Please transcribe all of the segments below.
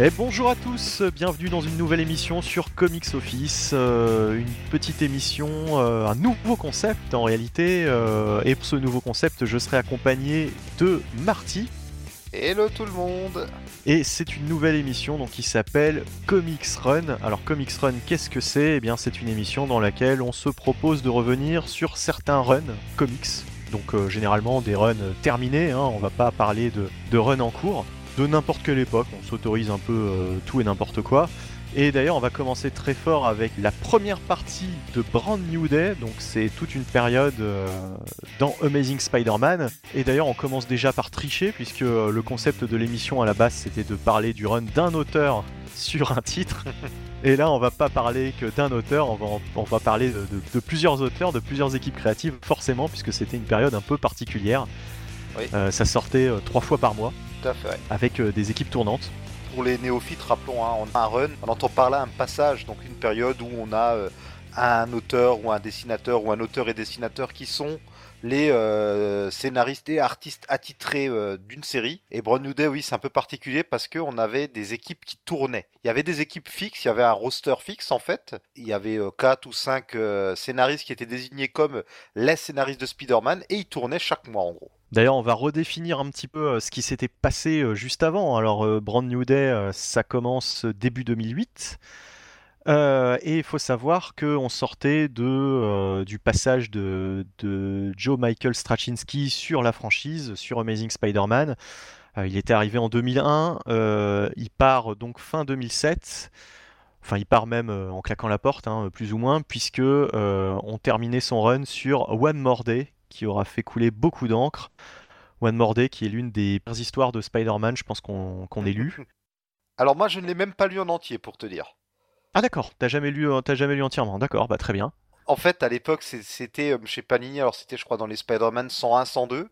Et bonjour à tous, bienvenue dans une nouvelle émission sur Comics Office, euh, une petite émission, euh, un nouveau concept en réalité, euh, et pour ce nouveau concept je serai accompagné de Marty. Hello tout le monde Et c'est une nouvelle émission donc, qui s'appelle Comics Run. Alors Comics Run, qu'est-ce que c'est? Eh bien c'est une émission dans laquelle on se propose de revenir sur certains runs comics. Donc généralement des runs terminés, hein, on va pas parler de, de runs en cours de n'importe quelle époque, on s'autorise un peu euh, tout et n'importe quoi. Et d'ailleurs, on va commencer très fort avec la première partie de Brand New Day. Donc, c'est toute une période euh, dans Amazing Spider-Man. Et d'ailleurs, on commence déjà par tricher, puisque euh, le concept de l'émission à la base, c'était de parler du run d'un auteur sur un titre. Et là, on va pas parler que d'un auteur, on va, on va parler de, plusieurs auteurs, de plusieurs équipes créatives, forcément, puisque c'était une période un peu particulière. Ça sortait trois fois par mois. Avec euh, des équipes tournantes. Pour les néophytes, rappelons, hein, on a un run, on entend par là un passage, donc une période où on a euh, un auteur ou un dessinateur ou un auteur et dessinateur qui sont les euh, scénaristes et artistes attitrés d'une série. Et Brand New Day, oui, c'est un peu particulier parce qu'on avait des équipes qui tournaient. Il y avait des équipes fixes, il y avait un roster fixe en fait. Il y avait 4 ou 5 scénaristes qui étaient désignés comme les scénaristes de Spider-Man et ils tournaient chaque mois en gros. D'ailleurs, on va redéfinir un petit peu euh, ce qui s'était passé euh, juste avant. Alors, euh, Brand New Day, ça commence début 2008. Et il faut savoir qu'on sortait de, du passage de, Joe Michael Straczynski sur la franchise, sur Amazing Spider-Man. il était arrivé en 2001, il part donc fin 2007. Enfin, il part même en claquant la porte, hein, plus ou moins, puisque on terminait son run sur One More Day, qui aura fait couler beaucoup d'encre. One More Day, qui est l'une des pires histoires de Spider-Man, je pense qu'on ait lu. Alors moi, je ne l'ai même pas lu en entier, pour te dire. Ah d'accord, t'as jamais lu, euh, jamais lu entièrement, d'accord, bah très bien. En fait, à l'époque, c'était euh, chez Panini, alors c'était, je crois, dans les Spider-Man 101, 102.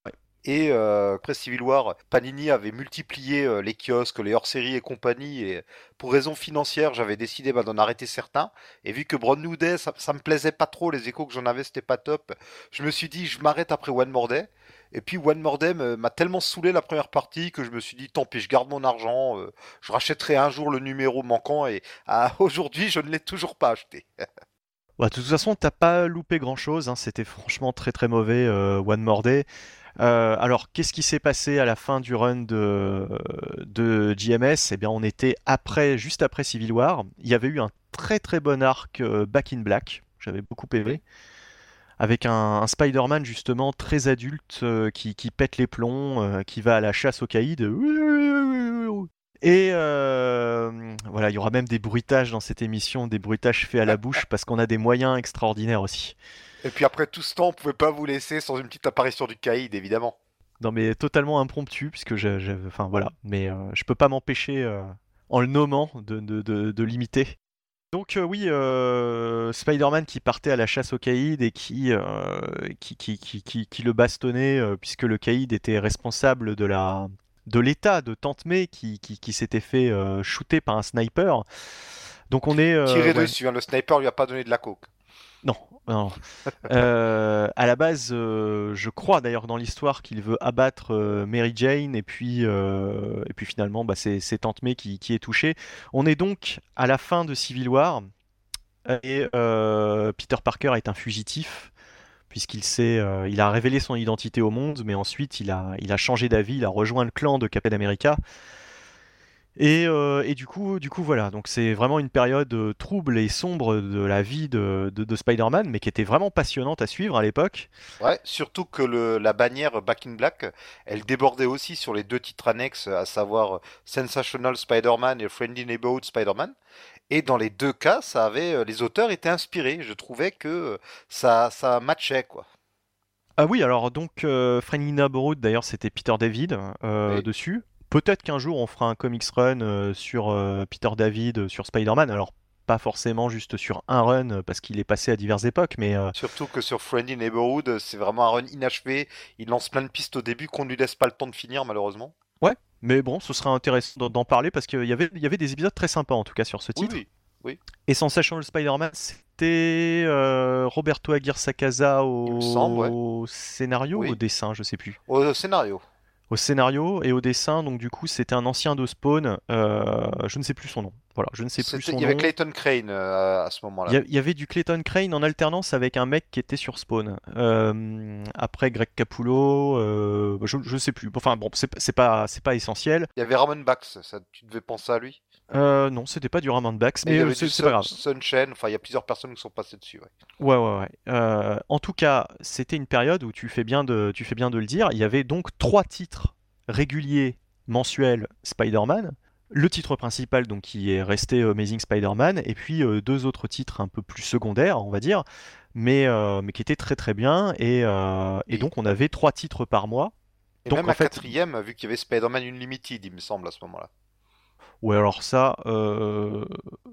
Et euh, après Civil War, Panini avait multiplié euh, les kiosques, les hors-séries et compagnie. Et pour raison financière, j'avais décidé bah, d'en arrêter certains. Et vu que Brand New Day, ça, me plaisait pas trop, les échos que j'en avais, c'était pas top. Je me suis dit, je m'arrête après One More Day. Et puis One More Day m'a tellement saoulé la première partie que je me suis dit, tant pis, je garde mon argent. Euh, je rachèterai un jour le numéro manquant. Et ah, aujourd'hui, je ne l'ai toujours pas acheté. Bah, de toute façon, t'as pas loupé grand chose. Hein. C'était franchement très très mauvais One More Day. Euh, alors, qu'est-ce qui s'est passé à la fin du run de, de GMS Eh bien, on était après, juste après Civil War. Il y avait eu un très très bon arc euh, Back in Black. J'avais beaucoup aimé. Avec un, Spider-Man justement très adulte euh, qui, pète les plombs, qui va à la chasse aux caïds. Et voilà, il y aura même des bruitages dans cette émission, des bruitages faits à la bouche parce qu'on a des moyens extraordinaires aussi. Et puis après tout ce temps, on pouvait pas vous laisser sans une petite apparition du caïd, évidemment. Non, mais totalement impromptu, puisque j'ai. Enfin voilà, mais euh, je peux pas m'empêcher, euh, en le nommant, de, de, de, l'imiter. Donc euh, oui, Spider-Man qui partait à la chasse au caïd et qui, qui, qui, qui, qui, le bastonnait, puisque le caïd était responsable de la de l'état de Tante May qui, qui, s'était fait shooter par un sniper. Donc on est... Tiré dessus, hein, le sniper lui a pas donné de la coke. Non, non. Euh, à la base, euh, je crois d'ailleurs dans l'histoire qu'il veut abattre euh, Mary Jane et puis, et puis finalement, bah, c'est, Tante May qui, est touchée. On est donc à la fin de Civil War et Peter Parker est un fugitif puisqu'il il a révélé son identité au monde, mais ensuite il a, il a changé d'avis, il a rejoint le clan de Captain America. Euh, et, du coup, du coup, voilà. Donc c'est vraiment une période euh, trouble et sombre de la vie de, Spider-Man, mais qui était vraiment passionnante à suivre à l'époque. Ouais, surtout que la bannière Back in Black, elle débordait aussi sur les deux titres annexes, à savoir Sensational Spider-Man et Friendly Neighborhood Spider-Man. Et dans les deux cas, ça avait, euh, les auteurs étaient inspirés. Je trouvais que ça, ça matchait, quoi. Ah oui, alors donc Friendly Neighborhood, d'ailleurs, c'était Peter David dessus. Peut-être qu'un jour on fera un comics run euh, sur euh, Peter David, euh, sur Spider-Man. Alors pas forcément juste sur un run parce qu'il est passé à diverses époques, mais surtout que sur Friendly Neighborhood, c'est vraiment un run inachevé. Il lance plein de pistes au début qu'on ne lui laisse pas le temps de finir malheureusement. Ouais, mais bon, ce serait intéressant d'en parler parce qu'il y avait, il y avait des épisodes très sympas en tout cas sur ce titre. Oui, oui. Et Sensation Spider-Man, c'était Roberto Aguirre Sacasa au, au scénario ou au dessin, je sais plus. Au scénario. Au scénario et au dessin. Donc du coup, c'était un ancien de Spawn. euh, je ne sais plus son nom. Voilà, je ne sais plus son Il y avait nom. Clayton Crane euh, à ce moment-là. Il y, avait du Clayton Crane en alternance avec un mec qui était sur Spawn. Euh, après Greg Capullo, je ne sais plus. Enfin bon, c'est c'est pas c'est pas essentiel. Il y avait Ramon Bax, ça, tu devais penser à lui? Euh, non, c'était pas du Ramon Bax, mais euh, c'est pas grave. Sunshine, enfin il y a plusieurs personnes qui sont passées dessus. ouais. Ouais, ouais, ouais. Euh, en tout cas, c'était une période où tu fais bien de, tu fais bien de le dire. Il y avait donc trois titres réguliers mensuels Spider-Man. Le titre principal, donc, qui est resté Amazing Spider-Man, et puis euh, deux autres titres un peu plus secondaires, on va dire, mais, mais qui étaient très très bien. Et, donc, on avait trois titres par mois. Et Donc, même en fait- quatrième, vu qu'il y avait Spider-Man Unlimited, il me semble, à ce moment-là. Ouais, alors ça, euh,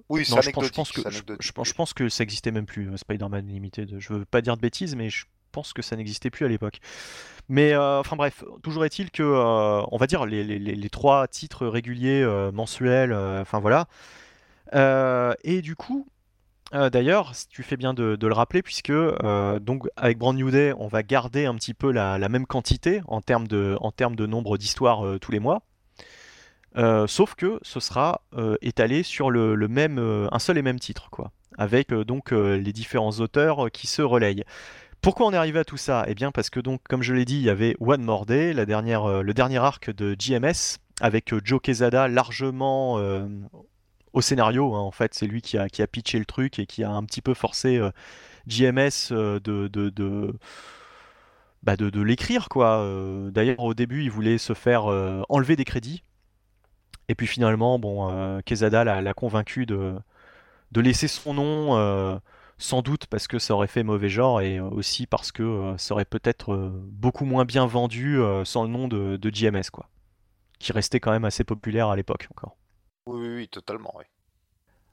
Oui, non, je pense, je anecdotique. pense que je, anecdotique, je pense, oui. je pense que ça existait même plus, euh, Spider-Man Unlimited. Je veux pas dire de bêtises, mais je pense que ça n'existait plus à l'époque. Mais euh, enfin bref, toujours est-il que, euh, on va dire, les, les- les- les trois titres réguliers mensuels, enfin voilà. Et du coup, euh, d'ailleurs, si tu fais bien de, de le rappeler, puisque euh, donc avec Brand New Day, on va garder un petit peu la, la même quantité en termes de, en termes de nombre d'histoires euh, tous les mois. Euh, sauf que ce sera euh, étalé sur le, même, euh, un seul et même titre, quoi, avec donc les différents auteurs qui se relayent. Pourquoi on est arrivé à tout ça? Eh bien parce que donc, comme je l'ai dit, il y avait One More Day, la dernière, le dernier arc de JMS, avec Joe Quesada largement au scénario. hein, en fait, c'est lui qui a, qui a pitché le truc et qui a un petit peu forcé JMS de, de, bah, de, de l'écrire, quoi. D'ailleurs, au début, il voulait se faire enlever des crédits. Et puis finalement, bon, euh, Quesada l'a convaincu de, de laisser son nom, euh, sans doute parce que ça aurait fait mauvais genre et aussi parce que euh, ça aurait peut-être euh, beaucoup moins bien vendu euh, sans le nom de, de JMS, quoi. Qui restait quand même assez populaire à l'époque encore. Oui, oui, oui, totalement. oui.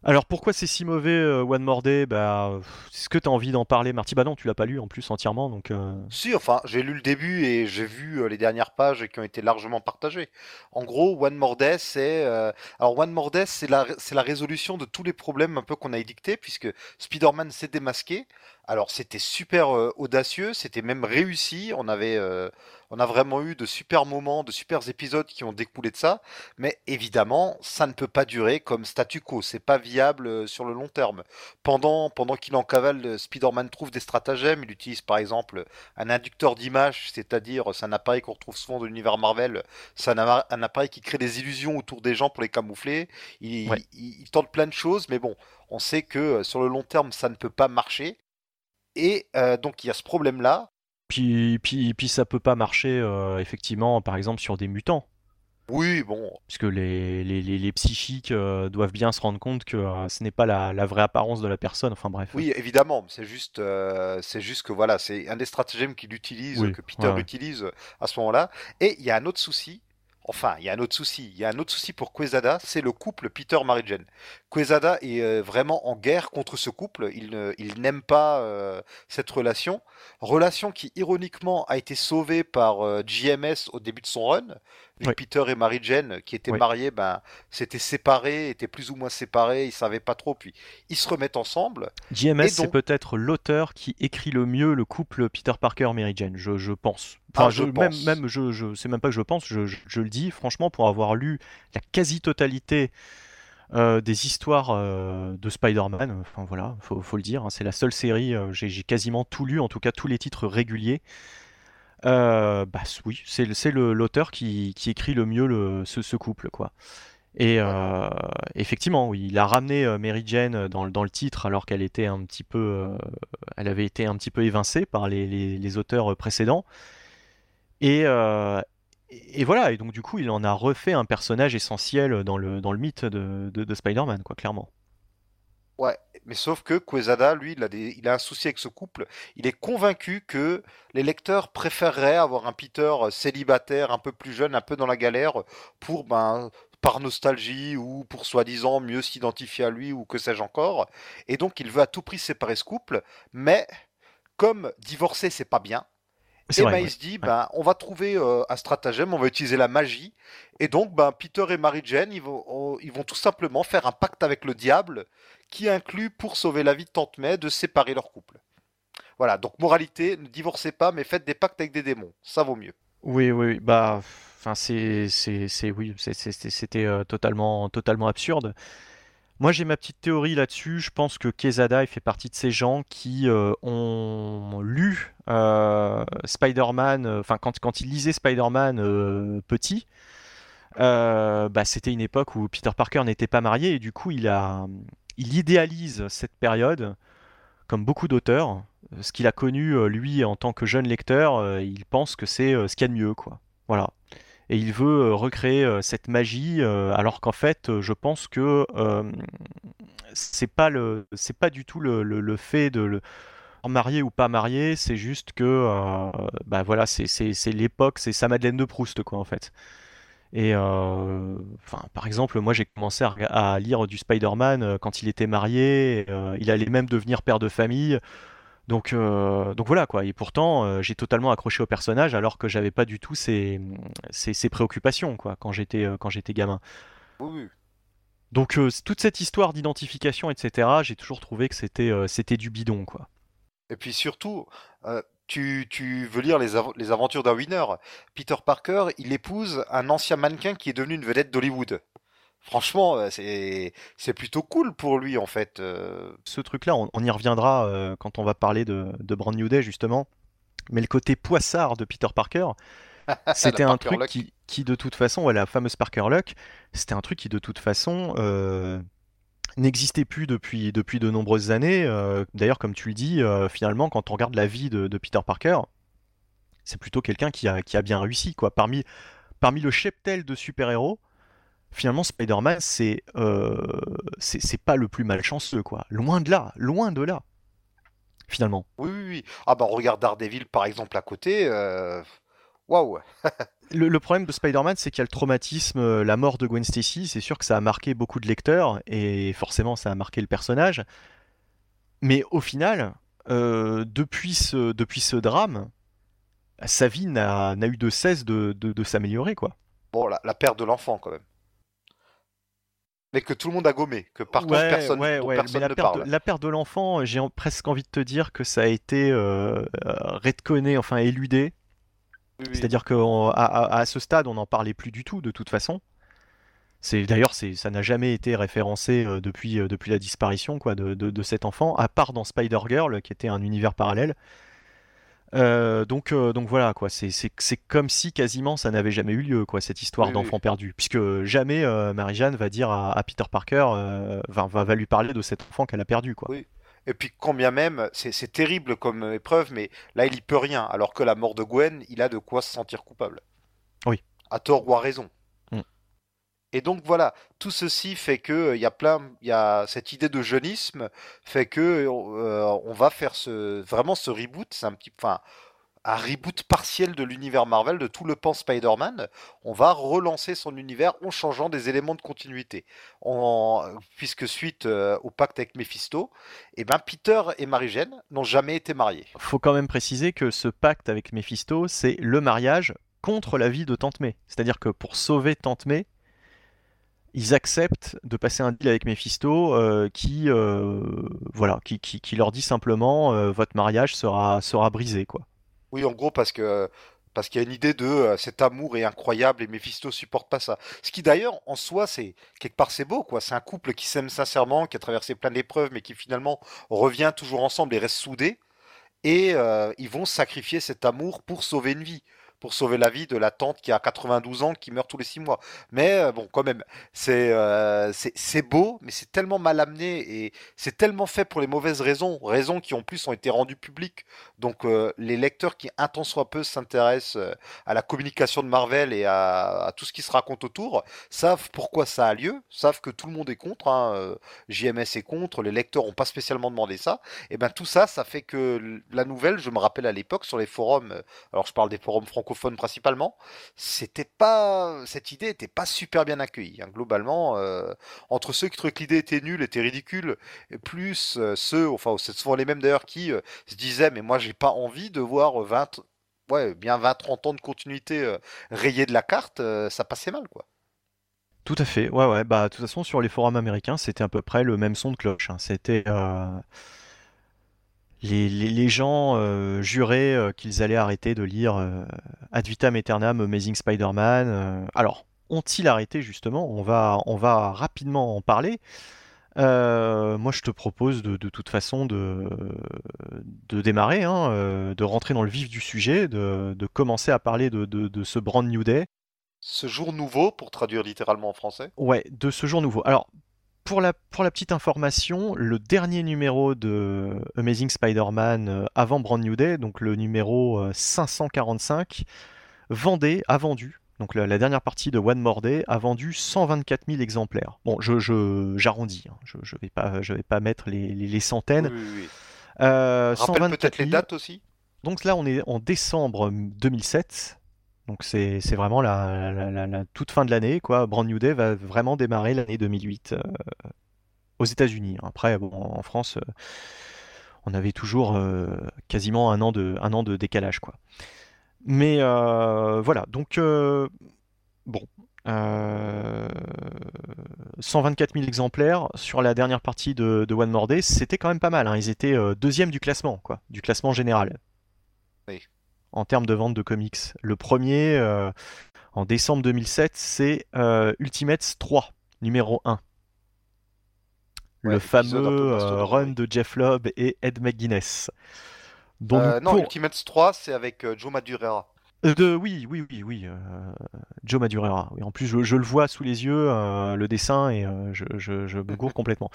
Alors pourquoi c'est si mauvais euh, One More Day? Bah, est-ce que tu as envie d'en parler, Marty Bah non, tu l'as pas lu en plus entièrement, donc. euh, Si, enfin, j'ai lu le début et j'ai vu euh, les dernières pages qui ont été largement partagées. En gros, One More Day, c'est... euh, Alors, One More Day, c'est la, la résolution de tous les problèmes un peu qu'on a édictés, puisque Spider-Man s'est démasqué. Alors, c'était super euh, audacieux, c'était même réussi. On avait... euh, On a vraiment eu de super moments, de super épisodes qui ont découlé de ça, mais évidemment, ça ne peut pas durer comme statu quo, c'est pas viable euh, sur le long terme. Pendant, pendant qu'il en cavale, Spider-Man trouve des stratagèmes, il utilise par exemple un inducteur d'image, c'est-à-dire c'est un appareil qu'on retrouve souvent dans l'univers Marvel, c'est un, appareil qui crée des illusions autour des gens pour les camoufler. Il, Ouais. il- il tente plein de choses, mais bon, on sait que sur le long terme, ça ne peut pas marcher. Et euh, donc il y a ce problème-là. Puis, puis, puis ça peut pas marcher euh, effectivement, par exemple, sur des mutants. Oui, bon, puisque les, les, les- les psychiques euh, doivent bien se rendre compte que euh, ce n'est pas la, la vraie apparence de la personne. Enfin bref. oui, évidemment, c'est juste, euh, c'est juste que voilà, c'est un des stratagèmes qu'il utilise, Oui, que Peter ouais, utilise à ce moment-là. Et il y a un autre souci. Enfin, il y a un autre souci. Il y a un autre souci pour Quesada, c'est le couple Peter-Mary Jane. Quesada est euh, vraiment en guerre contre ce couple. Il, ne- il n'aime pas euh, cette relation. Relation qui, ironiquement, a été sauvée par euh, JMS au début de son run. Oui. Peter et Mary Jane, qui étaient Oui. mariés, ben, s'étaient séparés, étaient plus ou moins séparés, ils savaient pas trop, puis ils se remettent ensemble. JMS, Et c'est donc- peut-être l'auteur qui écrit le mieux le couple Peter Parker-Mary Jane, je, je pense. Enfin, Ah, je même, pense. même je, je, c'est même pas que je pense, je le dis, franchement, pour avoir lu la quasi-totalité euh, des histoires euh, de Spider-Man, enfin voilà, faut, faut le dire, hein, c'est la seule série, euh, j'ai quasiment tout lu, en tout cas tous les titres réguliers. Bah oui, c'est l'auteur qui, qui écrit le mieux le, ce, couple, quoi. Et effectivement, oui, il a ramené Mary Jane dans, le- dans le titre alors qu'elle était un petit peu, elle avait été un petit peu évincée par les, les- les auteurs précédents. Et, et voilà, et donc du coup, il en a refait un personnage essentiel dans le, dans le mythe de, de, de Spider-Man, quoi, clairement. Ouais, mais sauf que Quesada, lui, il a, il a un souci avec ce couple. Il est convaincu que les lecteurs préféreraient avoir un Peter euh, célibataire, un peu plus jeune, un peu dans la galère, pour, ben, par nostalgie ou pour soi-disant mieux s'identifier à lui ou que sais-je encore. Et donc, il veut à tout prix séparer ce couple, mais comme divorcer, c'est pas bien. Et vrai, ben, ouais. il se dit, ben, on va trouver euh, un stratagème, on va utiliser la magie. Et donc, ben, Peter et Mary Jane, ils vont, on- ils vont tout simplement faire un pacte avec le diable qui inclut, pour sauver la vie de Tante May, de séparer leur couple. Voilà, donc moralité, ne divorcez pas, mais faites des pactes avec des démons. Ça vaut mieux. Oui, oui, oui, bah Enfin, c'est, c'est, oui, c'était totalement, totalement absurde. Moi, j'ai ma petite théorie là-dessus. Je pense que Kezada, il fait partie de ces gens qui ont lu Spider-Man, enfin, quand, quand il lisait Spider-Man petit, bah, c'était une époque où Peter Parker n'était pas marié et du coup, il, a, il idéalise cette période comme beaucoup d'auteurs, ce qu'il a connu euh, lui en tant que jeune lecteur, euh, il pense que c'est euh, ce qu'il y a de mieux, quoi. Voilà. Et il veut recréer cette magie, alors qu'en fait, je pense que c'est pas le, c'est pas du tout le, le, fait de le marier ou pas marier, c'est juste que, bah voilà, c'est l'époque, c'est sa Madeleine de Proust, quoi, en fait. Et euh, par exemple, moi j'ai commencé à, lire du Spider-Man euh, quand il était marié, euh, il allait même devenir père de famille. Donc, donc voilà quoi. Et pourtant, j'ai totalement accroché au personnage alors que j'avais pas du tout ces, ces, préoccupations quoi quand j'étais quand j'étais gamin. Oui. Donc toute cette histoire d'identification, etc., j'ai toujours trouvé que c'était c'était du bidon quoi. Et puis surtout, tu, veux lire les, aventures d'un winner. Peter Parker, il épouse un ancien mannequin qui est devenu une vedette d'Hollywood. Franchement, euh, c'est plutôt cool pour lui en fait. Euh. Ce truc-là, on, y reviendra euh, quand on va parler de, de, Brand New Day justement. Mais le côté poissard de Peter Parker, c'était un truc qui, de toute façon, la fameuse Parker Luck, c'était un truc qui de toute façon n'existait plus depuis, depuis de nombreuses années. Euh, d'ailleurs, comme tu le dis, finalement, quand on regarde la vie de, Peter Parker, c'est plutôt quelqu'un qui a, qui a, bien réussi. Quoi. Parmi, parmi le cheptel de super-héros, finalement, Spider-Man, c'est euh, c'est pas le plus malchanceux. Quoi. Loin de là, loin de là, finalement. Oui, oui, oui. Ah bah, on regarde Daredevil, par exemple, à côté. Waouh le, problème de Spider-Man, c'est qu'il y a le traumatisme, euh, la mort de Gwen Stacy. C'est sûr que ça a marqué beaucoup de lecteurs et forcément ça a marqué le personnage. Mais au final, euh, depuis, ce, depuis ce drame, sa vie n'a eu de cesse de, s'améliorer, quoi. Bon, la, perte de l'enfant, quand même. Mais que tout le monde a gommé, que par contre personne, ouais, personne la ne perte parle. La perte de l'enfant, j'ai presque envie de te dire que ça a été euh, redconné, enfin éludé c'est-à-dire qu'à à, ce stade, on n'en parlait plus du tout, de toute façon. C'est d'ailleurs, ça n'a jamais été référencé euh, depuis, euh, depuis la disparition quoi, de, cet enfant, à part dans Spider Girl, qui était un univers parallèle. Euh, donc, donc voilà, quoi. C'est, comme si quasiment ça n'avait jamais eu lieu, quoi, cette histoire d'enfant perdu, puisque jamais Marie-Jeanne va dire à, Peter Parker, va, va, lui parler de cet enfant qu'elle a perdu, quoi. Et puis, combien même, c'est terrible comme épreuve, mais là, il y peut rien. Alors que la mort de Gwen, il a de quoi se sentir coupable. Oui. À tort ou à raison. Et donc voilà, tout ceci fait que il y a plein, il y a cette idée de jeunisme fait que euh, on va faire ce vraiment ce reboot. C'est un petit, enfin, un reboot partiel de l'univers Marvel, de tout le pan Spider-Man. On va relancer son univers en changeant des éléments de continuité. puisque suite euh, au pacte avec Mephisto, eh ben Peter et Mary-Jane n'ont jamais été mariés. Faut quand même préciser que ce pacte avec Mephisto, c'est le mariage contre la vie de Tante May. C'est-à-dire que pour sauver Tante May, ils acceptent de passer un deal avec Mephisto euh, qui, euh, voilà, qui, leur dit simplement votre mariage sera, sera brisé. quoi. Oui, en gros, parce que parce qu'il y a une idée de euh, cet amour est incroyable et Mephisto supporte pas ça. Ce qui d'ailleurs en soi c'est quelque part c'est beau quoi. C'est un couple qui s'aime sincèrement, qui a traversé plein d'épreuves, mais qui finalement revient toujours ensemble et reste soudé. Et euh, ils vont sacrifier cet amour pour sauver une vie pour sauver la vie de la tante qui a 92 ans, qui meurt tous les 6 mois. Mais euh, bon, quand même, euh, c'est beau, mais c'est tellement mal amené et c'est tellement fait pour les mauvaises raisons, raisons qui en plus ont été rendues publiques. Donc euh, les lecteurs qui un temps soit peu s'intéressent à la communication de Marvel et à, tout ce qui se raconte autour, savent pourquoi ça a lieu, savent que tout le monde est contre, hein, JMS est contre, les lecteurs n'ont pas spécialement demandé ça. Et ben tout ça, ça fait que la nouvelle, je me rappelle à l'époque sur les forums, alors je parle des forums franco principalement, c'était pas cette idée était pas super bien accueillie. Hein. Globalement, euh, entre ceux qui trouvaient que l'idée était nulle, était ridicule, et plus euh, ceux, enfin c'est souvent les mêmes d'ailleurs qui euh, se disaient mais moi j'ai pas envie de voir 20, ouais bien 20-30 ans de continuité rayés de la carte, ça passait mal quoi. Tout à fait, ouais ouais, bah de toute façon sur les forums américains c'était à peu près le même son de cloche. Hein. C'était les, gens euh, juraient euh, qu'ils allaient arrêter de lire Ad vitam aeternam Amazing Spider-Man. alors, ont-ils arrêté justement? On va, on va rapidement en parler. moi, je te propose de, toute façon de, de démarrer, hein, de rentrer dans le vif du sujet, de, commencer à parler de, de, ce Brand New Day. Ce jour nouveau, pour traduire littéralement en français? Ouais, de ce jour nouveau. Alors, pour la, pour la petite information, le dernier numéro de Amazing Spider-Man euh, avant Brand New Day, donc le numéro 545, euh, vendait, a vendu, donc la, dernière partie de One More Day a vendu 124 000 exemplaires. Bon, je, j'arrondis, hein. je, je vais pas, je vais pas mettre les, les, centaines. Oui, oui, oui. Euh, peut-être les dates aussi. Donc là, on est en décembre 2007. Donc c'est vraiment la, toute fin de l'année. quoi. Brand New Day va vraiment démarrer l'année 2008 euh, aux États-Unis. Après, en France, euh, on avait toujours euh, quasiment un an, de, un an de décalage. quoi. Mais voilà, donc bon. 124 000 exemplaires sur la dernière partie de, One More Day, c'était quand même pas mal. Hein. Ils étaient deuxième du classement, quoi, du classement général. Oui en termes de vente de comics. Le premier, euh, en décembre 2007, c'est euh, Ultimates 3, numéro 1. le fameux euh, run de Jeff Lobb et Ed McGuinness. non, Ultimates 3, c'est avec Joe Madureira. De, oui, oui, oui, oui. Joe Madureira. Oui, en plus, je, le vois sous les yeux, le dessin, et je, je, me gourre complètement.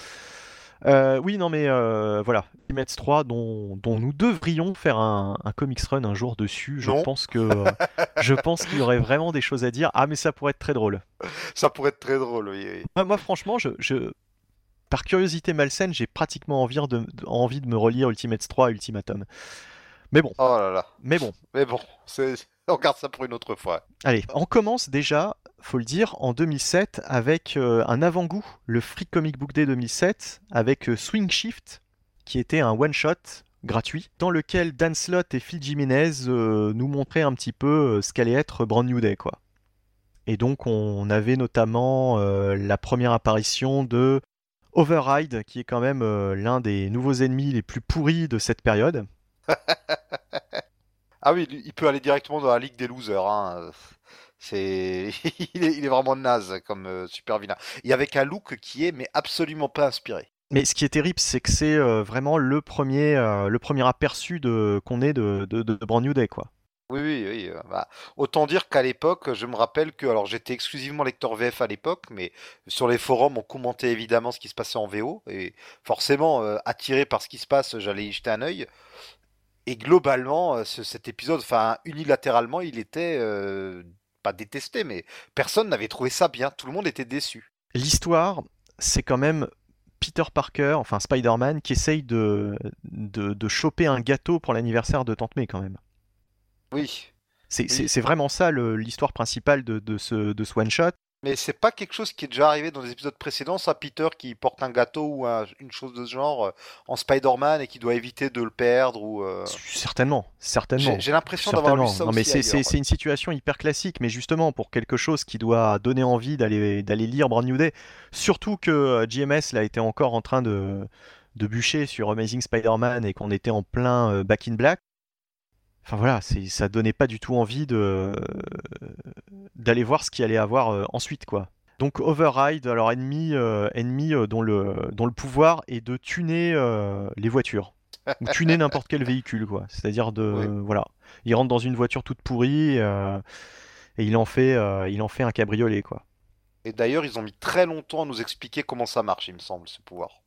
Euh, oui, non, mais euh, voilà, Ultimates 3, dont, nous devrions faire un, comics run un jour dessus. Je pense que je pense qu'il y aurait vraiment des choses à dire. Ah, mais ça pourrait être très drôle. Ça pourrait être très drôle, oui. Moi, franchement, je, par curiosité malsaine, j'ai pratiquement envie de, envie de me relire Ultimates 3 Ultimatum. Mais bon. Oh là là. Mais bon. Mais bon, on garde ça pour une autre fois. Allez, on commence déjà faut le dire, en 2007 avec euh, un avant-goût, le Free Comic Book Day 2007, avec euh, Swing Shift, qui était un one-shot gratuit, dans lequel Dan Slott et Phil Jimenez euh, nous montraient un petit peu ce qu'allait être Brand New Day. Quoi. Et donc on avait notamment la première apparition de Override, qui est quand même l'un des nouveaux ennemis les plus pourris de cette période. ah oui, il peut aller directement dans la Ligue des Losers. Hein. C'est, il, est, vraiment naze comme euh, super vilain. Et avec un look qui est mais absolument pas inspiré. Mais ce qui est terrible, c'est que c'est euh, vraiment le premier, euh, le premier aperçu de qu'on est de, de, de, Brand New Day, quoi. Oui, oui, oui. Bah, autant dire qu'à l'époque, je me rappelle que, alors j'étais exclusivement lecteur VF à l'époque, mais sur les forums, on commentait évidemment ce qui se passait en VO, et forcément, attiré par ce qui se passe, j'allais y jeter un œil. Et globalement, cet épisode, enfin, unilatéralement, il était pas détesté, mais personne n'avait trouvé ça bien. Tout le monde était déçu. L'histoire, c'est quand même Peter Parker, enfin Spider-Man, qui essaye de, de, choper un gâteau pour l'anniversaire de Tante May quand même. Oui. C'est vraiment ça l'histoire principale de, de, ce, de ce one-shot. Mais c'est pas quelque chose qui est déjà arrivé dans les épisodes précédents, ça, Peter qui porte un gâteau ou une chose de ce genre euh, en Spider-Man et qui doit éviter de le perdre ou. Euh, certainement, certainement. J'ai l'impression d'avoir ça non, mais c'est une situation hyper classique, mais justement pour quelque chose qui doit donner envie d'aller d'aller lire Brand New Day, surtout que euh, JMS là était encore en train de de bûcher sur Amazing Spider-Man et qu'on était en plein Back in Black. Enfin voilà, ça donnait pas du tout envie de d'aller voir ce qu'il allait avoir euh, ensuite quoi. Donc Override, alors ennemi, euh, ennemi euh, dont, le, dont le pouvoir est de tuner les voitures. ou tuner n'importe quel véhicule quoi. C'est-à-dire de voilà, il rentre dans une voiture toute pourrie et il en fait il en fait un cabriolet quoi. Et d'ailleurs, ils ont mis très longtemps à nous expliquer comment ça marche, il me semble, ce pouvoir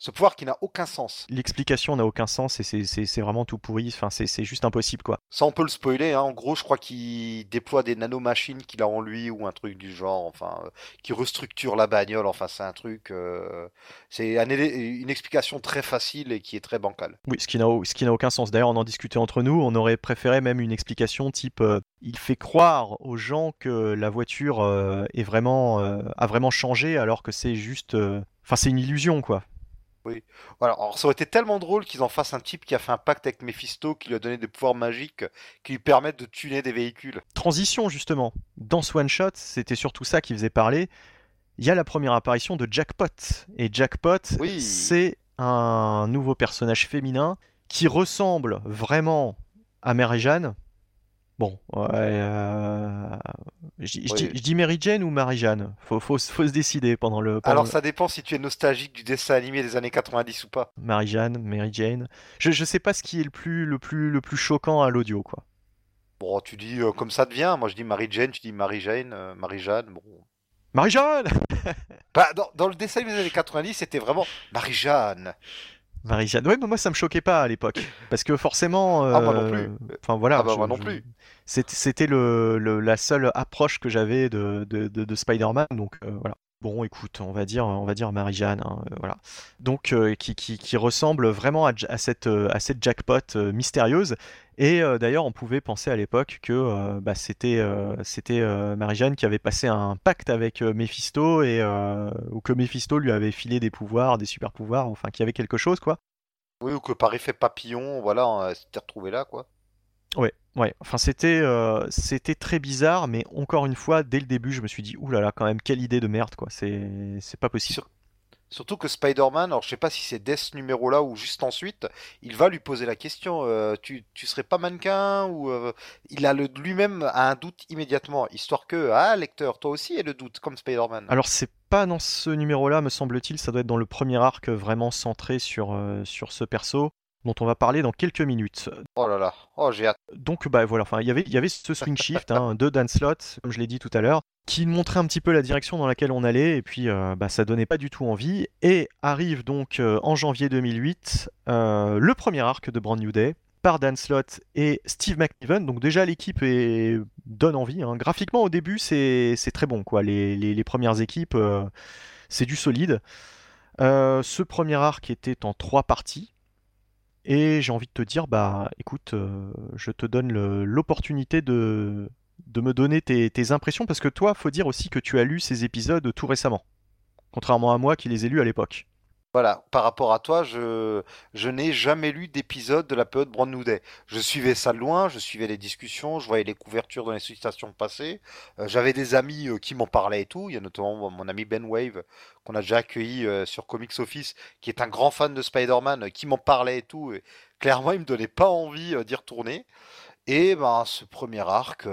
ce pouvoir qui n'a aucun sens. L'explication n'a aucun sens et c'est vraiment tout pourri. Enfin, c'est juste impossible, quoi. Ça, on peut le spoiler. Hein. En gros, je crois qu'il déploie des nanomachines qu'il a en lui ou un truc du genre. Enfin, euh, qui restructure la bagnole. Enfin, c'est un truc. Euh, c'est une explication très facile et qui est très bancale. Oui, ce qui n'a aucun sens. D'ailleurs, on en discutait entre nous. On aurait préféré même une explication type euh, il fait croire aux gens que la voiture est vraiment a vraiment changé alors que c'est juste. Enfin, c'est une illusion, quoi. Oui. Alors, ça aurait été tellement drôle qu'ils en fassent un type qui a fait un pacte avec Mephisto, qui lui a donné des pouvoirs magiques qui lui permettent de tuner des véhicules. Transition, justement. Dans ce one-shot, c'était surtout ça qui faisait parler. Il y a la première apparition de Jackpot. Et Jackpot, c'est un nouveau personnage féminin qui ressemble vraiment à Mary Jane. Bon, ouais, euh, je, je Oui. dis- je dis Mary Jane ou Marie Jeanne? Faut, faut, se- faut se décider pendant le. pendant Alors le- ça dépend si tu es nostalgique du dessin animé des années 90 ou pas. Marie Jeanne, Mary Jane. Je, je sais pas ce qui est le plus, le plus, le plus choquant à l'audio, quoi. Bon, tu dis euh, comme ça devient. Moi, je dis Marie-Jane, tu dis Marie-Jane, euh, Marie-Jeanne. Bon. Marie Jeanne Bah, dans, dans le dessin animé des années 90, c'était vraiment Marie-Jeanne. Marie Jeanne. Ouais, mais moi ça me choquait pas à l'époque. Parce que forcément. Ah, moi non euh, plus. Enfin voilà. Ah bah, je- moi non je- plus. C'était c'était le, le- la seule approche que j'avais de, de, de- de Spider-Man. Donc euh, voilà. Bon, écoute, on va dire, on va dire Marie-Jeanne, hein, euh, voilà. Donc, euh, qui, qui, qui ressemble vraiment à, cette, euh, à cette jackpot euh, mystérieuse. Et euh, d'ailleurs, on pouvait penser à l'époque que bah, c'était c'était Marie-Jeanne qui avait passé un pacte avec Mephisto et ou que Mephisto lui avait filé des pouvoirs, des super pouvoirs, enfin qu'il y avait quelque chose, quoi. Oui, ou que par effet papillon, voilà, on s'était retrouvé là, quoi. Ouais, ouais. Enfin, c'était euh, c'était très bizarre, mais encore une fois, dès le début, je me suis dit, ouh là là, quand même, quelle idée de merde, quoi. C'est pas possible. Sur- Surtout que Spider-Man, alors je sais pas si c'est dès ce numéro-là ou juste ensuite, il va lui poser la question, euh, tu, tu serais pas mannequin ou euh, il a le lui-même a un doute immédiatement, histoire que ah lecteur, toi aussi, et le doute comme Spider-Man. Alors, c'est pas dans ce numéro-là, me semble-t-il, ça doit être dans le premier arc vraiment centré sur, euh, sur ce perso, dont on va parler dans quelques minutes. Oh là là, oh j'ai hâte. Donc, bah voilà, enfin, il y avait- il y avait ce swing shift hein, de Dan Slott, comme je l'ai dit tout à l'heure, qui montrait un petit peu la direction dans laquelle on allait, et puis euh, bah, ça donnait pas du tout envie. Et arrive donc euh, en janvier 2008 euh, le premier arc de Brand New Day par Dan Slott et Steve McNiven. Donc déjà l'équipe est... donne envie. hein. Graphiquement au début c'est très bon quoi. Les, les- les premières équipes euh, c'est du solide. Ce premier arc était en trois parties. Et j'ai envie de te dire, bah écoute, euh, je te donne l'opportunité de, de me donner tes, tes impressions, parce que toi, faut dire aussi que tu as lu ces épisodes tout récemment, contrairement à moi qui les ai lus à l'époque. Voilà, par rapport à toi, je, n'ai jamais lu d'épisode de la période Brand New Day. Je suivais ça de loin, je suivais les discussions, je voyais les couvertures dans les stations passées. Euh, J'avais des amis euh, qui m'en parlaient et tout. Il y a notamment mon ami Ben Wave, qu'on a déjà accueilli euh, sur Comics Office, qui est un grand fan de Spider-Man, qui m'en parlait et tout. Et clairement, il me donnait pas envie d'y retourner. Et ben, ce premier arc,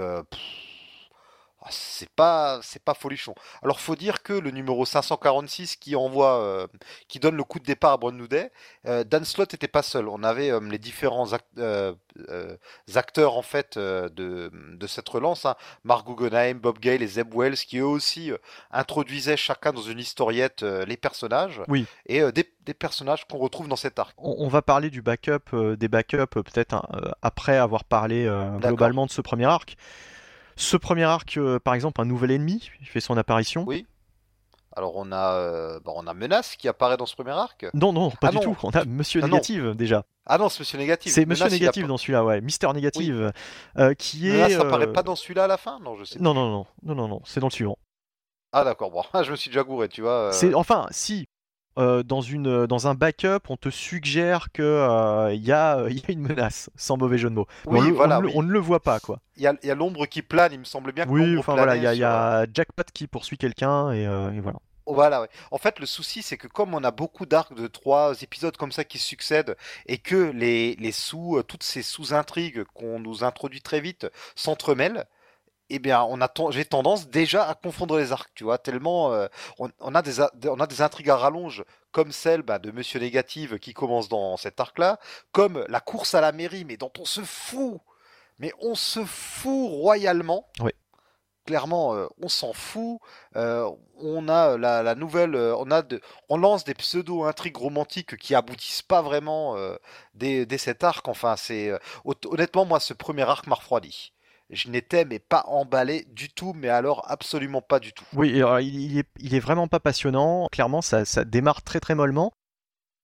c'est pas, c'est pas folichon. Alors, faut dire que le numéro 546 qui envoie, euh, qui donne le coup de départ à Brand New Day, euh, Dan Slott était pas seul. On avait euh, les différents act- acteurs en fait de, de cette relance, hein. Mark Guggenheim, Bob Gale et Zeb Wells, qui eux aussi introduisaient chacun dans une historiette les personnages Oui. et des, des personnages qu'on retrouve dans cet arc. On, on va parler du backup, des backups peut-être hein, après avoir parlé globalement de ce premier arc. Ce premier arc, euh, par exemple, un nouvel ennemi fait son apparition. Oui. Alors on a, euh, bah, on a Menace qui apparaît dans ce premier arc. Non, non, pas Ah du non. tout. On a Monsieur Ah non. Négative déjà. Ah non, c'est Monsieur Négatif. C'est Monsieur Menace, Négative appa- dans celui-là, ouais. Mister Négative, euh, qui est. Menace apparaît euh, pas dans celui-là à la fin Non, je sais. Non, non, non, non, non, non, c'est dans le suivant. Ah d'accord, bon, je me suis déjà gouré, tu vois. euh, C'est enfin si euh, dans une dans un backup on te suggère que euh, y a il y a une menace sans mauvais jeu de mots. Oui, on, le- voilà, on le- oui. on ne le voit pas quoi. Il y a, il y a l'ombre qui plane, il me semblait bien que Oui, enfin voilà, il y a, y euh, Jackpot qui poursuit quelqu'un et, euh, et voilà. Voilà, ouais. En fait, le souci, c'est que comme on a beaucoup d'arcs de trois épisodes comme ça qui succèdent et que les, les sous, euh, toutes ces sous-intrigues qu'on nous introduit très vite s'entremêlent, eh bien, on a j'ai tendance déjà à confondre les arcs, tu vois, tellement euh, on, on a des, a- on a des intrigues à rallonge comme celle bah, de Monsieur Négative qui commence dans cet arc-là, comme la course à la mairie, mais dont on se fout, mais on se fout royalement. Ouais. Clairement, euh, on s'en fout. Euh, on a la, la nouvelle, on a de, on lance des pseudo intrigues romantiques qui aboutissent pas vraiment dès, dès cet arc. Enfin, c'est hon- honnêtement moi ce premier arc m'a refroidi. Je n'étais mais pas emballé du tout, mais alors absolument pas du tout. Oui, il, est, vraiment pas passionnant. Clairement, ça, ça démarre très très mollement.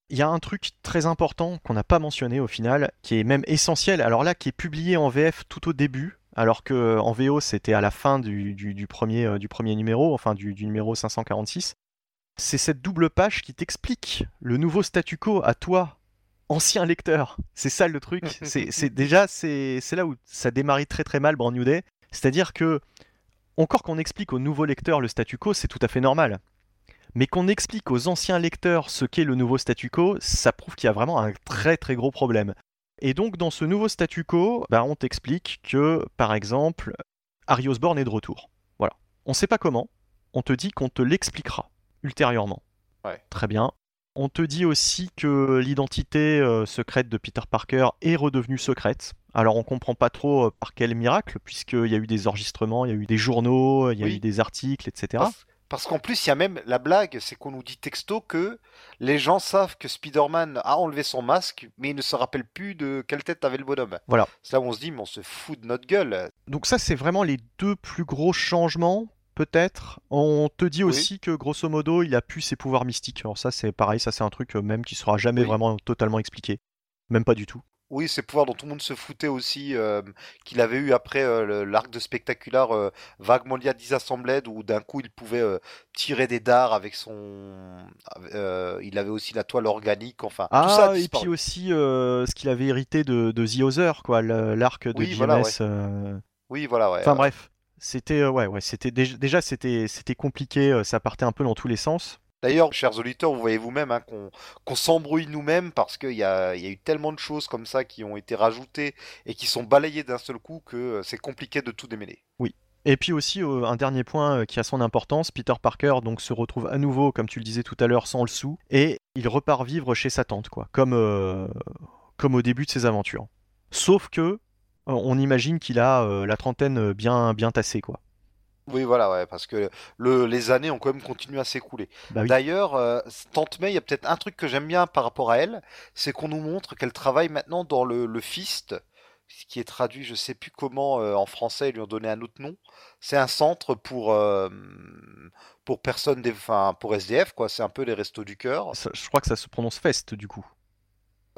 Il y a un truc très important qu'on n'a pas mentionné au final, qui est même essentiel. Alors là, qui est publié en VF tout au début, alors que en VO c'était à la fin du, premier, euh, du premier numéro, enfin du numéro 546. C'est cette double page qui t'explique le nouveau statu quo à toi, ancien lecteur. C'est ça le truc. C'est c'est- déjà c'est c'est là où ça démarre très très mal Brand New Day. C'est-à-dire que encore qu'on explique aux nouveaux lecteurs le statu quo, c'est tout à fait normal. mais qu'on explique aux anciens lecteurs ce qu'est le nouveau statu quo, ça prouve qu'il y a vraiment un très très gros problème. Et donc dans ce nouveau statu quo, bah, on t'explique que, par exemple, Harry Osborn est de retour. Voilà. On ne sait pas comment, on te dit qu'on te l'expliquera ultérieurement. Ouais. Très bien. On te dit aussi que l'identité euh, secrète de Peter Parker est redevenue secrète. Alors on comprend pas trop euh, par quel miracle, puisqu'il y a eu des enregistrements, il y a eu des journaux, il y a Oui. eu des articles, etc. Parce, parce qu'en plus, il y a même la blague, c'est qu'on nous dit texto que les gens savent que Spider-Man a enlevé son masque, mais il ne se rappelle plus de quelle tête avait le bonhomme. Voilà. C'est là où on se dit, mais on se fout de notre gueule. Donc ça, c'est vraiment les deux plus gros changements, peut-être. On te dit Oui. aussi que, grosso modo, il a pu ses pouvoirs mystiques. Alors ça, c'est pareil, ça c'est un truc euh, même qui sera jamais Oui. vraiment totalement expliqué. Même pas du tout. Oui, ces pouvoirs dont tout le monde se foutait aussi, euh, qu'il avait eu après euh, l'arc de Spectacular euh, vaguement lié à Disassembled, où d'un coup il pouvait tirer des dards avec son. il avait aussi la toile organique, enfin. tout ça a Ah, et puis aussi ce qu'il avait hérité de, de The Other, quoi, l'arc de Oui, JMS. voilà, ouais. euh, Oui, voilà, ouais. Enfin bref, c'était euh, ouais, ouais, c'était déjà, c'était c'était compliqué, euh, ça partait un peu dans tous les sens. D'ailleurs, chers auditeurs, vous voyez vous-même hein, qu'on s'embrouille nous-mêmes parce qu'il y y a eu tellement de choses comme ça qui ont été rajoutées et qui sont balayées d'un seul coup que euh, c'est compliqué de tout démêler. Et puis aussi euh, un dernier point qui a son importance, Peter Parker donc se retrouve à nouveau, comme tu le disais tout à l'heure, sans le sou, et il repart vivre chez sa tante, quoi, comme euh, comme au début de ses aventures. Sauf que on imagine qu'il a euh, la trentaine bien bien tassée, quoi. Oui, voilà, ouais, parce que le, les années ont quand même continué à s'écouler. Bah oui. D'ailleurs, euh, Tante May, il y a peut-être un truc que j'aime bien par rapport à elle, c'est qu'on nous montre qu'elle travaille maintenant dans le, le FIST, qui est traduit, je sais plus comment euh, en français, ils lui ont donné un autre nom. C'est un centre pour euh, pour personnes, des, enfin pour SDF, quoi. C'est un peu les restos du cœur. Ça- je crois que ça se prononce Fest du coup.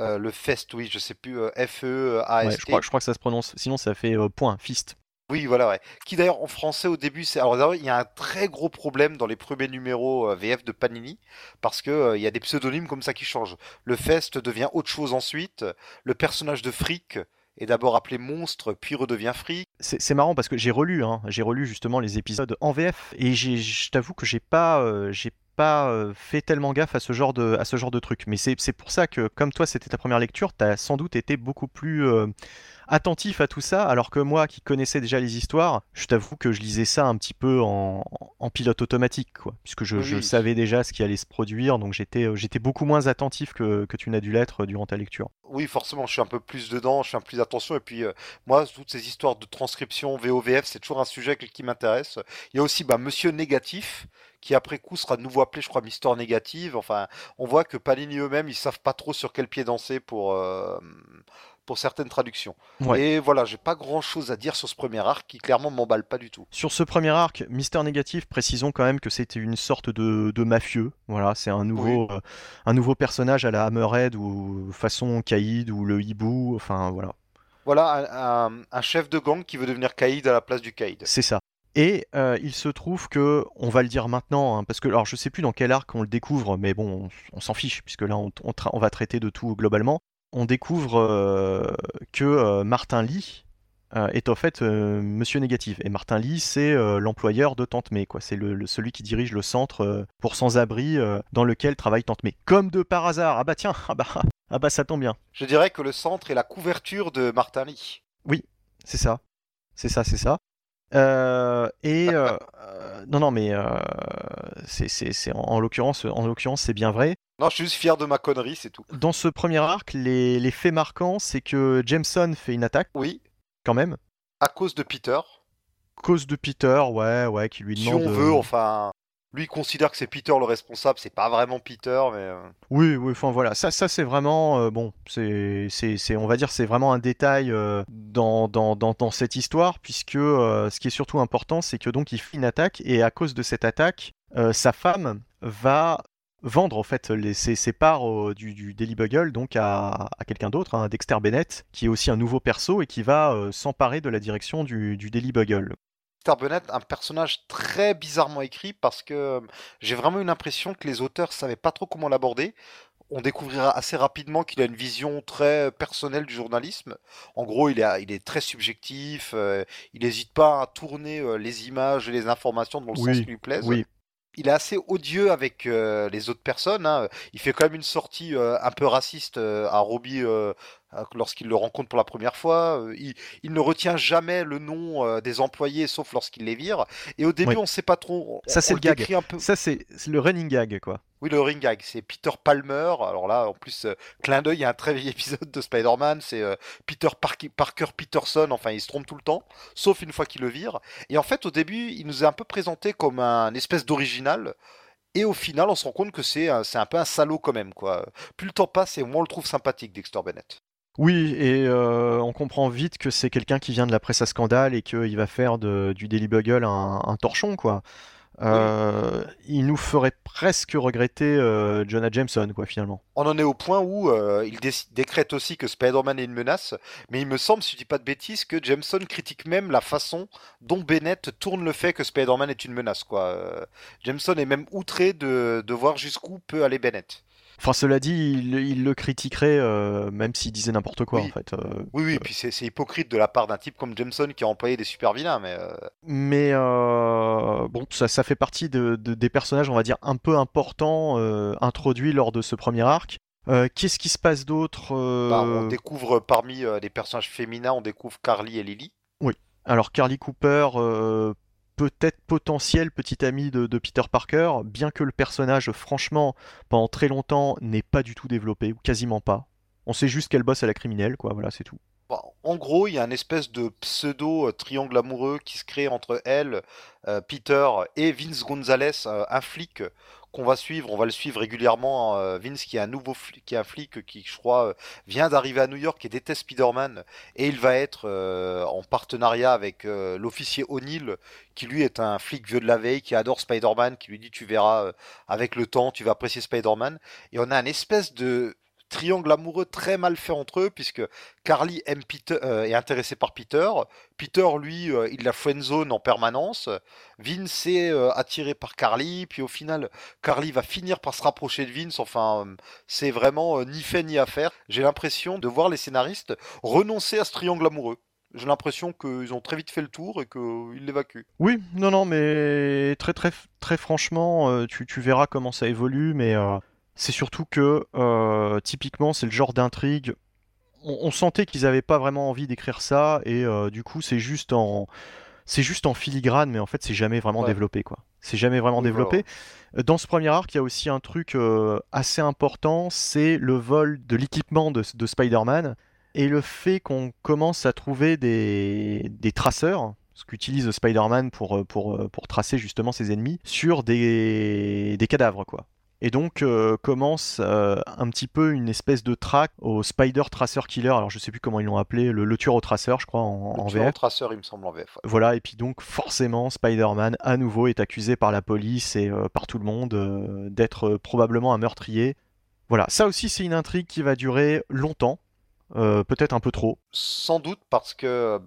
Euh, le FEST, oui, je sais plus, euh, F-E-A-S-T. Ouais, je crois, je crois que ça se prononce. Sinon ça fait euh, point Fist. Oui, voilà, ouais. Qui d'ailleurs en français au début, c'est alors il y a un très gros problème dans les premiers numéros VF de Panini parce que il y a des pseudonymes comme ça qui changent. Le Fest devient autre chose ensuite. Le personnage de Frick est d'abord appelé Monstre, puis redevient Frick. C'est c'est marrant parce que j'ai relu, hein, j'ai relu justement les épisodes en VF et j'ai- je t'avoue que j'ai pas, euh, j'ai pas euh, fait tellement gaffe à ce genre de, à ce genre de truc. Mais c'est pour ça que comme toi c'était ta première lecture, t'as sans doute été beaucoup plus euh, attentif à tout ça, alors que moi qui connaissais déjà les histoires, je t'avoue que je lisais ça un petit peu en, en pilote automatique, quoi, puisque je, savais déjà ce qui allait se produire, donc j'étais, euh, j'étais beaucoup moins attentif que, que tu n'as dû l'être durant ta lecture. Oui, forcément, je suis un peu plus dedans, je fais un peu plus attention. Et puis, euh, moi, toutes ces histoires de transcription VOVF, c'est toujours un sujet qui qui m'intéresse. Il y a aussi bah, Monsieur Négatif, qui après coup sera de nouveau appelé, je crois, Mister Négative. Enfin, on voit que Panini eux-mêmes, ils savent pas trop sur quel pied danser pour, euh, pour certaines traductions. Ouais. Et voilà, j'ai pas grand-chose à dire sur ce premier arc qui clairement m'emballe pas du tout. Sur ce premier arc, Mister Négatif, précisons quand même que c'était une sorte de, de mafieux. Voilà, c'est un nouveau, euh, un nouveau personnage à la Hammerhead ou façon Caïd ou le hibou. Enfin voilà, Voilà, un, un- un chef de gang qui veut devenir Caïd à la place du Caïd. c'est ça. Et euh, il se trouve que, on va le dire maintenant, hein, parce que alors je sais plus dans quel arc on le découvre, mais bon, on, on s'en fiche puisque là on, on tra- on va traiter de tout globalement. On découvre euh, que euh, Martin Lee est en fait Monsieur Négatif. Et Martin Lee, c'est l'employeur de Tante May, quoi. C'est le, le- celui qui dirige le centre pour sans-abri dans lequel travaille Tante May. Comme de par hasard. Ah bah tiens, ah bah, ah bah ça tombe bien. Je dirais que le centre est la couverture de Martin Lee. C'est ça. C'est ça, c'est ça. Euh, et euh, euh, non, non, mais euh, c'est, c'est, c'est- en, en l'occurrence, en l'occurrence, c'est bien vrai. Non, je suis juste fier de ma connerie, c'est tout. Dans ce premier arc, les, les faits marquants, c'est que Jameson fait une attaque Oui, quand même, à cause de Peter. cause de Peter, ouais, ouais, qui lui Si demande. on euh, veut, enfin, lui considère que c'est Peter le responsable, c'est pas vraiment Peter, mais euh, Oui, oui, enfin voilà, ça, c'est vraiment euh, bon, c'est, on va dire, c'est vraiment un détail euh, dans, dans, dans, cette histoire, puisque ce qui est surtout important, c'est que donc il fait une attaque et à cause de cette attaque, sa femme va vendre en fait les, ses, parts du, Daily Bugle donc à, quelqu'un d'autre, hein, Dexter Bennett, qui est aussi un nouveau perso et qui va s'emparer de la direction du, du Daily Bugle. Bennett, un personnage très bizarrement écrit parce que euh, j'ai vraiment une impression que les auteurs savaient pas trop comment l'aborder. On découvrira assez rapidement qu'il a une vision très personnelle du journalisme. En gros, il est, il est très subjectif, euh, il n'hésite pas à tourner euh, les images et les informations dans le Oui, sens qui lui plaise. Oui, il est assez odieux avec les autres personnes. Hein. Il fait quand même une sortie un peu raciste à Robbie lorsqu'il le rencontre pour la première fois. Il, ne retient jamais le nom des employés, sauf lorsqu'il les vire. Et au début, on ne sait pas trop. ça, c'est le gag. Un peu... Ça, c'est le running gag, quoi. Oui, le ring gag, c'est Peter Palmer. Alors là, en plus, clin d'œil, il y a un très vieil épisode de Spider-Man, c'est Peter Parker Peterson, enfin, il se trompe tout le temps, sauf une fois qu'il le vire. Et en fait, au début, il nous est un peu présenté comme un espèce d'original. Et au final, on se rend compte que c'est un, un peu un salaud quand même. Quoi. Plus le temps passe et moins on le trouve sympathique, Dexter Bennett. Oui, et euh, on comprend vite que c'est quelqu'un qui vient de la presse à scandale et qu'il va faire du Daily Bugle un, torchon, quoi. Euh, il nous ferait presque regretter euh, Jonah Jameson, quoi, finalement. On en est au point où il décrète aussi que Spider-Man est une menace, mais il me semble, si je dis pas de bêtises, que Jameson critique même la façon dont Bennett tourne le fait que Spider-Man est une menace, quoi. Jameson est même outré de, de voir jusqu'où peut aller Bennett. Enfin, cela dit, il, le critiquerait euh, même s'il disait n'importe quoi, en fait. Euh, oui, oui, et puis c'est hypocrite de la part d'un type comme Jameson qui a employé des super vilains, mais. Euh, mais bon, ça, ça, fait partie de, des personnages, on va dire, un peu importants introduits lors de ce premier arc. Qu'est-ce qui se passe d'autre bah, On découvre parmi les personnages féminins, on découvre Carly et Lily. Oui. Alors Carly Cooper, peut-être potentiel petit ami de, Peter Parker, bien que le personnage, franchement, pendant très longtemps, n'ait pas du tout développé, ou quasiment pas. On sait juste qu'elle bosse à la criminelle, quoi, voilà, c'est tout. En gros, il y a une espèce de pseudo triangle amoureux qui se crée entre elle, euh, Peter et Vince Gonzalez, euh, un flic qu'on va suivre. On va le suivre régulièrement. Euh, Vince, qui est un nouveau flic, qui est un flic qui, je crois, vient d'arriver à New York et déteste Spider-Man, et il va être en partenariat avec l'officier O'Neill, qui lui est un flic vieux de la veille, qui adore Spider-Man, qui lui dit tu verras avec le temps, tu vas apprécier Spider-Man. Et on a une espèce de triangle amoureux très mal fait entre eux, puisque Carly aime Peter, euh, est intéressé par Peter. Peter, lui, euh, il la friendzone en permanence. Vince est euh, attiré par Carly, puis au final, Carly va finir par se rapprocher de Vince. Enfin, c'est vraiment ni fait ni à faire. J'ai l'impression de voir les scénaristes renoncer à ce triangle amoureux j'ai l'impression qu'ils ont très vite fait le tour et qu'ils l'évacuent. Oui, non, non, mais très, très, très franchement, tu, tu verras comment ça évolue, mais c'est surtout que euh, typiquement c'est le genre d'intrigue. On, sentait qu'ils n'avaient pas vraiment envie d'écrire ça et euh, du coup c'est juste en c'est juste en filigrane, mais en fait c'est jamais vraiment développé quoi. C'est jamais vraiment développé. Dans ce premier arc, il y a aussi un truc euh, assez important, c'est le vol de l'équipement de, Spider-Man et le fait qu'on commence à trouver des, des traceurs, ce qu'utilise Spider-Man pour, pour, pour tracer justement ses ennemis, sur des, des cadavres quoi. Et donc euh, commence euh, un petit peu une espèce de track au Spider Tracer Killer. Alors je sais plus comment ils l'ont appelé, le, tueur au traceur, je crois, en, le tueur au traceur, il me semble, en VF. Voilà, et puis donc forcément, Spider-Man à nouveau est accusé par la police et euh, par tout le monde d'être probablement un meurtrier. Voilà, ça aussi c'est une intrigue qui va durer longtemps, peut-être un peu trop. Sans doute parce que,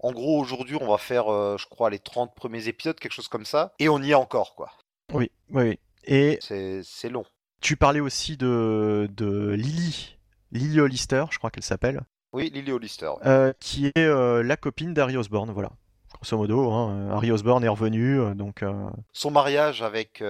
en gros, aujourd'hui on va faire, je crois, les 30 premiers épisodes, quelque chose comme ça, et on y est encore, quoi. Oui, oui, et c'est long. Tu parlais aussi de, de Lily, Lily Hollister, je crois qu'elle s'appelle. Oui, Lily Hollister. Euh, qui est euh, la copine d'Harry Osborn, voilà. Grosso modo, hein, Harry Osborn est revenu, euh, donc... Son mariage avec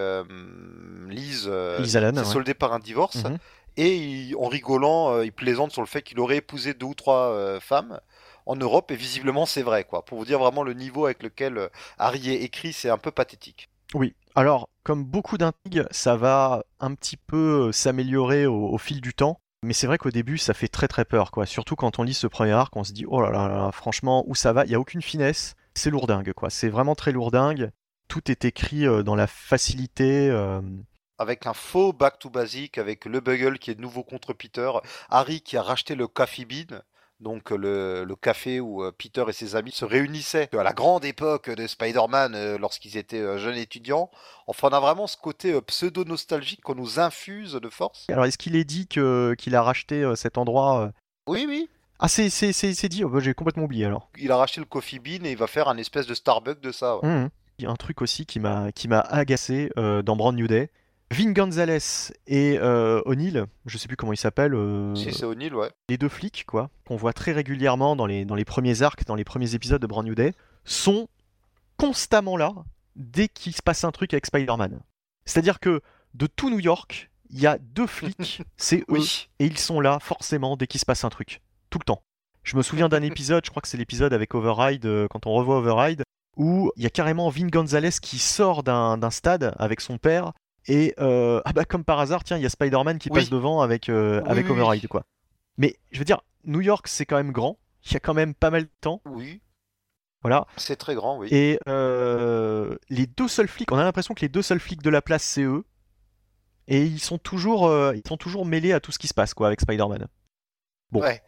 Liz, Liz Allen, soldé par un divorce. Mhm. Et en rigolant, il plaisante sur le fait qu'il aurait épousé deux ou trois femmes en Europe, et visiblement c'est vrai, quoi. Pour vous dire vraiment le niveau avec lequel Harry est écrit, c'est un peu pathétique. Oui, alors, comme beaucoup d'intrigues, ça va un petit peu euh, s'améliorer au, fil du temps. Mais c'est vrai qu'au début, ça fait très très peur, quoi. Surtout quand on lit ce premier arc, on se dit, oh là là, franchement, où ça va? Il n'y a aucune finesse. C'est lourdingue, quoi. C'est vraiment très lourdingue. Tout est écrit euh, dans la facilité. Euh. Avec un faux back to basic, avec le Bugle qui est nouveau contre Peter, Harry qui a racheté le Coffee Bean, donc le, café où euh, Peter et ses amis se réunissaient à la grande époque de Spider-Man euh, lorsqu'ils étaient euh, jeunes étudiants. Enfin, on a vraiment ce côté pseudo-nostalgique qu'on nous infuse de force. Alors, est-ce qu'il est dit que, qu'il a racheté cet endroit Oui, oui. Ah, c'est, c'est, c'est, dit, oh, bah, j'ai complètement oublié alors. Il a racheté le Coffee Bean et il va faire un espèce de Starbucks de ça. Mmh. Il y a un truc aussi qui m'a, qui m'a agacé dans Brand New Day, Vin Gonzalez et euh, O'Neill, je sais plus comment il s'appelle. Euh, si c'est O'Neill, ouais. Les deux flics, quoi, qu'on voit très régulièrement dans les, dans les premiers arcs, dans les premiers épisodes de Brand New Day, sont constamment là dès qu'il se passe un truc avec Spider-Man. C'est-à-dire que de tout New York, il y a deux flics, c'est eux, Oui. et ils sont là forcément dès qu'il se passe un truc, tout le temps. Je me souviens d'un épisode, je crois que c'est l'épisode avec Override, euh, quand on revoit Override, où il y a carrément Vin Gonzalez qui sort d'un d'un stade avec son père, et euh, ah bah comme par hasard, tiens, il y a Spider-Man qui Oui. passe devant avec, euh, Oui, avec oui. Override, quoi. Mais je veux dire, New York c'est quand même grand, il y a quand même pas mal de temps, Oui. voilà. C'est très grand, oui. Et euh, les deux seuls flics, on a l'impression que les deux seuls flics de la place, c'est eux. Et ils sont toujours, ils sont toujours mêlés à tout ce qui se passe, quoi, avec Spider-Man. bon. Ouais.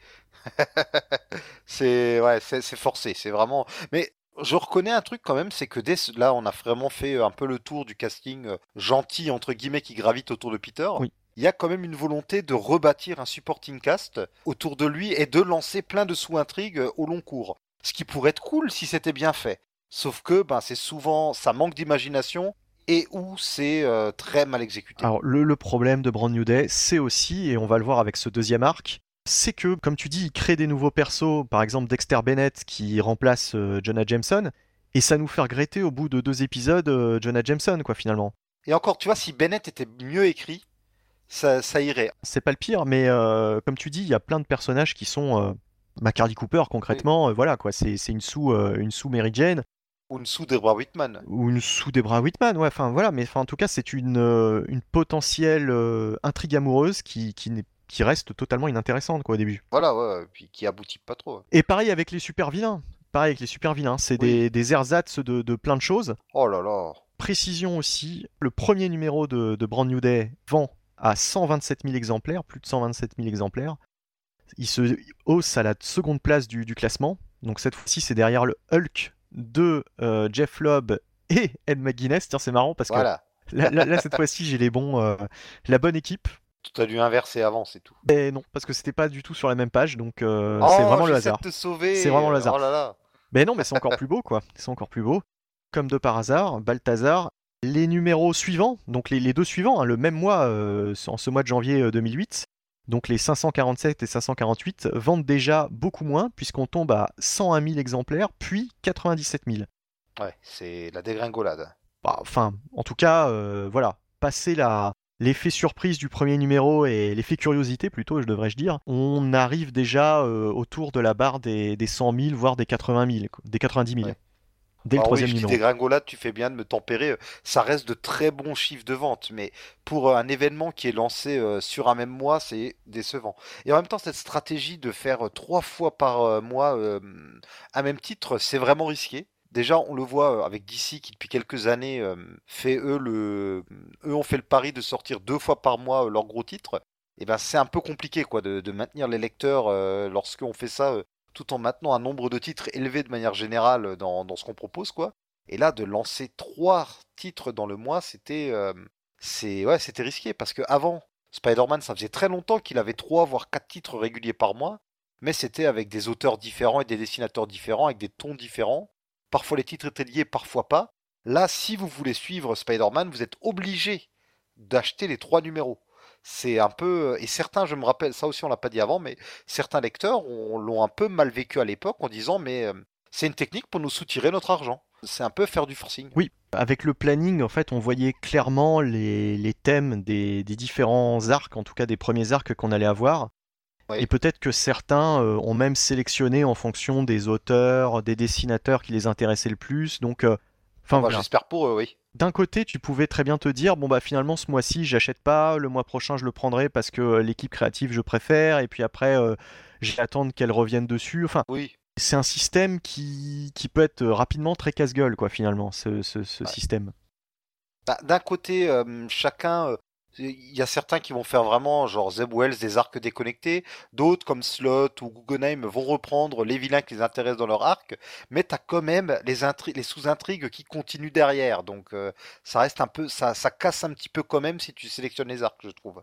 c'est ouais, c'est forcé, c'est vraiment. Mais je reconnais un truc quand même, c'est que dès là, on a vraiment fait un peu le tour du casting euh, gentil entre guillemets qui gravite autour de Peter. Oui. Il y a quand même une volonté de rebâtir un supporting cast autour de lui et de lancer plein de sous-intrigues euh, au long cours. Ce qui pourrait être cool si c'était bien fait. Sauf que ben c'est souvent ça manque d'imagination et où c'est euh, très mal exécuté. Alors, le, le problème de Brand New Day, c'est aussi, et on va le voir avec ce deuxième arc, c'est que, comme tu dis, il crée des nouveaux persos, par exemple Dexter Bennett qui remplace euh, Jonah Jameson, et ça nous fait regretter au bout de deux épisodes euh, Jonah Jameson, quoi, finalement. Et encore, tu vois, si Bennett était mieux écrit, ça, ça irait. C'est pas le pire, mais euh, comme tu dis, il y a plein de personnages qui sont. Euh, Maccardy Cooper, concrètement, voilà, quoi, c'est une sous, une sous Mary Jane. Ou une sous Deborah Whitman. ou une sous Debra Whitman, ouais, enfin voilà, mais enfin, en tout cas, c'est une, une potentielle intrigue amoureuse qui, qui, n'est- qui reste totalement inintéressante quoi, au début. Voilà, ouais, puis qui aboutit pas trop. Et pareil avec les super vilains, pareil avec les super vilains, c'est Oui. des, des ersatz de, de plein de choses. Oh là là. Précision aussi, le premier numéro de, de Brand New Day vend à 127 000 exemplaires, plus de 127 000 exemplaires. Il se hausse à la seconde place du, du classement, donc cette fois-ci c'est derrière le Hulk de euh, Jeff Lobb et Ed McGuinness. Tiens, c'est marrant parce que Voilà. Là, là- là, cette fois-ci, j'ai les bons, euh, la bonne équipe. A dû inverser avant, c'est tout. Et non, parce que c'était pas du tout sur la même page, donc euh, oh, c'est vraiment le hasard. C'est vraiment le hasard. Oh là là. Mais non, mais c'est encore plus beau, quoi. C'est encore plus beau. Comme de par hasard, Balthazar, les numéros suivants, donc les, les deux suivants, hein, le même mois, euh, en ce mois de janvier euh, 2008, donc les 547 et 548 vendent déjà beaucoup moins, puisqu'on tombe à 101 000 exemplaires, puis 97 000. Ouais, c'est la dégringolade. Bah, enfin, en tout cas, euh, voilà, passer la l'effet surprise du premier numéro et l'effet curiosité plutôt, je devrais-je dire, on arrive déjà euh, autour de la barre des, des 100 000, voire des 80 000, quoi, des 90 000. Ouais. Dès le oui, troisième je dis numéro. dégringolade, tu fais bien de me tempérer. Ça reste de très bons chiffres de vente, mais pour euh, un événement qui est lancé euh, sur un même mois, c'est décevant. Et en même temps, cette stratégie de faire euh, trois fois par euh, mois euh, un même titre, c'est vraiment risqué. Déjà, on le voit euh, avec DC qui depuis quelques années euh, fait eux le, eux ont fait le pari de sortir deux fois par mois euh, leurs gros titres. Et ben c'est un peu compliqué quoi de, maintenir les lecteurs lorsqu'on fait ça tout en maintenant un nombre de titres élevé de manière générale dans, ce qu'on propose quoi. Et là de lancer trois titres dans le mois, c'était risqué parce que avant Spider-Man ça faisait très longtemps qu'il avait trois voire quatre titres réguliers par mois, mais c'était avec des auteurs différents et des dessinateurs différents avec des tons différents. Parfois les titres étaient liés, parfois pas. Là, si vous voulez suivre Spider-Man, vous êtes obligé d'acheter les trois numéros. C'est un peu et certains, je me rappelle, ça aussi on l'a pas dit avant, mais certains lecteurs on- l'ont un peu mal vécu à l'époque en disant mais euh, c'est une technique pour nous soutirer notre argent. C'est un peu faire du forcing. Oui, avec le planning, en fait, on voyait clairement les, thèmes des différents arcs, en tout cas des premiers arcs qu'on allait avoir. Et peut-être que certains euh, ont même sélectionné en fonction des auteurs, des dessinateurs qui les intéressaient le plus. Donc, euh, voilà. J'espère pour eux, oui. D'un côté, tu pouvais très bien te dire, bon bah finalement ce mois-ci j'achète pas, le mois prochain je le prendrai parce que euh, l'équipe créative je préfère, et puis après vais attendre qu'elle revienne dessus. Enfin, Oui. c'est un système qui, qui peut être rapidement très casse-gueule quoi finalement, ce, ce- ce Ouais. système. Bah, D'un côté, euh, chacun, il y a certains qui vont faire vraiment, genre Zeb Wells, des arcs déconnectés. D'autres, comme Slot ou Guggenheim, vont reprendre les vilains qui les intéressent dans leur arc. Mais t'as quand même les, intri- les sous-intrigues qui continuent derrière. Donc, euh, ça reste un peu, ça, casse un petit peu quand même si tu sélectionnes les arcs, je trouve.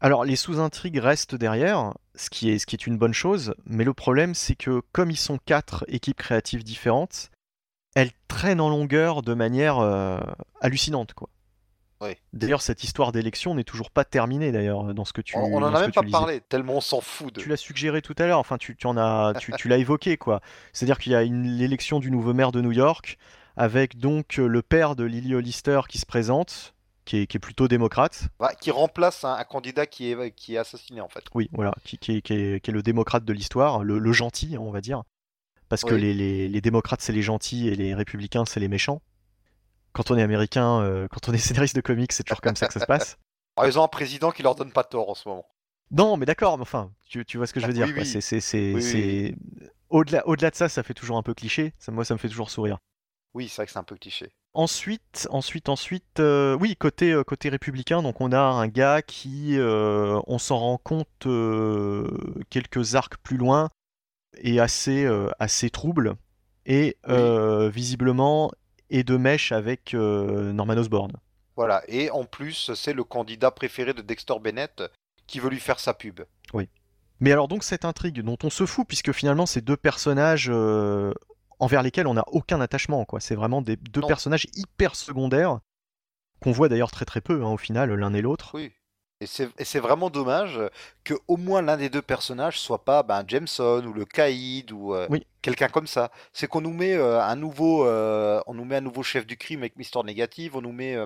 Alors les sous-intrigues restent derrière, ce qui est, ce qui est une bonne chose, mais le problème c'est que comme ils sont quatre équipes créatives différentes, elles traînent en longueur de manière euh, hallucinante quoi. Oui. D'ailleurs cette histoire d'élection n'est toujours pas terminée d'ailleurs dans ce que tu On, on dans en ce a même pas parlé, tellement on s'en fout de. Tu l'as suggéré tout à l'heure, enfin tu, tu en as, tu, tu l'as évoqué quoi. C'est-à-dire qu'il y a une- l'élection du nouveau maire de New York, avec donc euh, le père de Lily Hollister qui se présente, qui est, plutôt démocrate. qui remplace un, candidat qui est, qui est assassiné en fait. Oui, voilà, qui, qui, est, le démocrate de l'histoire, le, gentil, on va dire. Parce que les, démocrates, c'est les gentils et les républicains, c'est les méchants. Quand on est américain, euh, quand on est scénariste de comics, c'est toujours comme ça que ça se passe. ils ont un président qui leur donne pas tort en ce moment. Non, mais d'accord, mais enfin, tu, vois ce que je veux dire. C'est, Au-delà, au-delà de ça, ça fait toujours un peu cliché. Ça, moi, ça me fait toujours sourire. Oui, c'est vrai que c'est un peu cliché. Ensuite, ensuite, ensuite, euh, oui, côté, euh, côté républicain, donc on a un gars qui, euh, on s'en rend compte quelques arcs plus loin, est assez, assez trouble et visiblement est de mèche avec Norman Osborn. Voilà, et en plus, c'est le candidat préféré de Dexter Bennett qui veut lui faire sa pub. Oui. Mais alors donc cette intrigue dont on se fout puisque finalement ces deux personnages envers lesquels on n'a aucun attachement. quoi. C'est vraiment des deux personnages hyper secondaires, qu'on voit d'ailleurs très très peu hein, au final, l'un et l'autre. Oui. Et c'est vraiment dommage que au moins l'un des deux personnages soit pas ben, Jameson ou le Caïd ou euh, quelqu'un comme ça. C'est qu'on nous met euh, un nouveau, euh, on nous met un nouveau chef du crime avec Mister Négative, on nous met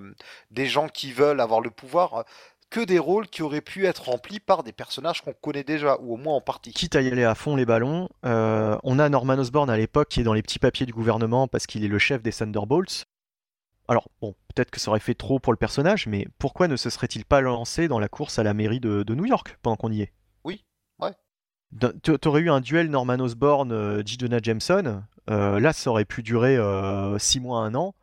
des gens qui veulent avoir le pouvoir que des rôles qui auraient pu être remplis par des personnages qu'on connaît déjà, ou au moins en partie. Quitte à y aller à fond les ballons, euh, on a Norman Osborn à l'époque qui est dans les petits papiers du gouvernement parce qu'il est le chef des Thunderbolts. Alors, bon, peut-être que ça aurait fait trop pour le personnage, mais pourquoi ne se serait-il pas lancé dans la course à la mairie de, New York pendant qu'on y est? Oui, ouais. T'aurais eu un duel Norman Osborn, euh. Jonah Jameson, euh, là ça aurait pu durer 6 mois, 1 an,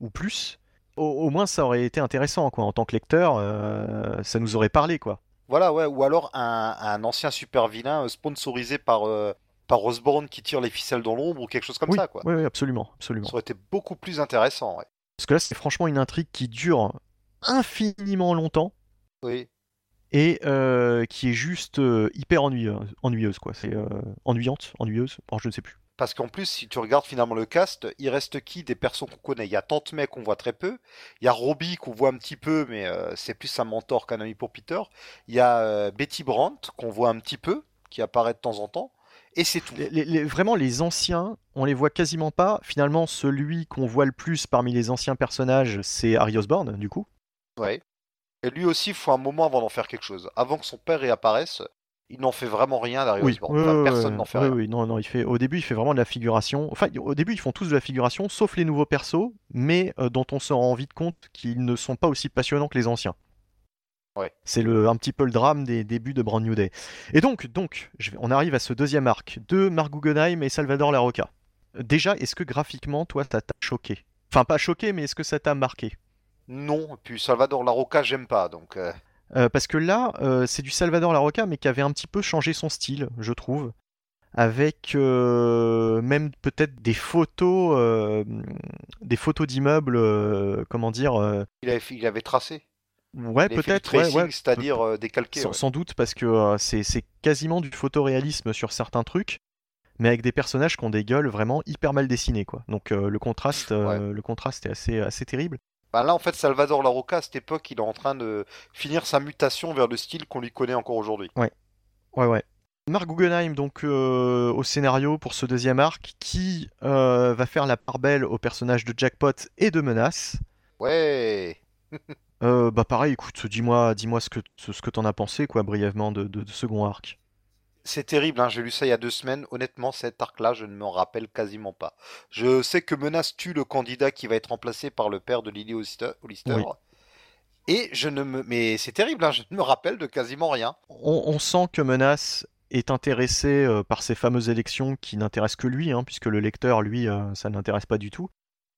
ou plus au, moins ça aurait été intéressant quoi en tant que lecteur euh, ça nous aurait parlé quoi voilà ouais ou alors un, ancien super vilain euh, sponsorisé par euh, par Osborne qui tire les ficelles dans l'ombre ou quelque chose comme ça quoi oui, absolument absolument ça aurait été beaucoup plus intéressant ouais. Parce que là c'est franchement une intrigue qui dure infiniment longtemps oui et qui est juste hyper ennuyeuse, ennuyeuse quoi c'est ennuyante ennuyeuse alors je ne sais plus parce qu'en plus, si tu regardes finalement le cast, il reste qui des personnes qu'on connaît? Il y a Tante May qu'on voit très peu. Il y a Robbie qu'on voit un petit peu, mais euh, c'est plus un mentor qu'un ami pour Peter. Il y a euh, Betty Brandt qu'on voit un petit peu, qui apparaît de temps en temps. Et c'est tout. vraiment, les anciens, on les voit quasiment pas. Finalement, celui qu'on voit le plus parmi les anciens personnages, c'est Harry Osborn, du coup. Ouais. Et lui aussi, il faut un moment avant d'en faire quelque chose. Avant que son père réapparaisse, il n'en fait vraiment rien derrière oui, personne n'en fait rien. Oui, non, non, il fait, au début, il fait vraiment de la figuration. Enfin, au début, ils font tous de la figuration, sauf les nouveaux persos, mais euh, dont on se rend vite compte qu'ils ne sont pas aussi passionnants que les anciens. Ouais. C'est le, un petit peu le drame des débuts de Brand New Day. Et donc, donc je on arrive à ce deuxième arc de Mark Guggenheim et Salvador Larocca. Déjà, est-ce que graphiquement, toi, ça t'a choqué? Enfin, pas choqué, mais est-ce que ça t'a marqué? Non, puis Salvador Larocca, j'aime pas, donc... Euh, euh, parce que là, euh, c'est du Salvador Larocca, mais qui avait un petit peu changé son style, je trouve. Avec même peut-être des photos, des photos d'immeubles, comment dire. Il avait, il, avait, tracé. Ouais, peut-être. Ouais, C'est-à-dire décalqué. Sans, doute, parce que c'est quasiment du photoréalisme sur certains trucs, mais avec des personnages qui ont des gueules vraiment hyper mal dessinées, quoi. Donc le contraste, le contraste est assez, assez terrible. Bah là, en fait, Salvador Larocca, à cette époque, il est en train de finir sa mutation vers le style qu'on lui connaît encore aujourd'hui. Ouais. Ouais, ouais. Mark Guggenheim, donc, euh, au scénario pour ce deuxième arc, qui euh, va faire la part belle au personnage de Jackpot et de Menace. Ouais euh, Bah, pareil, écoute, dis-moi dis, ce que, ce que t'en as pensé, quoi, brièvement, de, de, de second arc. C'est terrible, hein, j'ai lu ça il y a deux semaines. Honnêtement, cet arc-là, je ne m'en rappelle quasiment pas. Je sais que Menace tue le candidat qui va être remplacé par le père de Lily Hollister. Et je ne me. Mais c'est terrible, hein, je ne me rappelle de quasiment rien. On, sent que Menace est intéressé euh, par ces fameuses élections qui n'intéressent que lui, hein, puisque le lecteur, lui, euh, ça n'intéresse pas du tout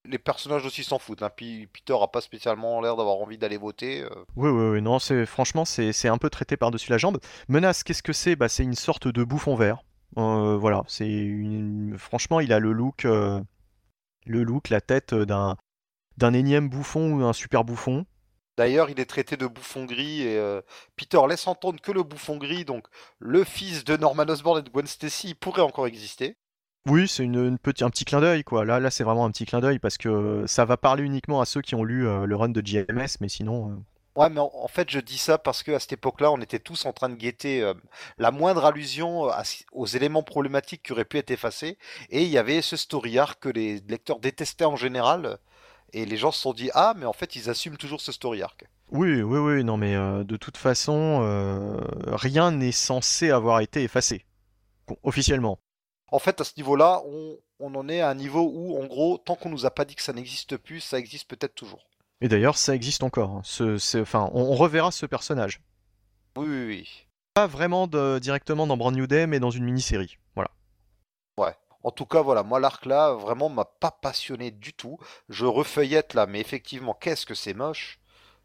les personnages aussi s'en foutent. Hein. Peter a pas spécialement l'air d'avoir envie d'aller voter. Euh. Oui, oui, oui, non, c'est franchement, c'est un peu traité par-dessus la jambe. Menace, qu'est-ce que c'est? Bah, C'est une sorte de bouffon vert. Euh, voilà, c'est une... franchement, il a le look, euh, le look, la tête d'un d'un énième bouffon ou un super bouffon. D'ailleurs, il est traité de bouffon gris et Peter laisse entendre que le bouffon gris, donc le fils de Norman Osborn et de Gwen Stacy, pourrait encore exister. Oui, c'est une, un petit clin d'œil, quoi. Là, là c'est vraiment un petit clin d'œil parce que ça va parler uniquement à ceux qui ont lu euh, le run de JMS, mais sinon. Euh, ouais, mais en, fait, je dis ça parce qu'à cette époque-là, on était tous en train de guetter euh, la moindre allusion aux éléments problématiques qui auraient pu être effacés. Et il y avait ce story arc que les lecteurs détestaient en général. Et les gens se sont dit ah mais en fait ils assument toujours ce story arc. Oui, oui, oui, non mais euh, de toute façon, euh, rien n'est censé avoir été effacé, officiellement. En fait, à ce niveau-là, on, on en est à un niveau où, en gros, tant qu'on nous a pas dit que ça n'existe plus, ça existe peut-être toujours. Et d'ailleurs, ça existe encore. hein. Ce, enfin, on, on reverra ce personnage. Oui, oui, oui. Pas vraiment de- directement dans Brand New Day, mais dans une mini-série. Voilà. En tout cas, voilà, moi l'arc là, vraiment m'a pas passionné du tout. Je refeuillette là, mais effectivement, qu'est-ce que c'est moche?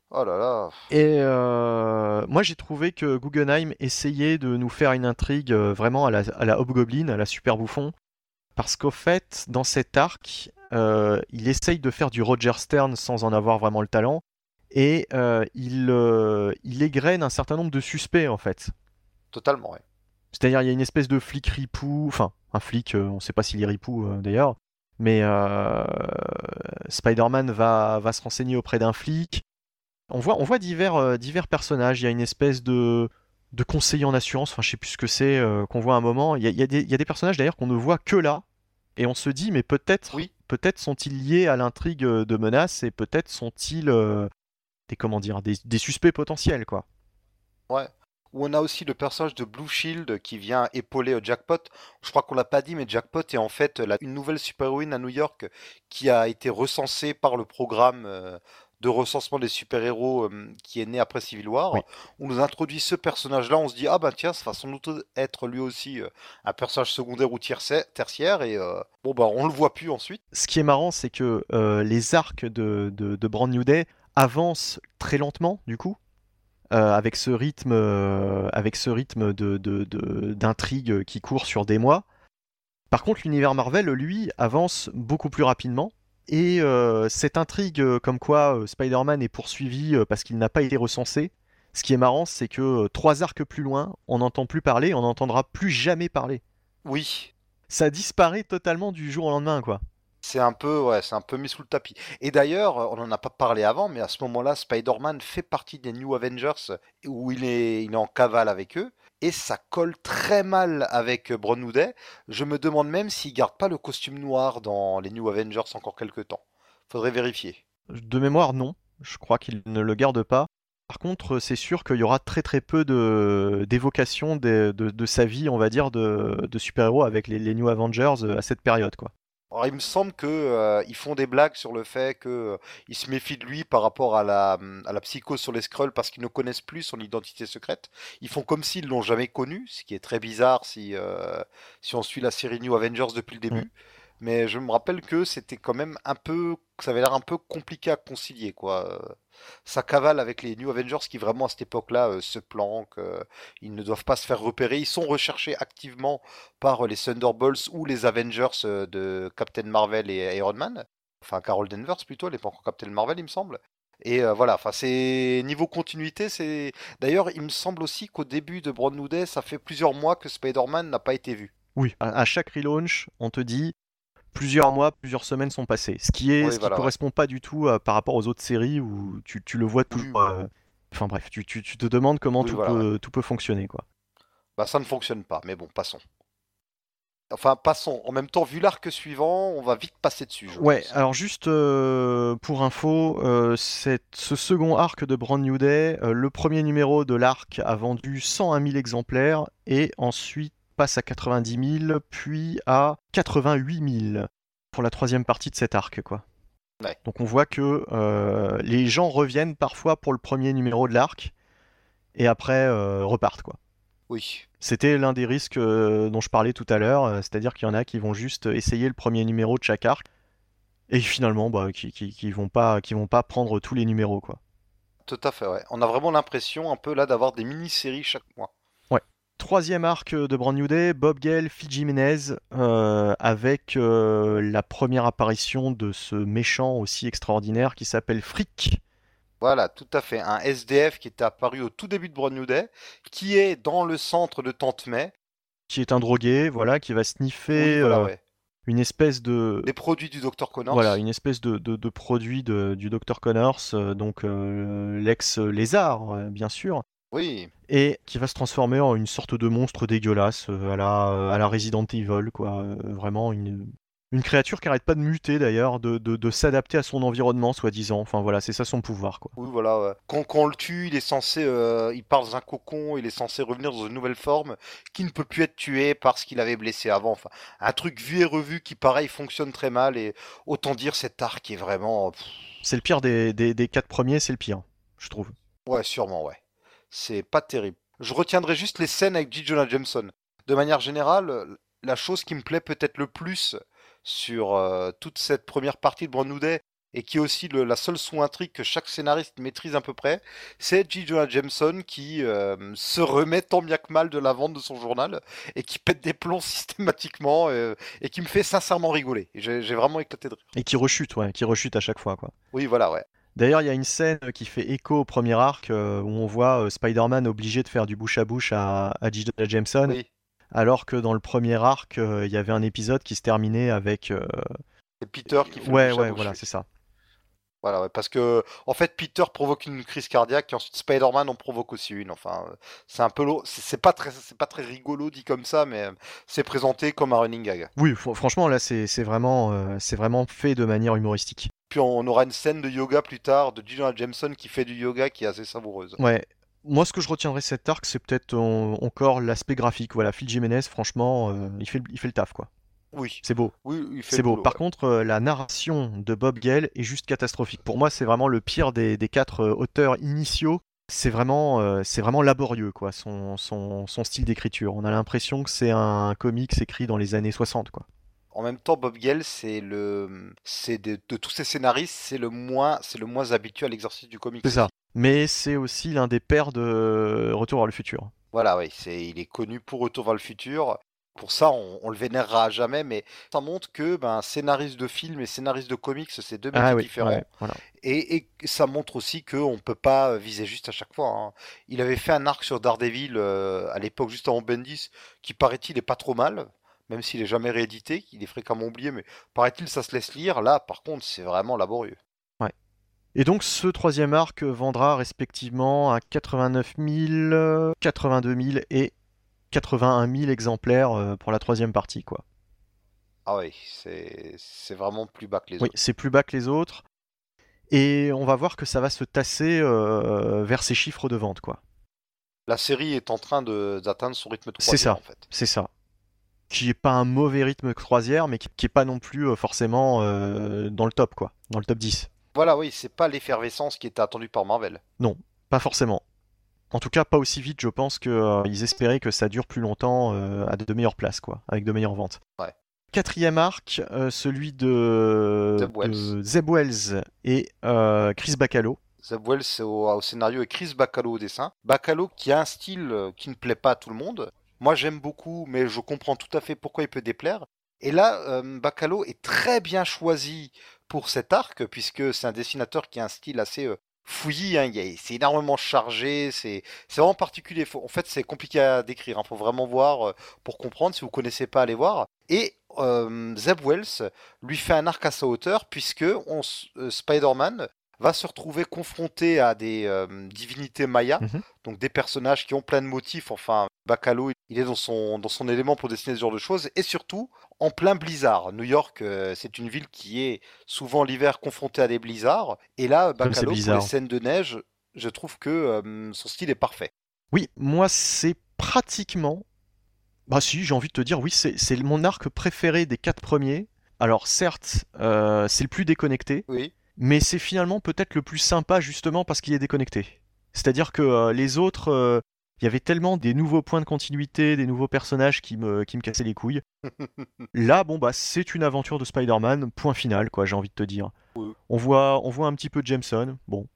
Oh là là. Et euh, moi, j'ai trouvé que Guggenheim essayait de nous faire une intrigue euh, vraiment à la, à la Hobgoblin, à la Super Bouffon. Parce qu'au fait, dans cet arc, euh, il essaye de faire du Roger Stern sans en avoir vraiment le talent. Et euh, il, il égrène un certain nombre de suspects, en fait. Totalement, ouais. C'est-à-dire, il y a une espèce de flic ripou, enfin, un flic, on ne sait pas s'il est ripou d'ailleurs, mais Spider-Man va, va se renseigner auprès d'un flic. On voit, on voit divers, euh, divers personnages. Il y a une espèce de, de conseiller en assurance, enfin, je sais plus ce que c'est, euh, qu'on voit à un moment. Il y a, il y a des, il y a des personnages d'ailleurs qu'on ne voit que là, et on se dit, mais peut-être Oui. peut-être sont-ils liés à l'intrigue euh, de menace, et peut-être sont-ils euh, des, comment dire, des, des suspects potentiels, quoi. Ouais. Où on a aussi le personnage de Blue Shield qui vient épauler Jackpot. Je crois qu'on l'a pas dit, mais Jackpot est en fait la- une nouvelle super-héroïne à New York qui a été recensée par le programme de recensement des super-héros euh, qui est né après Civil War. Oui. On nous introduit ce personnage-là, on se dit ah bah tiens, ça va sans doute être lui aussi euh, un personnage secondaire ou tertiaire et euh, bon bah on le voit plus ensuite. ce qui est marrant, c'est que les arcs de, de, de Brand New Day avancent très lentement, du coup, avec ce rythme, avec ce rythme de- d'intrigue qui court sur des mois. Par contre, l'univers Marvel, lui, avance beaucoup plus rapidement. Et euh, cette intrigue, euh, comme quoi euh, Spider-Man est poursuivi parce qu'il n'a pas été recensé, ce qui est marrant, c'est que trois arcs plus loin, on n'entend plus parler, on n'entendra plus jamais parler. Oui, Ça disparaît totalement du jour au lendemain, quoi. C'est un peu, ouais, c'est un peu mis sous le tapis. Et d'ailleurs, on n'en a pas parlé avant, mais à ce moment-là, Spider-Man fait partie des New Avengers où il est, il est en cavale avec eux. Et ça colle très mal avec euh, Day. Je me demande même s'il garde pas le costume noir dans les New Avengers encore quelques temps. Faudrait vérifier. De mémoire, non. Je crois qu'il ne le garde pas. Par contre, c'est sûr qu'il y aura très très peu d'évocation de, sa vie, on va dire, de, de super-héros avec les, les New Avengers euh, à cette période, quoi. Alors, il me semble que euh, ils font des blagues sur le fait que euh, ils se méfient de lui par rapport à la, à la psychose sur les Skrulls parce qu'ils ne connaissent plus son identité secrète. Ils font comme s'ils l'ont jamais connu, ce qui est très bizarre si, euh, si on suit la série New Avengers depuis le début. Mais je me rappelle que c'était quand même un peu, ça avait l'air un peu compliqué à concilier, quoi. Euh, Ça cavale avec les New Avengers qui vraiment à cette époque-là euh, se planquent. euh, ils ne doivent pas se faire repérer. Ils sont recherchés activement par euh, les Thunderbolts ou les Avengers de Captain Marvel et Iron Man. Enfin, Carol Danvers plutôt, elle n'est pas encore Captain Marvel, il me semble. Et voilà, enfin, c'est niveau continuité, c'est. D'ailleurs, il me semble aussi qu'au début de Brand New Day, ça fait plusieurs mois que Spider-Man n'a pas été vu. Oui. À chaque relaunch, on te dit plusieurs mois, plusieurs semaines sont passées. Ce qui est, Oui, ce qui voilà, ouais. correspond pas du tout euh, par rapport aux autres séries où tu, tu le vois toujours. euh, Enfin bref, tu, tu- tu te demandes comment Oui, tout, voilà, peut, tout peut fonctionner, quoi. Bah, ça ne fonctionne pas, mais bon, passons. Enfin, passons. En même temps, vu l'arc suivant, on va vite passer dessus. je Ouais, pense. alors juste euh, pour info, euh, cette- ce second arc de Brand New Day, euh, le premier numéro de l'arc a vendu 101 000 exemplaires et ensuite passe à 90 000, puis à 88 000 pour la troisième partie de cet arc, quoi. Ouais. Donc on voit que euh, les gens reviennent parfois pour le premier numéro de l'arc et après euh, repartent, quoi. Oui. C'était l'un des risques euh, dont je parlais tout à l'heure, c'est-à-dire qu'il y en a qui vont juste essayer le premier numéro de chaque arc et finalement bah, qui, qui, qui vont pas qui vont pas prendre tous les numéros quoi. Tout à fait, ouais. On a vraiment l'impression un peu là d'avoir des mini-séries chaque mois. Troisième arc de Brand New Day, Bob Gale, Fiji Menez, euh, avec euh, la première apparition de ce méchant aussi extraordinaire qui s'appelle Frick. Voilà, tout à fait. Un SDF qui était apparu au tout début de Brand New Day, qui est dans le centre de Tante May. qui est un drogué, voilà, qui va sniffer Oui, voilà, euh, ouais. une espèce de Des produits du Dr Connors. Voilà, une espèce de, de, de produit de- du Dr Connors, euh, donc l'ex-lézard, bien sûr, Oui, et qui va se transformer en une sorte de monstre dégueulasse euh, à la, à la Resident Evil, quoi. euh, vraiment une, Une créature qui arrête pas de muter d'ailleurs, de, de, s'adapter à son environnement, soi-disant. Enfin voilà, c'est ça son pouvoir quoi. Oui, voilà. Quand, quand, on le tue, il est censé, euh, il part dans un cocon, il est censé revenir dans une nouvelle forme qui ne peut plus être tué parce qu'il avait blessé avant. Enfin, un truc vu et revu qui pareil fonctionne très mal et autant dire cet arc est vraiment. C'est le pire des, des, des quatre premiers, c'est le pire, je trouve. Ouais, sûrement, ouais. C'est pas terrible. Je retiendrai juste les scènes avec J. Jonah Jameson. De manière générale, la chose qui me plaît peut-être le plus sur euh, toute cette première partie de Brandwood et qui est aussi la seule sous-intrigue que chaque scénariste maîtrise à peu près, c'est J. Jonah Jameson qui euh, se remet tant bien que mal de la vente de son journal et qui pète des plombs systématiquement euh, et qui me fait sincèrement rigoler. J'ai vraiment éclaté de rire. Et qui rechute, ouais, qui rechute à chaque fois, quoi. Oui, voilà, ouais. D'ailleurs, il y a une scène qui fait écho au premier arc où on voit Spider-Man obligé de faire du bouche à bouche à, à Jameson. Oui alors que dans le premier arc, euh, il y avait un épisode qui se terminait avec. Euh, c'est Peter qui fait Ouais, ouais, voilà, c'est ça. Voilà, parce que en fait, Peter provoque une crise cardiaque et ensuite Spider-Man en provoque aussi une. Enfin, euh, c'est un peu c'est pas très, c'est pas très rigolo dit comme ça, mais c'est présenté comme un running gag. Oui, franchement, là, c'est vraiment, c'est vraiment fait de manière humoristique. Puis on aura une scène de yoga plus tard de Jonah Jameson qui fait du yoga qui est assez savoureuse. Ouais, moi, ce que je retiendrai de cet arc, c'est peut-être encore l'aspect graphique. Voilà, Phil Jiménez, franchement, euh, il, fait, il fait le taf, quoi. Oui. C'est beau. Oui, c'est beau. Par contre, euh, la narration de Bob Gale est juste catastrophique. Pour moi, c'est vraiment le pire des, quatre euh, auteurs initiaux. C'est vraiment, c'est vraiment laborieux, quoi, son, son, son style d'écriture. On a l'impression que c'est un comics écrit dans les années 60, quoi. En même temps, Bob Gale, c'est le, c'est de, tous ces scénaristes, c'est le moins, c'est le moins habitué à l'exercice du comics. C'est ça mais c'est aussi l'un des pères de Retour vers le futur. Voilà, oui, c'est, il est connu pour Retour vers le futur. Pour ça, on, le vénérera jamais, mais ça montre que ben, scénariste de film et scénariste de comics, c'est deux métiers ah différents. et, ça montre aussi qu'on ne peut pas viser juste à chaque fois. Hein. Il avait fait un arc sur Daredevil euh, à l'époque, juste avant Bendis, qui paraît-il est pas trop mal, même s'il est jamais réédité, qu'il est fréquemment oublié, mais paraît-il ça se laisse lire. Là, par contre, c'est vraiment laborieux. Et donc ce troisième arc vendra respectivement à 89 000, 82 000 et 81 000 exemplaires euh, pour la troisième partie. quoi. Ah oui, c'est vraiment plus bas que les oui, autres. c'est plus bas que les autres. Et on va voir que ça va se tasser euh, vers ces chiffres de vente. quoi. La série est en train d'atteindre son rythme de croisière, C'est ça, en fait. c'est ça. Qui est pas un mauvais rythme croisière, mais qui, qui est pas non plus euh, forcément dans le top, quoi, dans le top 10. Voilà, oui, c'est pas l'effervescence qui était attendue par Marvel. Non, pas forcément. En tout cas, pas aussi vite, je pense qu'ils euh, espéraient que ça dure plus longtemps euh, à de meilleures places, quoi, avec de meilleures ventes. Ouais. Quatrième arc, euh, celui de Zeb Wells, et Chris Bacalo. Zeb Wells au, au, scénario et Chris Bacalo au dessin. Bacalo qui a un style qui ne plaît pas à tout le monde. Moi j'aime beaucoup, mais je comprends tout à fait pourquoi il peut déplaire. Et là, Bacalo est très bien choisi pour cet arc, puisque c'est un dessinateur qui a un style assez euh, fouillis, hein, c'est énormément chargé, c'est vraiment particulier. en fait, c'est compliqué à décrire, il hein, faut vraiment voir euh, pour comprendre. Si vous connaissez pas, allez voir. Et euh, Zeb Wells lui fait un arc à sa hauteur, puisque Spider-Man va se retrouver confronté à des divinités mayas, mmh donc des personnages qui ont plein de motifs. Enfin, Bacalo, il est dans son, dans son élément pour dessiner ce genre de choses, et surtout en plein blizzard. New York, euh, c'est une ville qui est souvent l'hiver confrontée à des blizzards, et là, Bacalo, pour les scènes de neige, je trouve que son style est parfait. Oui, moi, c'est pratiquement. Bah, si, j'ai envie de te dire, oui, c'est mon arc préféré des quatre premiers. Alors, certes, euh, c'est le plus déconnecté. Oui mais c'est finalement peut-être le plus sympa justement parce qu'il est déconnecté. C'est-à-dire que euh, les autres, euh, il y avait tellement des nouveaux points de continuité, des nouveaux personnages qui me, qui me cassaient les couilles. Là, bon bah c'est une aventure de Spider-Man, point final quoi, j'ai envie de te dire. On voit, on voit un petit peu Jameson, bon.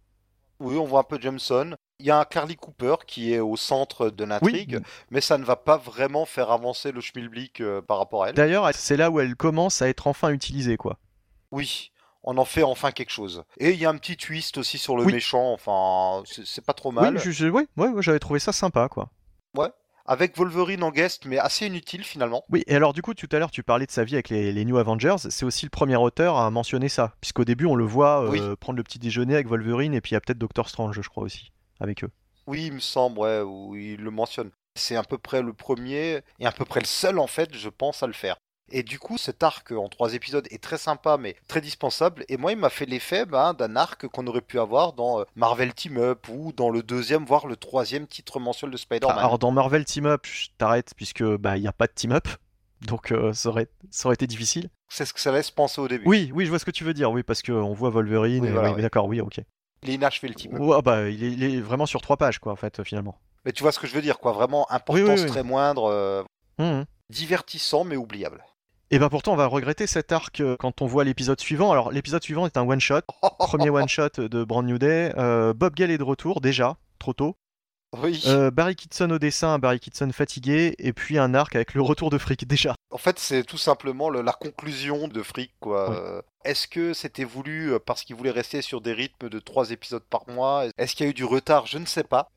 Oui, on voit un peu Jameson. Il y a un Carly Cooper qui est au centre de l'intrigue, mais ça ne va pas vraiment faire avancer le Schmilblick euh, par rapport à elle. D'ailleurs, c'est là où elle commence à être enfin utilisée, quoi. Oui, on en fait enfin quelque chose. Et il y a un petit twist aussi sur le méchant, enfin, c'est pas trop mal. Oui, ouais, j'avais trouvé ça sympa, quoi. Ouais. Avec Wolverine en guest, mais assez inutile finalement. Oui, et alors du coup, tout à l'heure, tu parlais de sa vie avec les, New Avengers. C'est aussi le premier auteur à mentionner ça. Puisqu'au début, on le voit euh, prendre le petit déjeuner avec Wolverine, et puis il y a peut-être Doctor Strange, je crois aussi, avec eux. Oui, il me semble, ouais, où il le mentionne. C'est à peu près le premier, et à peu près le seul, en fait, je pense, à le faire. Et du coup, cet arc en trois épisodes est très sympa, mais très dispensable. Et moi, il m'a fait l'effet ben, d'un arc qu'on aurait pu avoir dans euh, Marvel Team Up ou dans le deuxième, voire le troisième titre mensuel de Spider-Man. Alors dans Marvel Team Up, je t'arrête puisque bah il y a pas de Team Up, donc euh, ça, aurait, ça aurait été difficile. C'est ce que ça laisse penser au début. Oui, oui, je vois ce que tu veux dire. Oui, parce qu'on voit Wolverine. Oui, et- voilà, oui, oui. D'accord, oui, ok. Il est inachevé le Team Up. Ouais, bah il est, il est vraiment sur trois pages quoi en fait finalement. Mais tu vois ce que je veux dire, quoi. Vraiment importance Oui, très moindre, euh, Mhm. divertissant mais oubliable. Et bah pourtant on va regretter cet arc euh, quand on voit l'épisode suivant. Alors l'épisode suivant est un one shot, premier one shot de Brand New Day. Euh, Bob Gale est de retour déjà, trop tôt. Oui. Euh, Barry Kitson au dessin, Barry Kitson fatigué, et puis un arc avec le retour de Frick déjà. En fait, c'est tout simplement le- la conclusion de Frick, quoi. Oui. Euh, Est-ce que c'était voulu parce qu'il voulait rester sur des rythmes de trois épisodes par mois? Est-ce qu'il y a eu du retard? Je ne sais pas.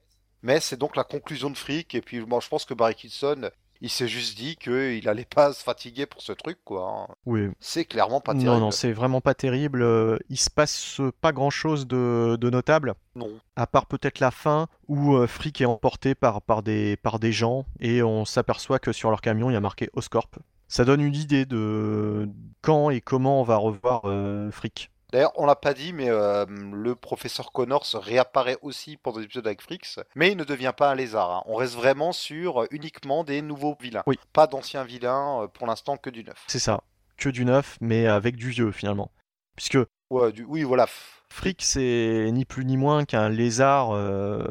Mais c'est donc la conclusion de Frick. Et puis, moi, je pense que Barry Kitson, il s'est juste dit qu'il allait pas se fatiguer pour ce truc, quoi. hein. Oui. C'est clairement pas terrible. Non, non, c'est vraiment pas terrible. Euh, Il se passe pas grand chose de, de notable. Non. À part peut-être la fin où euh, Frick est emporté par, par, des, par des gens et on s'aperçoit que sur leur camion il y a marqué Oscorp. Ça donne une idée de quand et comment on va revoir euh, Frick. D'ailleurs, on l'a pas dit, mais euh, le professeur Connors réapparaît aussi pendant l'épisode avec Frix, mais il ne devient pas un lézard. hein. On reste vraiment sur euh, uniquement des nouveaux vilains. Oui. Pas d'anciens vilains, euh, pour l'instant que du neuf. C'est ça. Que du neuf, mais avec du vieux finalement. Puisque Ouais, du... Oui, voilà. Frick, c'est ni plus ni moins qu'un lézard euh,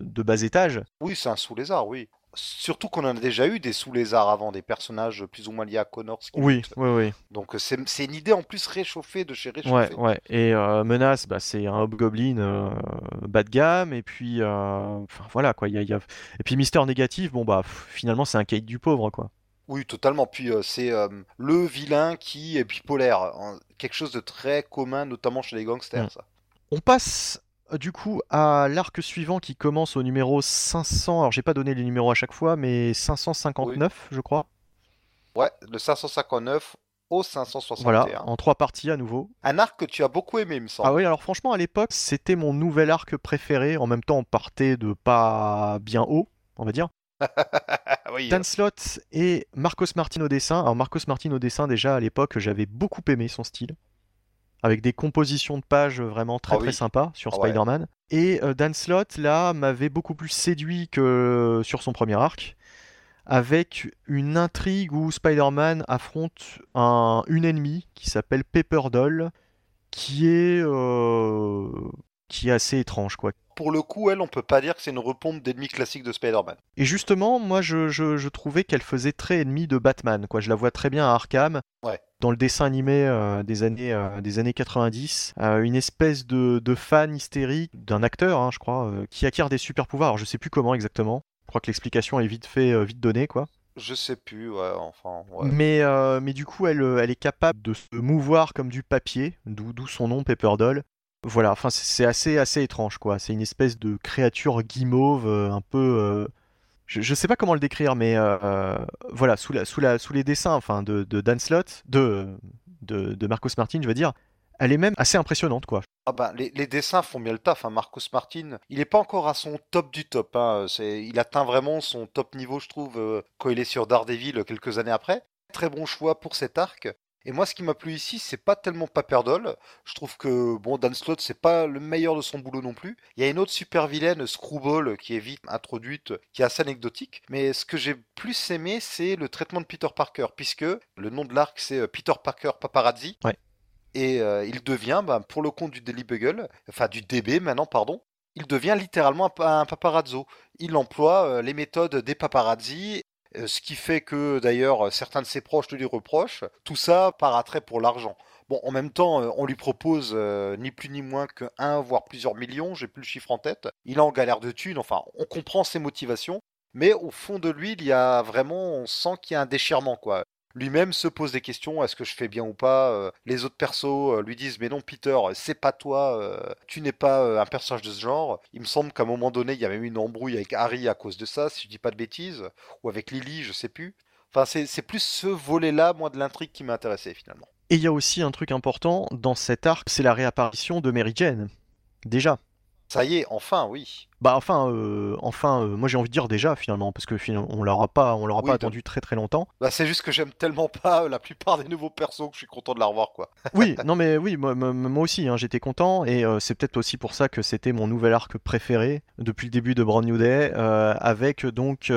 de bas étage. Oui, c'est un sous-lézard, oui. Surtout qu'on en a déjà eu des sous-lézards avant, des personnages plus ou moins liés à Connors. Oui, oui, oui. Donc euh, c'est une idée en plus réchauffée de chez Ouais, réchauffé. ouais. Et euh, Menace, bah, c'est un hobgoblin euh, bas de gamme. Et puis, euh, enfin, voilà quoi. il Y a, il y a- Et puis Mister Négatif, bon bah pff, finalement c'est un Kate du pauvre quoi. Oui, totalement. Puis euh, c'est euh, le vilain qui est bipolaire. hein. Quelque chose de très commun, notamment chez les gangsters, Mm. ça. On passe du coup à l'arc suivant qui commence au numéro 500. Alors j'ai pas donné les numéros à chaque fois, mais 559 je crois. Ouais, le 559 au 561. Voilà, en trois parties à nouveau. Un arc que tu as beaucoup aimé, il me semble. Ah oui, alors franchement à l'époque c'était mon nouvel arc préféré. En même temps on partait de pas bien haut, on va dire. Oui. Dan Slott et Marcos Martin au dessin. Alors Marcos Martin au dessin déjà à l'époque j'avais beaucoup aimé son style. Avec des compositions de pages vraiment très Ah très oui. sympas sur Ah ouais. Spider-Man. Et euh, Dan Slott là m'avait beaucoup plus séduit que sur son premier arc. Avec une intrigue où Spider-Man affronte un, une ennemie qui s'appelle Pepper Doll. Qui est, euh, qui est assez étrange quoi. Pour le coup, elle, on peut pas dire que c'est une repompe d'ennemis classiques de Spider-Man. Et justement, moi, je, je- je trouvais qu'elle faisait très ennemie de Batman. Quoi. Je la vois très bien à Arkham. Ouais. Dans le dessin animé euh, des, années, euh, des années 90, euh, une espèce de, de fan hystérique d'un acteur, hein, je crois, qui acquiert des super pouvoirs. Alors, je sais plus comment exactement. Je crois que l'explication est vite fait, vite donnée, quoi. Je sais plus, ouais, enfin. ouais. Mais, euh, mais du coup, elle, elle est capable de se mouvoir comme du papier, d'où d'où son nom, Pepper Doll. Voilà, enfin, c'est assez, assez étrange, quoi. C'est une espèce de créature guimauve, euh, un peu. euh, Je, je sais pas comment le décrire, mais euh, voilà, sous, les dessins enfin, de, de Dan Slott, de, de, Martin, je veux dire, elle est même assez impressionnante, quoi. Ah ben, les, dessins font bien le taf. Hein. Martin, il est pas encore à son top du top. Hein. Il atteint vraiment son top niveau, je trouve, quand il est sur Daredevil quelques années après. Très bon choix pour cet arc. Et moi, ce qui m'a plu ici, c'est pas tellement Paperdol. Je trouve que bon, Dan Slott, c'est pas le meilleur de son boulot non plus. Il y a une autre super vilaine, Screwball, qui est vite introduite, qui est assez anecdotique. Mais ce que j'ai plus aimé, c'est le traitement de Peter Parker, puisque le nom de l'arc, c'est euh, Peter Parker Paparazzi. Ouais. Et euh, il devient, ben, pour le compte du Daily Bugle, enfin du DB maintenant, pardon, il devient littéralement un, pa- un paparazzo. Il emploie euh, les méthodes des paparazzi, ce qui fait que d'ailleurs certains de ses proches lui reprochent. Tout ça par attrait pour l'argent. Bon, en même temps, euh, on lui propose euh, ni plus ni moins que un, voire plusieurs millions, j'ai plus le chiffre en tête. Il est en galère de thunes, enfin, on comprend ses motivations, mais au fond de lui, il y a vraiment, on sent qu'il y a un déchirement, quoi. Lui-même se pose des questions, est-ce que je fais bien ou pas Euh, Les autres persos euh, lui disent, mais non Peter, c'est pas toi, euh, tu n'es pas un personnage de ce genre. Il me semble qu'à un moment donné, il y a même eu une embrouille avec Harry à cause de ça, si je dis pas de bêtises, ou avec Lily, je sais plus. Enfin, c'est plus ce volet-là, moi, de l'intrigue qui m'a intéressé finalement. Et il y a aussi un truc important dans cet arc, c'est la réapparition de Mary Jane. Déjà. Ça y est, enfin, oui. Bah enfin, euh, enfin, euh, moi j'ai envie de dire déjà finalement, parce que finalement, on l'aura pas, on l'aura Oui, pas de- attendu très très longtemps. Bah, c'est juste que j'aime tellement pas euh, la plupart des nouveaux persos que je suis content de la revoir, quoi. Oui, non mais oui, moi, aussi, hein, j'étais content et euh, c'est peut-être aussi pour ça que c'était mon nouvel arc préféré depuis le début de Brand New Day, avec donc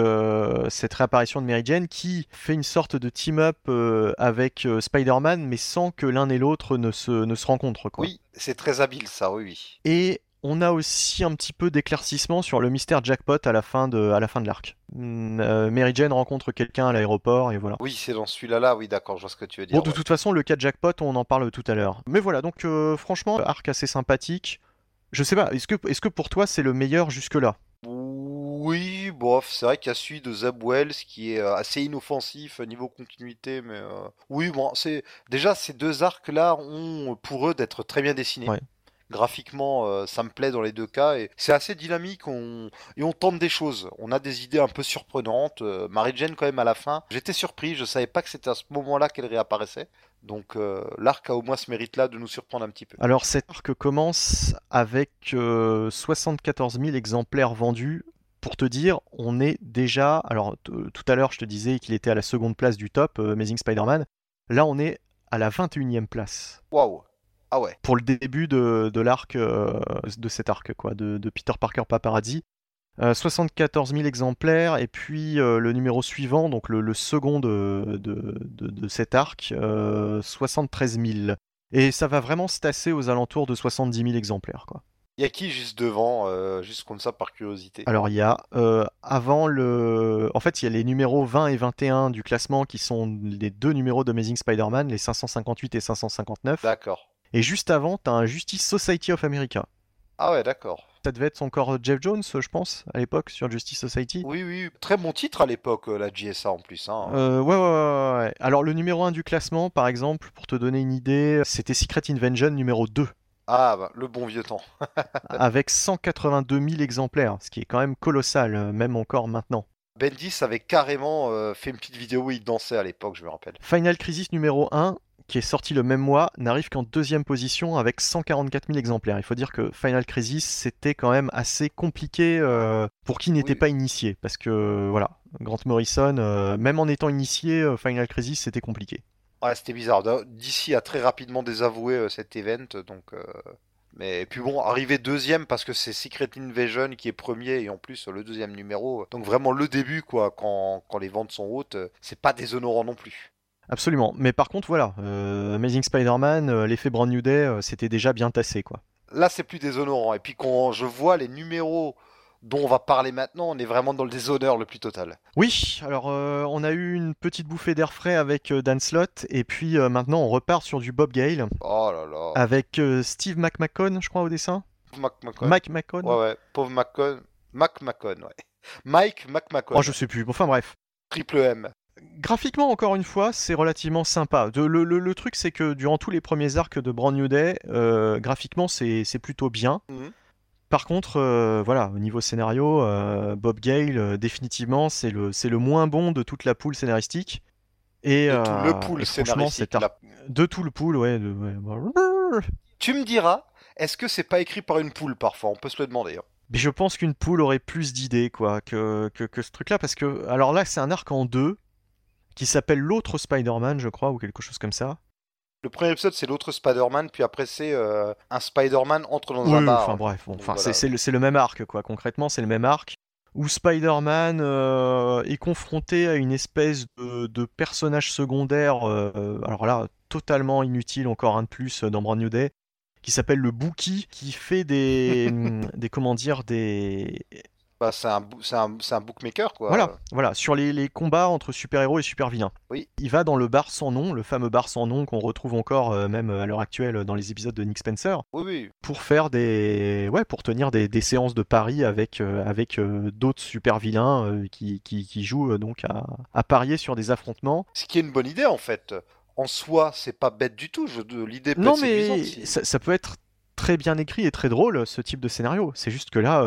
cette réapparition de Mary Jane qui fait une sorte de team-up euh, avec Spider-Man, mais sans que l'un et l'autre ne se, ne se rencontrent quoi. Oui, c'est très habile, ça, oui, oui. Et on a aussi un petit peu d'éclaircissement sur le mystère jackpot à la fin de, à la fin de l'arc. Mm, euh, Mary Jane rencontre quelqu'un à l'aéroport et voilà. Oui, c'est dans celui-là, là, oui, d'accord, je vois ce que tu veux dire. Bon, de ouais. toute façon, le cas de jackpot, on en parle tout à l'heure. Mais voilà, donc euh, franchement, arc assez sympathique. Je sais pas, est-ce que, pour toi c'est le meilleur jusque-là? Oui, bof, c'est vrai qu'il y a celui de Zeb Wells qui est euh, assez inoffensif niveau continuité, mais euh, oui, bon, c'est déjà ces deux arcs-là ont pour eux d'être très bien dessinés. Ouais. Graphiquement, euh, ça me plaît dans les deux cas et c'est assez dynamique. On... Et on tente des choses. On a des idées un peu surprenantes. Euh, Mary Jane, quand même, à la fin, j'étais surpris. Je savais pas que c'était à ce moment-là qu'elle réapparaissait. Donc euh, l'arc a au moins ce mérite-là de nous surprendre un petit peu. Alors cet arc commence avec euh, 74 000 exemplaires vendus. Pour te dire, on est déjà... Alors tout à l'heure je te disais qu'il était à la seconde place du top, euh, Amazing Spider-Man. Là on est à la 21e place. Waouh. Ah ouais. pour le début de, de l'arc, euh, de cet arc, quoi, de, de Peter Parker Paparazzi. Euh, 74 000 exemplaires, et puis euh, le numéro suivant, donc le, le second de, de, de- de cet arc, euh, 73 000. Et ça va vraiment se tasser aux alentours de 70 000 exemplaires. Quoi. Il y a qui juste devant, euh, juste comme ça par curiosité? Alors il y a, euh, avant le... En fait, il y a les numéros 20 et 21 du classement qui sont les deux numéros d'Amazing Spider-Man, les 558 et 559. D'accord. Et juste avant, tu as un Justice Society of America. Ah ouais, d'accord. Ça devait être encore Jeff Jones, je pense, à l'époque, sur Justice Society. Oui, oui, très bon titre à l'époque, euh, la GSA en plus. Hein. Euh, ouais, ouais, ouais. Alors, le numéro 1 du classement, par exemple, pour te donner une idée, c'était Secret Invasion numéro 2, Ah, bah, le bon vieux temps. avec 182 000 exemplaires, ce qui est quand même colossal, euh, même encore maintenant. Bendis avait carrément euh, fait une petite vidéo où il dansait à l'époque, je me rappelle. Final Crisis numéro 1, qui est sorti le même mois, n'arrive qu'en deuxième position avec 144 000 exemplaires. Il faut dire que Final Crisis, c'était quand même assez compliqué euh, pour qui n'était Oui. pas initié. Parce que, voilà, Grant Morrison, euh, même en étant initié, euh, Final Crisis, c'était compliqué. Ouais, c'était bizarre. DC a très rapidement désavoué cet event, donc. euh, Mais puis bon, arriver deuxième parce que c'est Secret Invasion qui est premier et en plus le deuxième numéro. Donc vraiment le début, quoi, quand, quand les ventes sont hautes, c'est pas déshonorant non plus. Absolument. Mais par contre, voilà, euh, Amazing Spider-Man, euh, l'effet Brand New Day, euh, c'était déjà bien tassé, quoi. Là, c'est plus déshonorant. Et puis quand je vois les numéros dont on va parler maintenant, on est vraiment dans le déshonneur le plus total. Oui, alors on a eu une petite bouffée d'air frais avec Dan Slott, et puis maintenant on repart sur du Bob Gale, Oh là là. avec Steve McMahon, je crois, au dessin. Mac McMahon Ouais, ouais. Pauvre Macon. Mac Macon, ouais. Mike McMacon. Oh, je sais plus. Enfin bref. Triple M. Graphiquement, encore une fois, c'est relativement sympa. De- le, le- le truc, c'est que durant tous les premiers arcs de Brand New Day, euh, graphiquement, c'est plutôt bien. Mhm. Par contre, euh, voilà, au niveau scénario, euh, Bob Gale, définitivement, c'est le, moins bon de toute la poule scénaristique. Et, De tout le pool scénaristique. la- De tout le pool, ouais. de- bah, Tu me diras, est-ce que c'est pas écrit par une poule parfois? On peut se le demander. hein. Mais je pense qu'une poule aurait plus d'idées, quoi, que, que, que ce truc-là. Parce que, alors là, c'est un arc en deux qui s'appelle L'autre Spider-Man, je crois, ou quelque chose comme ça. Le premier épisode, c'est l'autre Spider-Man, puis après, c'est euh, un Spider-Man entre dans Oui, un bar. enfin bref, bon, Donc enfin, voilà. c'est- le, même arc, quoi. Concrètement, c'est le même arc où Spider-Man euh, est confronté à une espèce de, de personnage secondaire, euh, alors là, totalement inutile, encore un de plus dans Brand New Day, qui s'appelle le Bookie, qui fait des, des comment dire, des, Bah, c'est un, bookmaker, quoi. Voilà, voilà, sur les, les combats entre super-héros et super-vilains. Oui. Il va dans le bar sans nom, le fameux bar sans nom qu'on retrouve encore euh, même à l'heure actuelle dans les épisodes de Nick Spencer, Oui, oui. pour faire des, ouais, pour tenir des, des séances de paris avec euh, avec euh, d'autres super-vilains qui, qui, qui jouent donc à, à parier sur des affrontements. Ce qui est une bonne idée, en fait. En soi, c'est pas bête du tout. Je, l'idée peut Non être mais si- ça, ça peut être très bien écrit et très drôle ce type de scénario. C'est juste que là,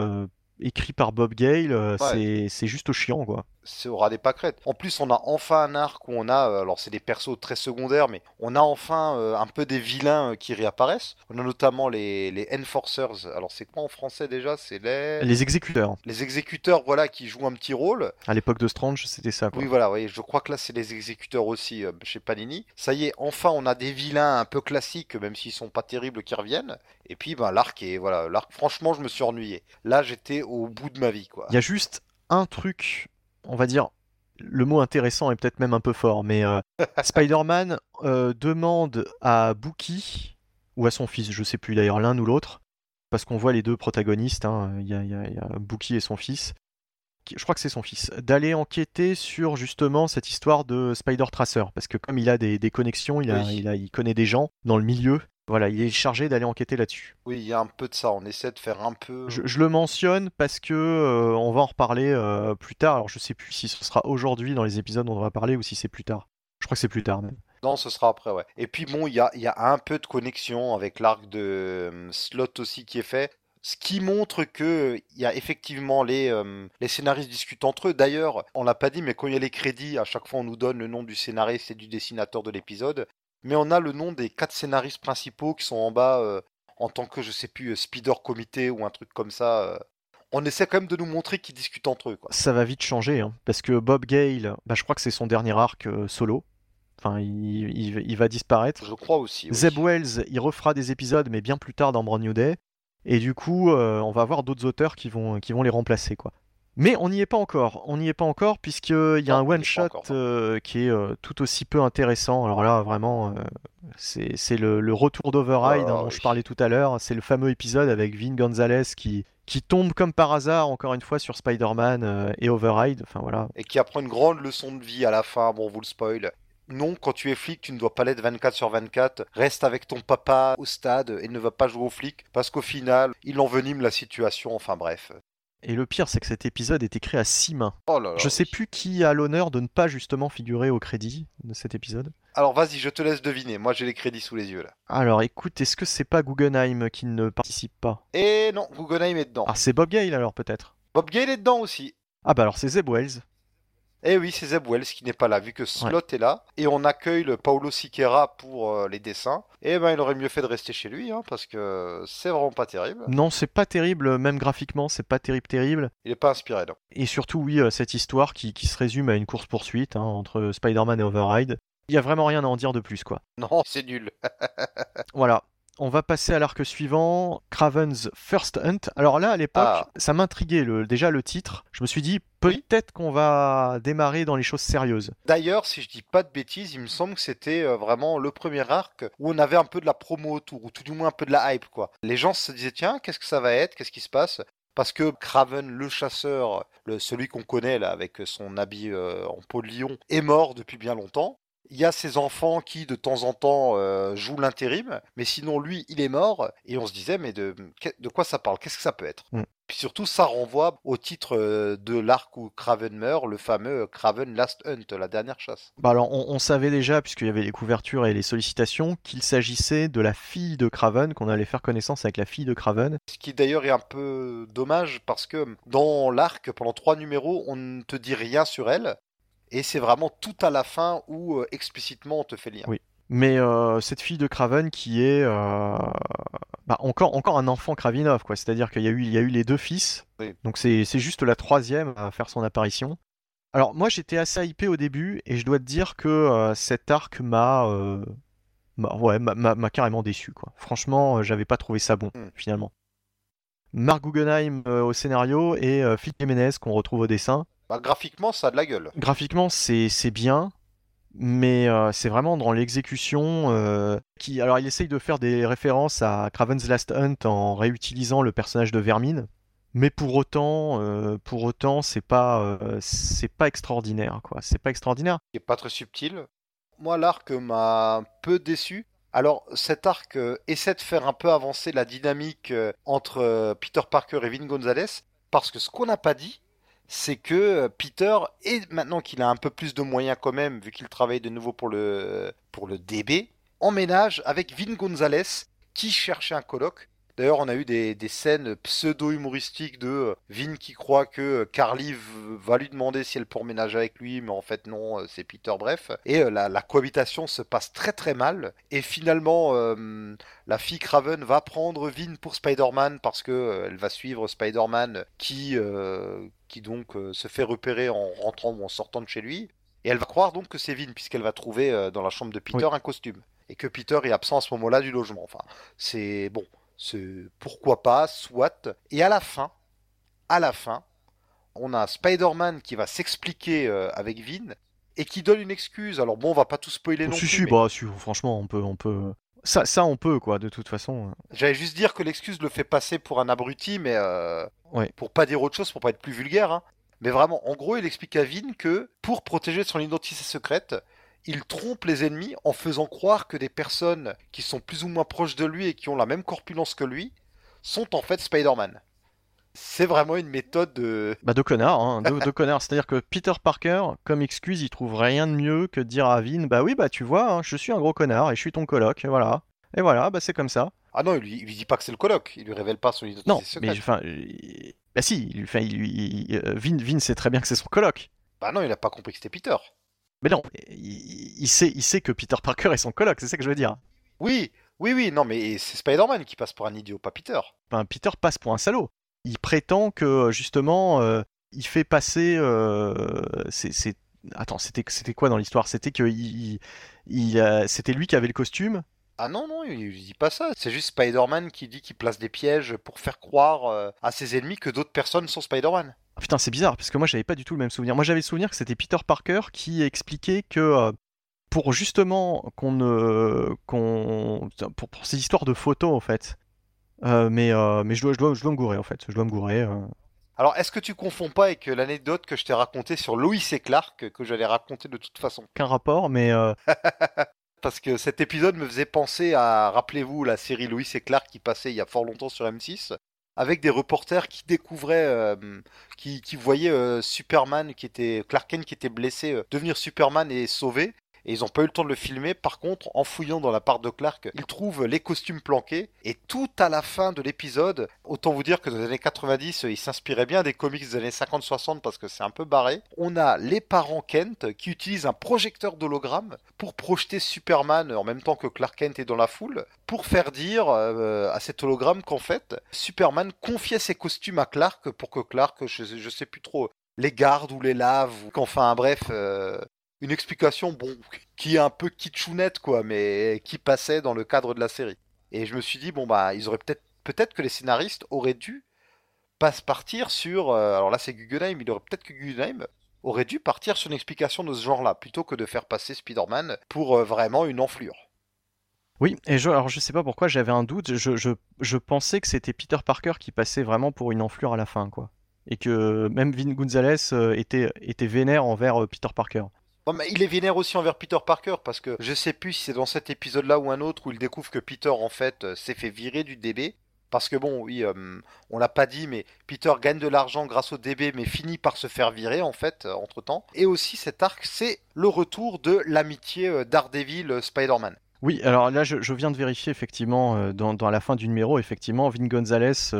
écrit par Bob Gale, euh, Ouais. c'est juste chiant quoi. C'est aura des pâquerettes. En plus, on a enfin un arc où on a, euh, alors c'est des persos très secondaires, mais on a enfin euh, un peu des vilains euh, qui réapparaissent. On a notamment les, les Enforcers. Alors c'est quoi en français déjà? C'est les... Les exécuteurs. Les exécuteurs, voilà, qui jouent un petit rôle. À l'époque de Strange, c'était ça. Quoi. Oui, voilà, oui, je crois que là c'est les exécuteurs aussi chez Panini. Ça y est, enfin on a des vilains un peu classiques, même s'ils sont pas terribles, qui reviennent. Et puis ben, l'arc est, voilà, l'arc, franchement, je me suis ennuyé. Là, j'étais au bout de ma vie, quoi. Il y a juste un truc on va dire, le mot intéressant est peut-être même un peu fort, mais euh, Spider-Man euh, demande à Bookie, ou à son fils, je sais plus d'ailleurs, l'un ou l'autre, parce qu'on voit les deux protagonistes, hein, il y, a, y, Bookie et son fils, je crois que c'est son fils, d'aller enquêter sur justement cette histoire de Spider Tracer, parce que comme il a des, connexions, il, il connaît des gens dans le milieu, voilà, il est chargé d'aller enquêter là-dessus. Oui, il y a un peu de ça. On essaie de faire un peu. Je, le mentionne parce que euh, on va en reparler euh, plus tard. Alors je sais plus si ce sera aujourd'hui dans les épisodes dont on va parler ou si c'est plus tard. Je crois que c'est plus tard même. Non, ce sera après, ouais. Et puis bon, il y a, y a, un peu de connexion avec l'arc de euh, Slot aussi qui est fait. Ce qui montre que il y a effectivement les, les scénaristes discutent entre eux. D'ailleurs, on l'a pas dit, mais quand il y a les crédits, à chaque fois on nous donne le nom du scénariste et du dessinateur de l'épisode mais on a le nom des quatre scénaristes principaux qui sont en bas euh, en tant que, je sais plus, euh, speeder comité ou un truc comme ça. Euh. On essaie quand même de nous montrer qu'ils discutent entre eux. Quoi. Ça va vite changer, hein, parce que Bob Gale, bah, je crois que c'est son dernier arc solo. Enfin, il, va disparaître. Je crois aussi. Zeb Wells, il refera des épisodes, mais bien plus tard dans Brand New Day. Et du coup, on va avoir d'autres auteurs qui vont, qui vont les remplacer, quoi. Mais on n'y est pas encore. On n'y est pas encore puisqu'il y a un one shot euh, qui est euh, tout aussi peu intéressant. Alors là, vraiment, euh, c'est le, retour d'Override hein, dont je parlais tout à l'heure. C'est le fameux épisode avec Vin Gonzalez qui qui tombe comme par hasard encore une fois sur Spider-Man et Override. Enfin voilà. Et qui apprend une grande leçon de vie à la fin. Bon, vous le spoil. Non, quand tu es flic, tu ne dois pas l'être 24 sur 24. Reste avec ton papa au stade et ne va pas jouer au flic parce qu'au final, il envenime la situation. Enfin bref. Et le pire, c'est que cet épisode est écrit à six mains. Oh là là, je sais plus qui a l'honneur de ne pas justement figurer au crédit de cet épisode. Alors vas-y, je te laisse deviner. Moi, j'ai les crédits sous les yeux là. Alors écoute, est-ce que c'est pas Guggenheim qui ne participe pas? Eh non, Guggenheim est dedans. Ah, c'est Bob Gale alors peut-être? Bob Gale est dedans aussi. Ah bah alors c'est Zeb Wells. Eh oui, c'est Zeb Wells qui n'est pas là, vu que Slot est là. Et on accueille le Paolo Siqueira pour euh, les dessins. Et eh ben, il aurait mieux fait de rester chez lui, hein, parce que c'est vraiment pas terrible. Non, c'est pas terrible, même graphiquement, c'est pas terrible, terrible. Il est pas inspiré, non. Et surtout, oui, euh, cette histoire qui, se résume à une course-poursuite hein, entre Spider-Man et Override. Il y a vraiment rien à en dire de plus, quoi. Non, c'est nul. voilà. On va passer à l'arc suivant, Craven's First Hunt. Alors là, à l'époque, ah. ça m'intriguait le, déjà le titre. Je me suis dit, peut-être qu'on va démarrer dans les choses sérieuses. D'ailleurs, si je dis pas de bêtises, il me semble que c'était euh, vraiment le premier arc où on avait un peu de la promo autour, ou tout du moins un peu de la hype, quoi. Les gens se disaient, tiens, qu'est-ce que ça va être? Qu'est-ce qui se passe? Parce que Craven, le chasseur, celui qu'on connaît là avec son habit euh, en peau de lion, est mort depuis bien longtemps il y a ces enfants qui de temps en temps euh, jouent l'intérim, mais sinon lui il est mort et on se disait mais de, de quoi ça parle? Qu'est-ce que ça peut être? Mm. Puis surtout ça renvoie au titre euh, de l'arc où Craven meurt, le fameux Craven Last Hunt, la dernière chasse. Bah alors on, savait déjà puisqu'il y avait les couvertures et les sollicitations qu'il s'agissait de la fille de Craven, qu'on allait faire connaissance avec la fille de Craven. Ce qui d'ailleurs est un peu dommage parce que dans l'arc pendant trois numéros on ne te dit rien sur elle et c'est vraiment tout à la fin où euh, explicitement on te fait lire. Oui. Mais euh, cette fille de Craven qui est euh, bah, encore, encore un enfant Kravinov, quoi. C'est-à-dire qu'il y, a eu, il y a eu les deux fils. Donc c'est juste la troisième à faire son apparition. Alors moi j'étais assez hypé au début et je dois te dire que cet arc m'a ouais, m'a carrément déçu. Quoi. Franchement, j'avais pas trouvé ça bon hmm. finalement. Mark Guggenheim au scénario et Phil Jiménez qu'on retrouve au dessin. Bah, graphiquement, ça a de la gueule. Graphiquement, c'est bien, mais euh, c'est vraiment dans l'exécution euh, qui alors il essaye de faire des références à Craven's Last Hunt en réutilisant le personnage de Vermine mais pour autant euh, pour autant c'est pas c'est pas extraordinaire quoi. C'est pas extraordinaire. Il est pas très subtil. Moi l'arc m'a un peu déçu. Alors cet arc essaie de faire un peu avancer la dynamique entre Peter Parker et Vin Gonzalez parce que ce qu'on n'a pas dit c'est que euh, Peter, et maintenant qu'il a un peu plus de moyens quand même, vu qu'il travaille de nouveau pour le, pour le DB, emménage avec Vin Gonzalez, qui cherchait un coloc, D'ailleurs, on a eu des, scènes pseudo-humoristiques de euh, Vin qui croit que euh, Carly va lui demander si elle peut emménager avec lui, mais en fait non, euh, c'est Peter, bref. Et la, cohabitation se passe très très mal. Et finalement, la fille Craven va prendre Vin pour Spider-Man parce que elle va suivre Spider-Man qui, qui donc se fait repérer en rentrant ou en sortant de chez lui. Et elle va croire donc que c'est Vin, puisqu'elle va trouver dans la chambre de Peter un costume. Et que Peter est absent à ce moment-là du logement. Enfin, c'est bon. C'est pourquoi pas, soit. Et à la fin, à la fin, on a Spider-Man qui va s'expliquer euh, avec Vin et qui donne une excuse. Alors bon, on va pas tout spoiler non si, plus. Si, bah, si, franchement, on peut, on peut. Ça, ça, on peut quoi, de toute façon. J'allais juste dire que l'excuse le fait passer pour un abruti, mais euh, pour pas dire autre chose, pour pas être plus vulgaire. Hein. Mais vraiment, en gros, il explique à Vin que pour protéger son identité secrète, il trompe les ennemis en faisant croire que des personnes qui sont plus ou moins proches de lui et qui ont la même corpulence que lui sont en fait Spider-Man. C'est vraiment une méthode de... Bah de connard, hein, de, connard. C'est-à-dire que Peter Parker, comme excuse, il trouve rien de mieux que de dire à Vin, bah oui, bah tu vois, hein, je suis un gros connard et je suis ton coloc, et voilà. Et voilà, bah c'est comme ça. Ah non, il lui, lui dit pas que c'est le coloc, il lui révèle pas son identité non, mais enfin... Bah si, il, il, euh, Vin, Vin sait très bien que c'est son coloc. Bah non, il a pas compris que c'était Peter. Mais non, il, sait, il sait que Peter Parker est son coloc, c'est ça que je veux dire. Oui, oui, oui, non, mais c'est Spider-Man qui passe pour un idiot, pas Peter. Enfin, Peter passe pour un salaud. Il prétend que justement, euh, il fait passer. Euh, c'est, Attends, c'était, c'était quoi dans l'histoire? C'était que il, il, c'était lui qui avait le costume. Ah non, non, il, dit pas ça. C'est juste Spider-Man qui dit qu'il place des pièges pour faire croire euh, à ses ennemis que d'autres personnes sont Spider-Man. Ah, putain, c'est bizarre, parce que moi j'avais pas du tout le même souvenir. Moi j'avais le souvenir que c'était Peter Parker qui expliquait que euh, pour justement qu'on ne. qu'on pour, ces histoires de photos en fait. Euh, mais euh, mais je, dois, je, dois, je dois me gourer en fait. Je dois me gourer. Alors, est-ce que tu confonds pas avec l'anecdote que je t'ai racontée sur Lois et Clark, que j'allais raconter de toute façon? Qu'un rapport, mais. Parce que cet épisode me faisait penser à, rappelez-vous, la série Lois et Clark qui passait il y a fort longtemps sur M6, avec des reporters qui découvraient, euh, qui, qui, voyaient euh, Superman, qui était Clark Kent, qui était blessé, euh, devenir Superman et sauver et ils n'ont pas eu le temps de le filmer. Par contre, en fouillant dans la part de Clark, ils trouvent les costumes planqués et tout à la fin de l'épisode, autant vous dire que dans les années 90, ils s'inspiraient bien des comics des années 50-60 parce que c'est un peu barré. On a les parents Kent qui utilisent un projecteur d'hologramme pour projeter Superman en même temps que Clark Kent est dans la foule pour faire dire euh, à cet hologramme qu'en fait, Superman confiait ses costumes à Clark pour que Clark, je, je sais plus trop, les garde ou les lave, ou qu'enfin, bref, euh, une explication, bon, qui est un peu kitschounette, quoi, mais qui passait dans le cadre de la série. Et je me suis dit, bon, bah, ils auraient peut-être, peut-être que les scénaristes auraient dû pas partir sur, euh, alors là c'est Guggenheim, il aurait peut-être que Guggenheim aurait dû partir sur une explication de ce genre-là, plutôt que de faire passer Spider-Man pour euh, vraiment une enflure. Oui, et je, alors je sais pas pourquoi j'avais un doute, je, je, je pensais que c'était Peter Parker qui passait vraiment pour une enflure à la fin, quoi. Et que même Vin Gonzalez euh, était, était vénère envers Peter Parker il est vénère aussi envers Peter Parker parce que je sais plus si c'est dans cet épisode-là ou un autre où il découvre que Peter en fait euh, s'est fait virer du DB. Parce que bon, oui, euh, on l'a pas dit, mais Peter gagne de l'argent grâce au DB, mais finit par se faire virer en fait euh, entre temps. Et aussi cet arc, c'est le retour de l'amitié Daredevil-Spider-Man. Oui, alors là, je, viens de vérifier effectivement dans, dans, la fin du numéro, effectivement, Vin Gonzalez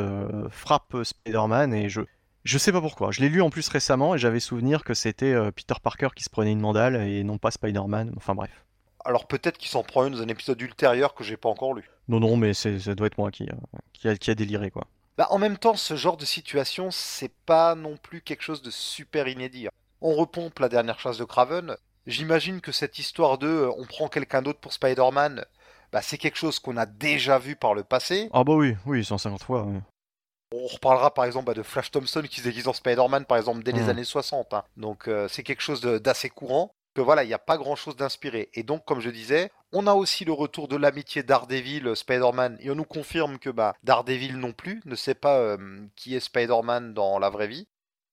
frappe Spider-Man et je, je sais pas pourquoi. Je l'ai lu en plus récemment et j'avais souvenir que c'était euh, Peter Parker qui se prenait une mandale et non pas Spider-Man. Enfin bref. Alors peut-être qu'il s'en prend une dans un épisode ultérieur que j'ai pas encore lu. Non, non, mais ça doit être moi qui, euh, qui, a, qui, a, déliré quoi. Bah, en même temps, ce genre de situation, c'est pas non plus quelque chose de super inédit. On repompe la dernière chasse de Craven. J'imagine que cette histoire de euh, on prend quelqu'un d'autre pour Spider-Man, bah, c'est quelque chose qu'on a déjà vu par le passé. Ah bah oui, oui, 150 fois. On reparlera par exemple bah, de Flash Thompson qui se déguise en Spider-Man par exemple dès les hmm. années 60. Hein. Donc euh, c'est quelque chose d'assez courant. Que voilà, il n'y a pas grand chose d'inspiré. Et donc, comme je disais, on a aussi le retour de l'amitié Daredevil, euh, Spider-Man, et on nous confirme que bah, Daredevil non plus ne sait pas euh, qui est Spider-Man dans la vraie vie.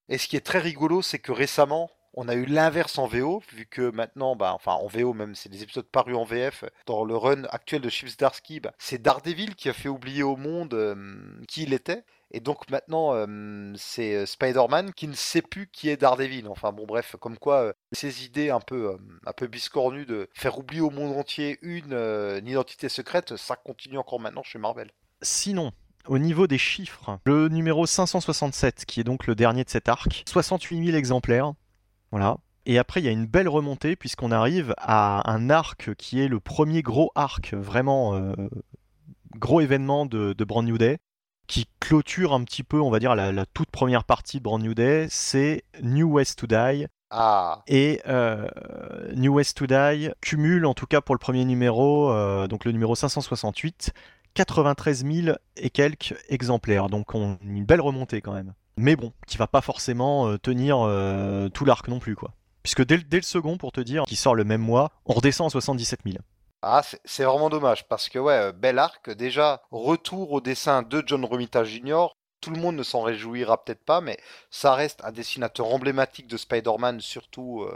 Et ce qui est très rigolo, c'est que récemment, on a eu l'inverse en VO, vu que maintenant, bah, enfin en VO même, c'est des épisodes parus en VF. Dans le run actuel de Chips Darsky, bah, c'est Daredevil qui a fait oublier au monde qui il était. Et donc maintenant, c'est euh, Spider-Man qui ne sait plus qui est Daredevil. Enfin bon, bref, comme quoi euh, ces idées un peu, un peu biscornues de faire oublier au monde entier une, identité secrète, ça continue encore maintenant chez Marvel. Sinon, Au niveau des chiffres, le numéro 567, qui est donc le dernier de cet arc, 68 000 exemplaires. Voilà. Et après, il y a une belle remontée, puisqu'on arrive à un arc qui est le premier gros arc, vraiment euh, gros événement de, Brand New Day, qui clôture un petit peu, on va dire, la, toute première partie de Brand New Day. C'est New West to Die. Ah. Et euh, New West to Die cumule, en tout cas pour le premier numéro, euh, donc le numéro 568, 93 000 et quelques exemplaires. Donc on, une belle remontée quand même. Mais bon, qui va pas forcément euh, tenir tout l'arc non plus, quoi. Puisque dès, le second, pour te dire, qui sort le même mois, on redescend à 77 000. Ah, c'est vraiment dommage, parce que ouais, euh, bel arc. Déjà, retour au dessin de John Romita Jr., tout le monde ne s'en réjouira peut-être pas, mais ça reste un dessinateur emblématique de Spider-Man, surtout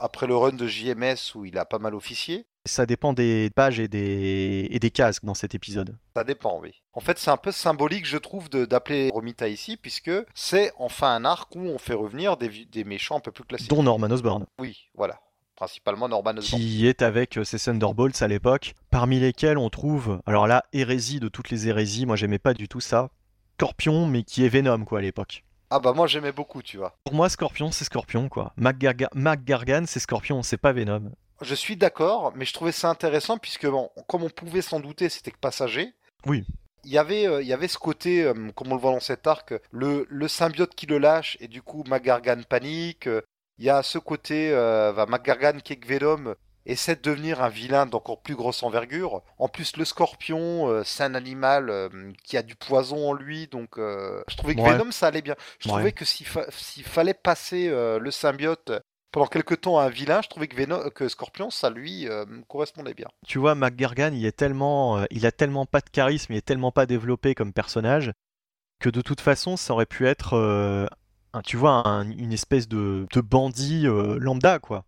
après le run de JMS où il a pas mal officié ça dépend des pages et des, et des cases dans cet épisode. Ça dépend, oui. En fait, c'est un peu symbolique, je trouve, d'appeler Romita ici, puisque c'est enfin un arc où on fait revenir des, des méchants un peu plus classiques. Dont Norman Osborn. Oui, voilà principalement Norman Osborn. Qui est avec euh, ses Thunderbolts à l'époque, parmi lesquels on trouve, alors là, hérésie de toutes les hérésies, moi j'aimais pas du tout ça, Scorpion, mais qui est Venom quoi à l'époque. Ah bah moi j'aimais beaucoup, tu vois. Pour moi, Scorpion, c'est Scorpion quoi. Mac, Gargan, c'est Scorpion, c'est pas Venom. Je suis d'accord, mais je trouvais ça intéressant puisque, bon, comme on pouvait s'en douter, c'était que passager. Oui. Il y avait, euh, il y avait ce côté, euh, comme on le voit dans cet arc, le, le symbiote qui le lâche et du coup McGargan panique. Euh, il y a ce côté, va McGargan qui est Venom essaie de devenir un vilain d'encore plus grosse envergure. En plus, le scorpion, c'est un animal qui a du poison en lui, donc je trouvais que Venom ça allait bien. Je trouvais que s'il fallait passer le symbiote pendant quelques temps un vilain, je trouvais que, Venom, que Scorpion, ça lui euh, correspondait bien. Tu vois, McGargan, il est tellement, euh, il a tellement pas de charisme, il est tellement pas développé comme personnage que de toute façon, ça aurait pu être, euh, un, tu vois, une espèce de, de bandit lambda, quoi.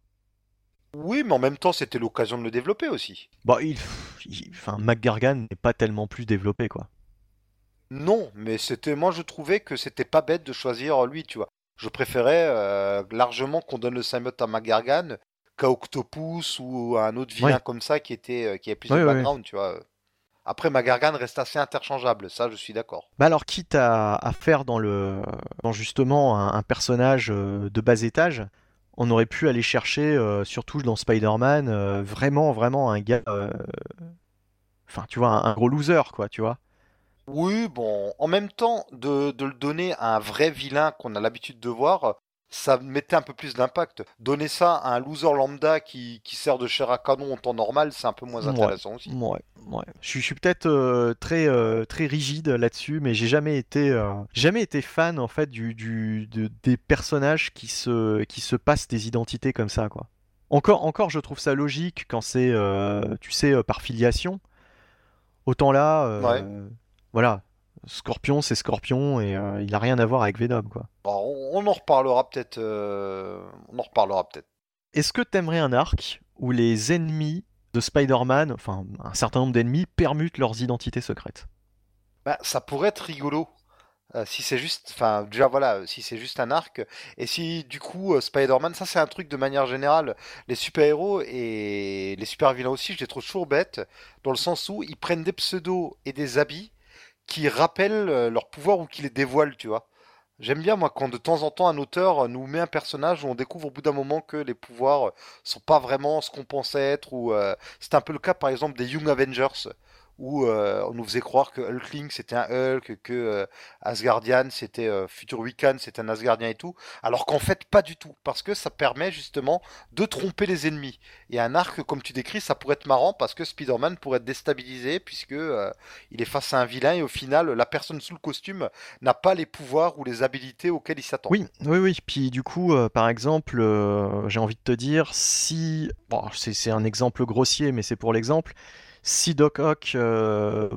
Oui, mais en même temps, c'était l'occasion de le développer aussi. Bah, il, enfin, McGargan n'est pas tellement plus développé, quoi. Non, mais c'était, moi, je trouvais que c'était pas bête de choisir lui, tu vois je préférais euh, largement qu'on donne le symbiote à McGargan qu'à Octopus ou à un autre vilain comme ça qui était euh, qui avait plus de background, tu vois. Après, McGargan reste assez interchangeable, ça je suis d'accord. Bah alors, quitte à, faire dans le dans justement un, personnage euh, de bas étage, on aurait pu aller chercher, surtout dans Spider-Man, vraiment vraiment un gars, enfin tu vois, un, gros loser quoi, tu vois. Oui, bon, en même temps, de, le donner à un vrai vilain qu'on a l'habitude de voir, ça mettait un peu plus d'impact. Donner ça à un loser lambda qui, sert de chair à canon en temps normal, c'est un peu moins intéressant aussi. Ouais, ouais. Je, suis, peut-être euh, très, euh, très rigide là-dessus, mais j'ai jamais été, euh, jamais été fan en fait du, du des personnages qui se, qui se passent des identités comme ça, quoi. Encore, encore, je trouve ça logique quand c'est, tu sais, par filiation. Autant là, voilà, Scorpion, c'est Scorpion et euh, il a rien à voir avec Venom, quoi. on, en reparlera peut-être. Euh, on en reparlera peut-être. Est-ce que t'aimerais un arc où les ennemis de Spider-Man, enfin un certain nombre d'ennemis, permutent leurs identités secrètes? Bah, ça pourrait être rigolo. Euh, si c'est juste, enfin déjà voilà, si c'est juste un arc, et si du coup Spider-Man, ça c'est un truc de manière générale, les super-héros et les super-vilains aussi, je les trouve toujours bêtes, dans le sens où ils prennent des pseudos et des habits qui rappellent euh, leur pouvoir ou qui les dévoilent, tu vois. J'aime bien, moi, quand de temps en temps un auteur nous met un personnage où on découvre au bout d'un moment que les pouvoirs sont pas vraiment ce qu'on pensait être, ou euh, c'est un peu le cas, par exemple, des Young Avengers, où euh, on nous faisait croire que Hulkling c'était un Hulk, que euh, Asgardian c'était euh, Future Wiccan c'était un Asgardien et tout, alors qu'en fait pas du tout, parce que ça permet justement de tromper les ennemis. Et un arc comme tu décris, ça pourrait être marrant parce que Spider-Man pourrait être déstabilisé puisque il est face à un vilain et au final la personne sous le costume n'a pas les pouvoirs ou les habilités auxquels il s'attend. Oui, oui, oui. Puis du coup, par exemple, j'ai envie de te dire si, bon, c'est un exemple grossier, mais c'est pour l'exemple si Doc Ock euh,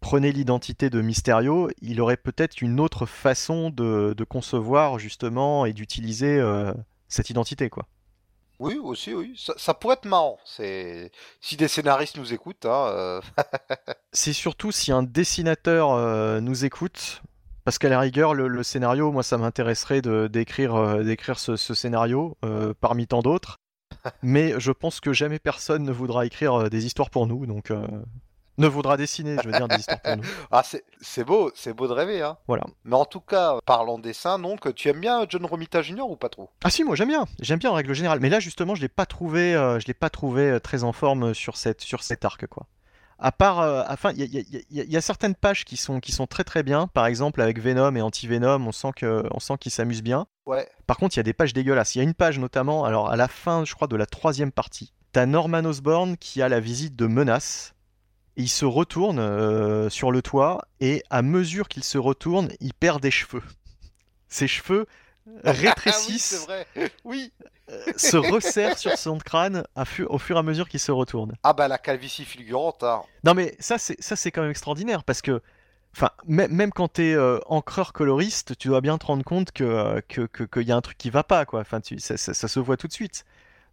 prenait l'identité de Mysterio, il aurait peut-être une autre façon de, concevoir justement et d'utiliser euh, cette identité, quoi. Oui, aussi, oui. Ça, pourrait être marrant. C'est si des scénaristes nous écoutent. Hein, euh. c'est surtout si un dessinateur nous écoute, parce qu'à la rigueur, le, scénario, moi, ça m'intéresserait d'écrire d'écrire ce, scénario parmi tant d'autres mais je pense que jamais personne ne voudra écrire euh, des histoires pour nous, donc. Euh. ne vaudra dessiner, je veux dire, des histoires pour nous. Ah, c'est beau, c'est beau de rêver, hein. Voilà. Mais en tout cas, parlant dessin, donc, tu aimes bien John Romita Jr. ou pas trop? Ah si, moi j'aime bien, j'aime bien en règle générale. Mais là justement, je l'ai pas trouvé, euh, je l'ai pas trouvé très en forme sur cette, sur cet arc quoi. À part, euh, enfin, il y, a- y a- y a- y a certaines pages qui sont, qui sont très très bien. Par exemple, avec Venom et Anti-Venom, on sent que, on sent qu'ils s'amusent bien. Ouais. Par contre, il y a des pages dégueulasses. Il y a une page notamment, alors à la fin, je crois, de la troisième partie. T'as Norman Osborn qui a la visite de Menace. Et il se retourne euh, sur le toit et à mesure qu'il se retourne, il perd des cheveux. Ses cheveux Ah oui, rétrécissent, vrai. Oui. euh, se resserrent sur son crâne à fu- au fur et à mesure qu'il se retourne. Ah bah la calvitie fulgurante, hein. Non mais ça c'est ça c'est quand même extraordinaire parce que enfin même quand t'es euh, encreur coloriste, tu dois bien te rendre compte que euh, que que- qu'il y a un truc qui va pas quoi. Enfin tu, ça, ça- ça se voit tout de suite.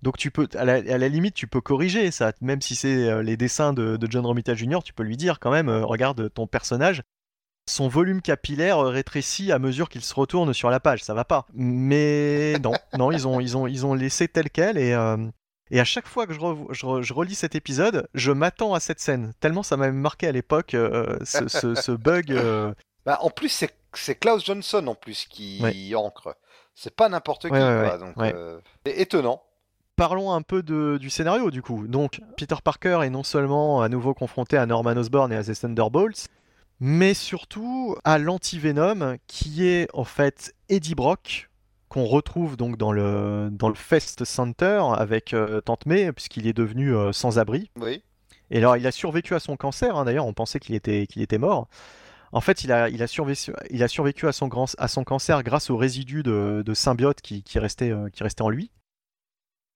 Donc tu peux à la, à la limite tu peux corriger ça même si c'est euh, les dessins de, de John Romita Jr. Tu peux lui dire quand même regarde ton personnage son volume capillaire euh, rétrécit à mesure qu'il se retourne sur la page, ça va pas. Mais non, non, ils ont, ils ont, ils ont laissé tel quel et, euh, et à chaque fois que je, je, re- je relis cet épisode, je m'attends à cette scène. Tellement ça m'avait marqué à l'époque euh, ce, ce- ce bug. euh, Bah, en plus, c'est c'est Klaus Johnson en plus qui Ouais. ancre. C'est pas n'importe qui, Ouais, ouais, quoi. ouais, Donc, euh, étonnant. Parlons un peu de- du scénario du coup. Donc Peter Parker est non seulement à nouveau confronté à Norman Osborn et à The Thunderbolts, mais surtout à l'anti-Venom qui est en fait Eddie Brock qu'on retrouve donc dans le, dans le Fest Center avec euh, Tante May puisqu'il est devenu euh, sans-abri. Oui. Et alors il a survécu à son cancer, hein, d'ailleurs on pensait qu'il était, qu'il était mort. En fait, il a, il a, survécu, il a survécu à son, grand, à son cancer grâce aux résidus de, de symbiote qui, qui, restait, euh, qui restait en lui.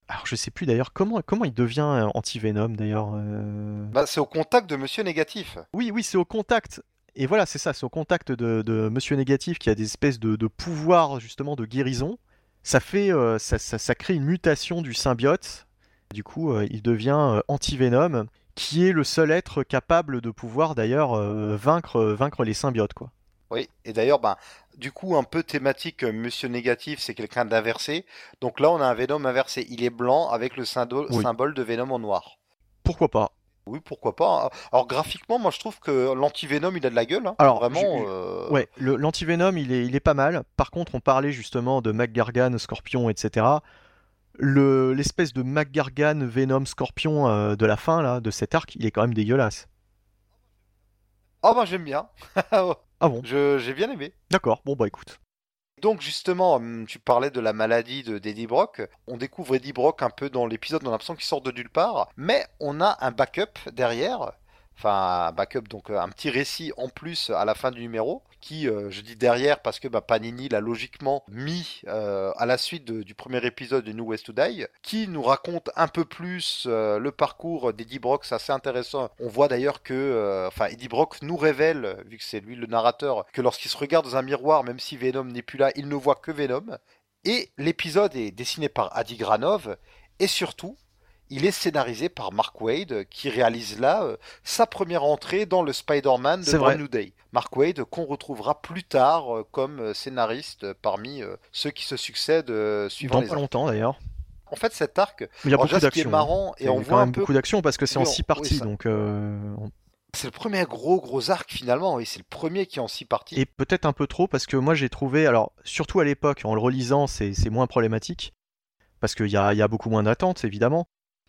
Alors je sais plus d'ailleurs comment, comment il devient anti-Venom d'ailleurs. euh. Bah, c'est au contact de Monsieur Négatif. Oui, oui, c'est au contact. Et voilà, c'est ça, au contact de, de Monsieur Négatif qui a des espèces de, de pouvoirs justement de guérison. Ça fait, euh, ça, ça, ça crée une mutation du symbiote. Du coup, euh, il devient euh, anti-Venom, qui est le seul être capable de pouvoir d'ailleurs vaincre, vaincre les symbiotes, quoi. Oui. Et d'ailleurs, ben, du coup, un peu thématique, Monsieur Négatif, c'est quelqu'un d'inversé. Donc là, on a un Venom inversé. Il est blanc avec le Oui. symbole de Venom en noir. Pourquoi pas Oui, pourquoi pas. hein. Alors graphiquement, moi je trouve que l'anti-Venom il a de la gueule. hein. Alors, vraiment. je- euh, Ouais, l'antivenom, il est, il est pas mal. Par contre, on parlait justement de McGargan, Scorpion, etc. Le, l'espèce de McGargan, Venom, Scorpion euh, de la fin là, de cet arc, il est quand même dégueulasse. Ah bah j'aime bien. Ah bon? J'ai bien aimé. D'accord, bon bah écoute. Donc justement, hum, tu parlais de la maladie de- d'Eddie Brock. On découvre Eddie Brock un peu dans l'épisode, on a l'impression qu'il sort de nulle part. Mais on a un backup derrière. Enfin, backup, donc euh, un petit récit en plus à la fin du numéro, qui, euh, je dis derrière parce que bah, Panini l'a logiquement mis euh, à la suite du premier épisode de New West to Die, qui nous raconte un peu plus le parcours d'Eddie Brock, c'est assez intéressant. On voit d'ailleurs que, enfin, Eddie Brock nous révèle, vu que c'est lui le narrateur, que lorsqu'il se regarde dans un miroir, même si Venom n'est plus là, il ne voit que Venom. Et l'épisode est dessiné par Adi Granov, et surtout, il est scénarisé par Mark Wade, qui réalise là euh, sa première entrée dans le Spider-Man de Brand. New Day. Mark Wade, qu'on retrouvera plus tard euh, comme euh, scénariste parmi ceux qui se succèdent suivant Dans les pas ans. longtemps d'ailleurs. En fait, cet arc, Il y a beaucoup d'action. hein. marrant, et Il y on a voit quand un même peu, beaucoup d'action parce que c'est en six oui, parties, ça- donc on- c'est le premier gros gros arc finalement, et c'est le premier qui est en six parties. et peut-être un peu trop parce que moi j'ai trouvé, alors surtout à l'époque, en le relisant, c'est moins problématique parce qu'il y a, il y a beaucoup moins d'attentes évidemment.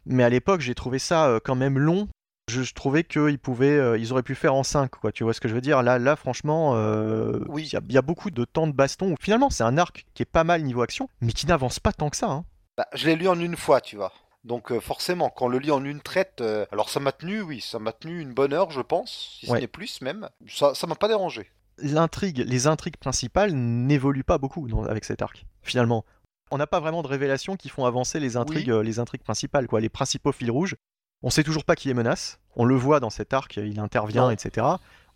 Mais à l'époque, j'ai trouvé ça euh, quand même long. Je, je trouvais qu'ils pouvaient, euh, ils auraient pu faire en 5, quoi. Tu vois ce que je veux dire? Là, là, franchement, euh, Oui. il y, a- il y a beaucoup de temps de baston. où Finalement, c'est un arc qui est pas mal niveau action, mais qui n'avance pas tant que ça. hein. Bah, je l'ai lu en une fois, tu vois. Donc euh, forcément, quand on le lit en une traite, euh, alors ça m'a tenu, oui, ça m'a tenu une bonne heure, je pense, si Ouais. ce n'est plus même. Ça, ça m'a pas dérangé. L'intrigue, les intrigues principales n'évoluent pas beaucoup dans- avec cet arc. Finalement, on n'a pas vraiment de révélations qui font avancer les intrigues, euh, les intrigues principales, quoi. Les principaux fils rouges. On sait toujours pas qui est menace. On le voit dans cet arc, il intervient, Non. etc.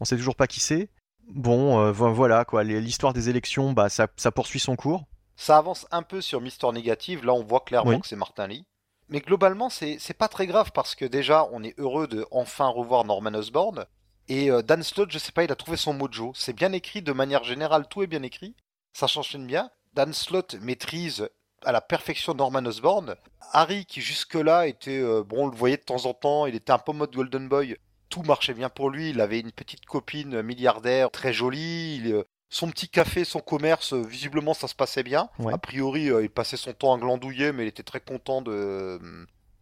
On sait toujours pas qui c'est. Bon, euh, vo- voilà quoi. Les- L'histoire des élections, bah ça, ça poursuit son cours. Ça avance un peu sur Mister Négative, là on voit clairement Oui. que c'est Martin Lee. Mais globalement, c'est c'est pas très grave parce que déjà, on est heureux de enfin revoir Norman Osborn. Et euh, Dan Slott, je sais pas, il a trouvé son mojo. C'est bien écrit de manière générale, tout est bien écrit. Ça s'enchaîne bien. Dan Slott maîtrise à la perfection Norman Osborn. Harry, qui jusque-là était, euh, bon, on le voyait de temps en temps, il était un peu mode Golden Boy. tout marchait bien pour lui. Il avait une petite copine milliardaire très jolie. son petit café, son commerce, visiblement ça se passait bien. A priori, il passait son temps à glandouiller, mais il était très content de,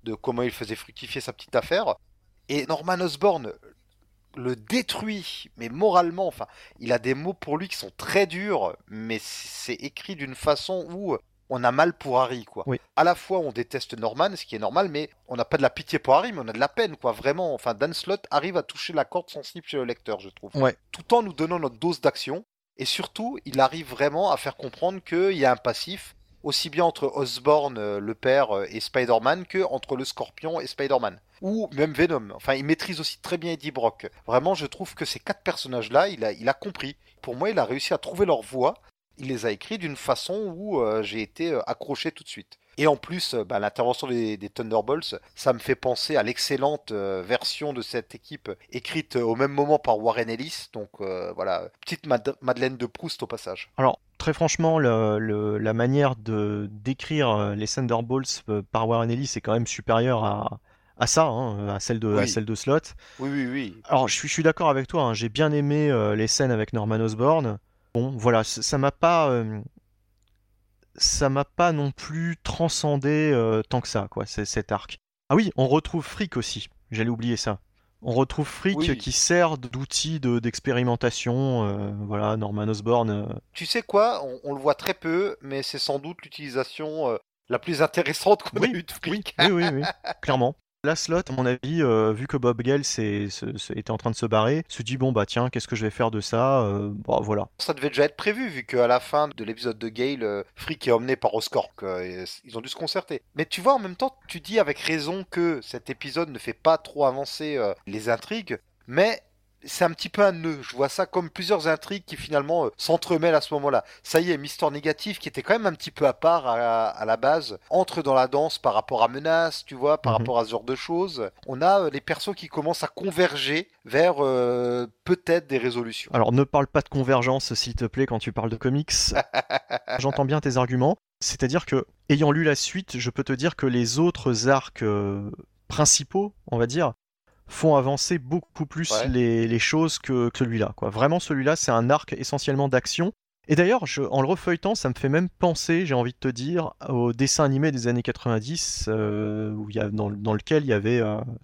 de comment il faisait fructifier sa petite affaire. Et Norman Osborn le détruit, mais moralement, enfin, il a des mots pour lui qui sont très durs, mais c'est écrit d'une façon où on a mal pour Harry, quoi. Oui. À la fois, on déteste Norman, ce qui est normal, mais on n'a pas de la pitié pour Harry, mais on a de la peine, quoi. Vraiment, enfin, Dan Slott arrive à toucher la corde sensible chez le lecteur, je trouve. Ouais. Tout en nous donnant notre dose d'action, et surtout, il arrive vraiment à faire comprendre qu'il y a un passif, aussi bien entre Osborn, euh, le père, euh, et Spider-Man, que entre le Scorpion et Spider-Man. Ou même Venom. Enfin, il maîtrise aussi très bien Eddie Brock. Vraiment, je trouve que ces quatre personnages-là, il a, compris. Pour moi, il a réussi à trouver leur voix. Il les a écrits d'une façon où euh, j'ai été accroché tout de suite. Et en plus, bah, l'intervention des, Thunderbolts, ça me fait penser à l'excellente version de cette équipe écrite au même moment par Warren Ellis. Donc voilà, petite Madeleine de Proust au passage. Alors, très franchement, la manière de décrire euh, les Thunderbolts euh, par Warren Ellis est quand même supérieure à, ça, hein, à, celle de, celle de Slot. Oui, oui, oui. Alors, je suis, d'accord avec toi, hein, j'ai bien aimé euh, les scènes avec Norman Osborn. Bon, voilà, ça m'a pas. Ça m'a pas non plus transcendé tant que ça, quoi, cet arc. Ah oui, on retrouve Freak aussi, j'allais oublier ça. On retrouve Freak qui sert d'outil d'expérimentation. Euh, voilà, Norman Osborn. Euh. Tu sais quoi on, le voit très peu, mais c'est sans doute l'utilisation euh, la plus intéressante qu'on ait eue de Freak. oui, oui, oui, clairement. La slot, à mon avis, euh, vu que Bob Gale était en train de se barrer, se dit bon bah tiens, qu'est-ce que je vais faire de ça euh, Bon voilà. Ça devait déjà être prévu vu qu'à la fin de l'épisode de Gale, euh, Frick est emmené par Oscorp. ils ont dû se concerter. Mais tu vois, en même temps, tu dis avec raison que cet épisode ne fait pas trop avancer les intrigues, mais c'est un petit peu un nœud. Je vois ça comme plusieurs intrigues qui finalement euh, s'entremêlent à ce moment-là. Ça y est, Mister Négatif, qui était quand même un petit peu à part à, la base, entre dans la danse par rapport à Menace, tu vois, par mhm. rapport à ce genre de choses. On a euh, les persos qui commencent à converger vers euh, peut-être des résolutions. Alors ne parle pas de convergence, s'il te plaît, quand tu parles de comics. J'entends bien tes arguments. C'est-à-dire que, ayant lu la suite, je peux te dire que les autres arcs principaux, on va dire, font avancer beaucoup plus les, choses que, celui-là. Quoi. Vraiment, celui-là, c'est un arc essentiellement d'action. Et d'ailleurs, en le refeuilletant, ça me fait même penser, j'ai envie de te dire, au dessin animé des années 90, euh, où y a, dans, lequel il y avait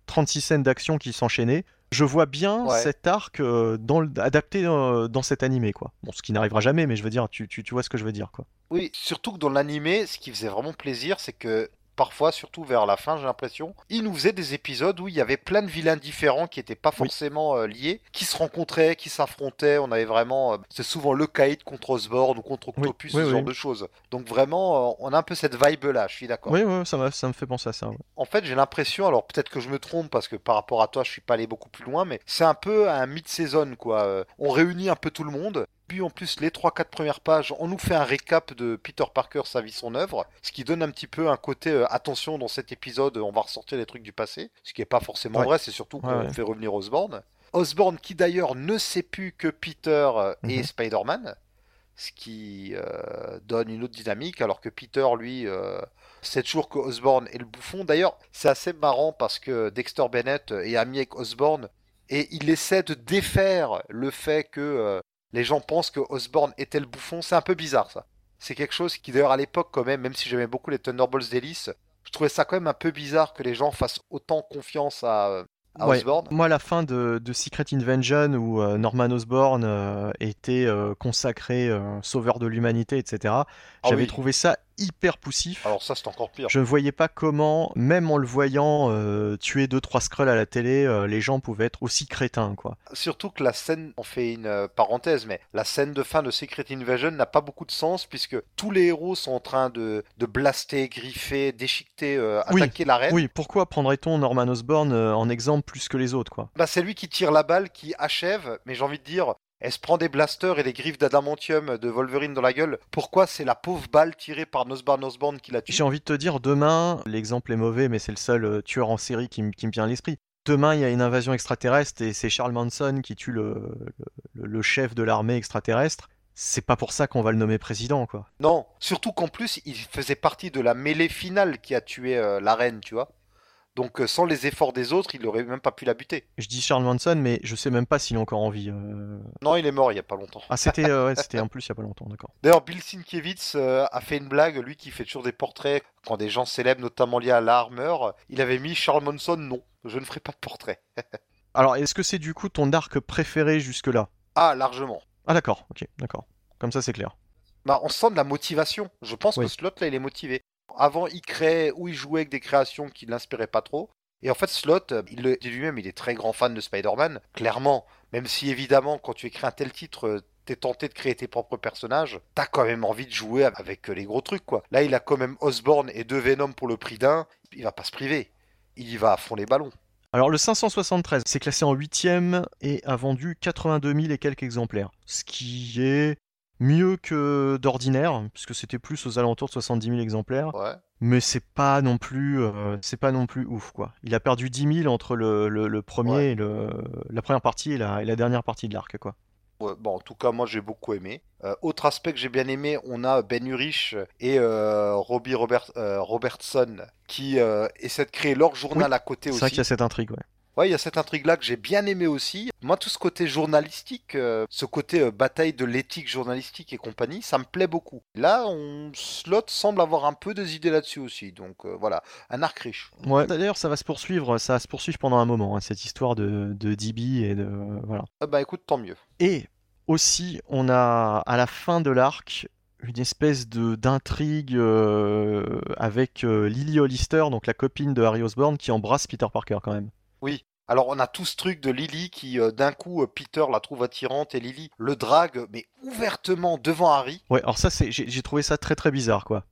36 euh, scènes d'action qui s'enchaînaient. Je vois bien cet arc euh, dans adapté dans cet animé, quoi. Bon, ce qui n'arrivera jamais, mais je veux dire, tu, tu, tu vois ce que je veux dire, quoi. Oui, surtout que dans l'animé, ce qui faisait vraiment plaisir, c'est que parfois, surtout vers la fin, j'ai l'impression, il nous faisait des épisodes où il y avait plein de vilains différents qui n'étaient pas forcément euh, liés, qui se rencontraient, qui s'affrontaient. On avait vraiment, euh, c'est souvent le Kaïd contre Osborne ou contre Octopus, ce genre de choses. Donc vraiment, euh, on a un peu cette vibe là. Je suis d'accord. Oui, oui, ça, ça me fait penser à ça. En fait, j'ai l'impression, alors peut-être que je me trompe parce que par rapport à toi, je suis pas allé beaucoup plus loin, mais c'est un peu un mid-saison quoi. on réunit un peu tout le monde en plus les 3-4 premières pages, on nous fait un récap de Peter Parker, sa vie, son œuvre, ce qui donne un petit peu un côté euh, attention dans cet épisode, on va ressortir les trucs du passé, ce qui n'est pas forcément vrai, c'est surtout qu'on fait revenir Osborn. Osborn qui d'ailleurs ne sait plus que Peter euh, est mhm. Spider-Man, ce qui euh, donne une autre dynamique, alors que Peter, lui, sait toujours que Osborn est le bouffon. D'ailleurs, c'est assez marrant parce que Dexter Bennett est ami avec Osborn et il essaie de défaire le fait que les gens pensent que Osborne était le bouffon. C'est un peu bizarre ça. C'est quelque chose qui d'ailleurs à l'époque quand même, même si j'aimais beaucoup les Thunderbolts d'Hélice, je trouvais ça quand même un peu bizarre que les gens fassent autant confiance à, euh, moi, la fin de, Secret Invention, où euh, Norman Osborn euh, était euh, consacré sauveur de l'humanité, etc., ah j'avais trouvé ça hyper poussif. Alors ça, c'est encore pire. Je ne voyais pas comment, même en le voyant tuer deux trois Skrulls à la télé, les gens pouvaient être aussi crétins, quoi. Surtout que la scène, on fait une parenthèse, mais la scène de fin de Secret Invasion n'a pas beaucoup de sens puisque tous les héros sont en train de, de blaster, griffer, déchiqueter, attaquer la reine. Oui, pourquoi prendrait-on Norman Osborn en exemple plus que les autres, quoi? Bah, c'est lui qui tire la balle, qui achève, mais j'ai envie de dire, elle se prend des blasters et des griffes d'adamantium de Wolverine dans la gueule. Pourquoi c'est la pauvre balle tirée par Nosbarn Osborn qui la tue J'ai envie de te dire, demain, l'exemple est mauvais, mais c'est le seul euh, tueur en série qui, me vient à l'esprit. Demain, il y a une invasion extraterrestre et c'est Charles Manson qui tue le, le, chef de l'armée extraterrestre. C'est pas pour ça qu'on va le nommer président, quoi. Non, surtout qu'en plus, il faisait partie de la mêlée finale qui a tué euh, la reine, tu vois. Donc euh, sans les efforts des autres, il aurait même pas pu la buter. Je dis Charles Manson, mais je sais même pas s'il est encore en vie. euh. Non, il est mort il y a pas longtemps. Ah, c'était euh, ouais, c'était en plus il y a pas longtemps, d'accord. D'ailleurs, Bill Sienkiewicz euh, a fait une blague, lui qui fait toujours des portraits quand des gens célèbres, notamment liés à l'art, meurent. Il avait mis Charles Manson, non, je ne ferai pas de portrait. Alors, est-ce que c'est du coup ton arc préféré jusque-là? Ah, largement. Ah, d'accord, ok, d'accord. Comme ça, c'est clair. Bah, on sent de la motivation. Je pense Oui. que Slot, là, il est motivé. Avant, il créait ou il jouait avec des créations qui ne l'inspiraient pas trop. Et en fait, Slot, il le dit lui-même, il est très grand fan de Spider-Man, clairement. Même si, évidemment, quand tu écris un tel titre, t'es tenté de créer tes propres personnages, t'as quand même envie de jouer avec les gros trucs, quoi. Là, il a quand même Osborn et deux Venom pour le prix d'un. Il va pas se priver. Il y va à fond les ballons. Alors, le 573, c'est classé en 8ème et a vendu 82 000 et quelques exemplaires. Ce qui est mieux que d'ordinaire, puisque c'était plus aux alentours de 70 000 exemplaires. Ouais. Mais c'est pas non plus, euh, c'est pas non plus ouf quoi. Il a perdu 10 000 entre le, le- le premier Ouais. et le, la première partie et la, et la dernière partie de l'arc quoi. Ouais, bon, en tout cas, moi j'ai beaucoup aimé. Euh, autre aspect que j'ai bien aimé, on a Ben Urich et euh, Robbie Robert, Robertson qui essaient de créer leur journal à côté C'est vrai aussi. qu'il y a cette intrigue ouais. Ouais, il y a cette intrigue-là que j'ai bien aimé aussi. Moi, tout ce côté journalistique, euh, ce côté euh, bataille de l'éthique journalistique et compagnie, ça me plaît beaucoup. Là, on Slot semble avoir un peu des idées là-dessus aussi. Donc euh, voilà, un arc riche. Ouais. D'ailleurs ça va se poursuivre, ça va se poursuivre pendant un moment hein, cette histoire de, de DB et de voilà. Ah bah écoute, tant mieux. Et aussi, on a à la fin de l'arc une espèce de d'intrigue avec Lily Hollister, donc la copine de Harry Osborn, qui embrasse Peter Parker quand même. Oui. Alors on a tout ce truc de Lily qui euh, d'un coup euh, Peter la trouve attirante et Lily le drague mais ouvertement devant Harry. Ouais, alors ça, c'est, j'ai, j'ai trouvé ça très très bizarre, quoi.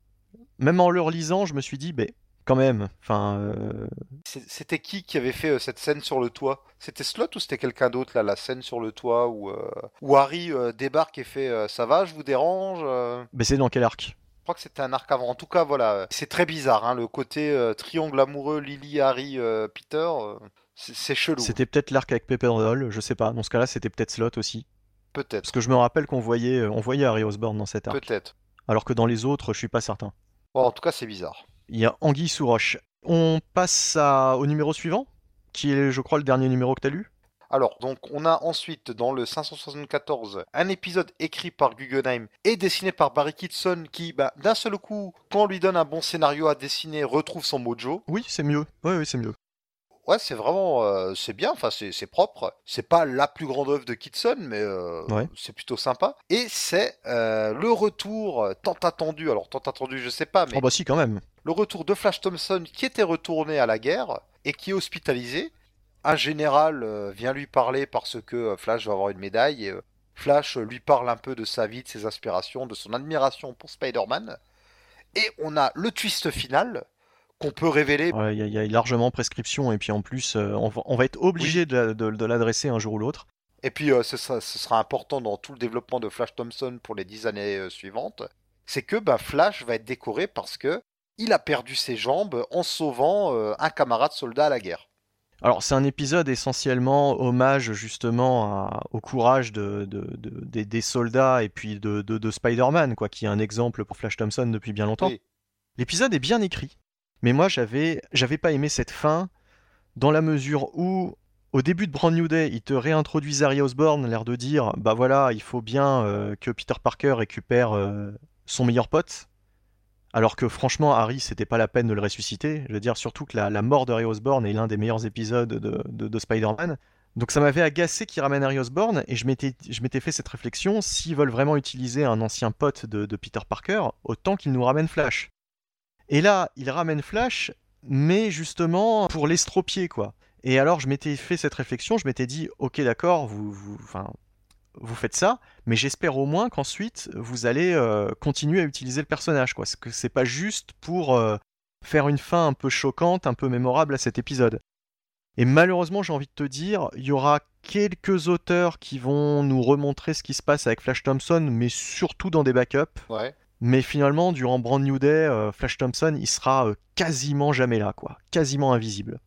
Même en le relisant, je me suis dit, mais quand même, enfin, euh, C'est- C'était qui qui avait fait euh, cette scène sur le toit? C'était Slot ou c'était quelqu'un d'autre là, la scène sur le toit où, euh, où Harry débarque et fait ça va, je vous dérange mais c'est dans quel arc? Crois que c'était un arc avant. En tout cas, voilà, c'est très bizarre hein, le côté euh, triangle amoureux Lily, Harry, euh, Peter. euh, c'est chelou. C'était peut-être l'arc avec Pepper Doll, je sais pas. Dans ce cas-là, c'était peut-être Slot aussi. Peut-être, Parce que je me rappelle qu'on voyait, on voyait Harry Osborn dans cet arc. peut-être. Alors que dans les autres, je suis pas certain. Bon, en tout cas, c'est bizarre. Il y a Anguille sous roche. On passe à- au numéro suivant, qui est, je crois, le dernier numéro que t'as lu? Alors, donc, on a ensuite, dans le 574, un épisode écrit par Guggenheim et dessiné par Barry Kitson qui, bah, d'un seul coup, quand on lui donne un bon scénario à dessiner, retrouve son mojo. Oui, c'est mieux. Oui, oui, c'est mieux. Ouais, c'est vraiment, euh, c'est bien, enfin, c'est c'est propre. C'est pas la plus grande œuvre de Kitson, mais euh, Ouais. c'est plutôt sympa. Et c'est euh, le retour tant attendu, alors tant attendu, je sais pas, mais Oh bah si, quand même. le retour de Flash Thompson qui était retourné à la guerre et qui est hospitalisé. Un général euh, vient lui parler parce que euh, Flash va avoir une médaille et euh, Flash lui parle un peu de sa vie, de ses aspirations, de son admiration pour Spider-Man. Et on a le twist final qu'on peut révéler. Ouais, Il y, a- il y a largement prescription, et puis en plus, euh, on, va, on va être obligé de, la- de- de l'adresser un jour ou l'autre. Et puis euh, ce, sera, ce sera important dans tout le développement de Flash Thompson pour les dix années euh, suivantes. C'est que bah, Flash va être décoré parce que il a perdu ses jambes en sauvant un camarade soldat à la guerre. Alors, c'est un épisode essentiellement hommage justement à- au courage de, de- de- des, soldats et puis de, de- de Spider-Man, quoi, qui est un exemple pour Flash Thompson depuis bien longtemps. Oui. L'épisode est bien écrit, mais moi j'avais j'avais pas aimé cette fin dans la mesure où au début de Brand New Day, ils te réintroduisent Harry Osborn, l'air de dire bah voilà, il faut bien euh, que Peter Parker récupère euh, son meilleur pote. Alors que franchement, Harry, c'était pas la peine de le ressusciter. Je veux dire, surtout que la, mort de Harry Osborn est l'un des meilleurs épisodes de, de- de Spider-Man. Donc ça m'avait agacé qu'ils ramènent Harry Osborn, et je m'étais fait cette réflexion, s'ils veulent vraiment utiliser un ancien pote de, Peter Parker, autant qu'ils nous ramènent Flash. Et là, ils ramènent Flash, mais justement pour l'estropier, quoi. Et alors, je m'étais fait cette réflexion, je m'étais dit, ok, d'accord, vous, vous faites ça, mais j'espère au moins qu'ensuite, vous allez euh, continuer à utiliser le personnage, quoi. Parce que c'est pas juste pour euh, faire une fin un peu choquante, un peu mémorable à cet épisode. Et malheureusement, j'ai envie de te dire, il y aura quelques auteurs qui vont nous remontrer ce qui se passe avec Flash Thompson, mais surtout dans des backups. Ouais. Mais finalement, durant Brand New Day, euh, Flash Thompson, il sera quasiment jamais là, quoi. Quasiment invisible.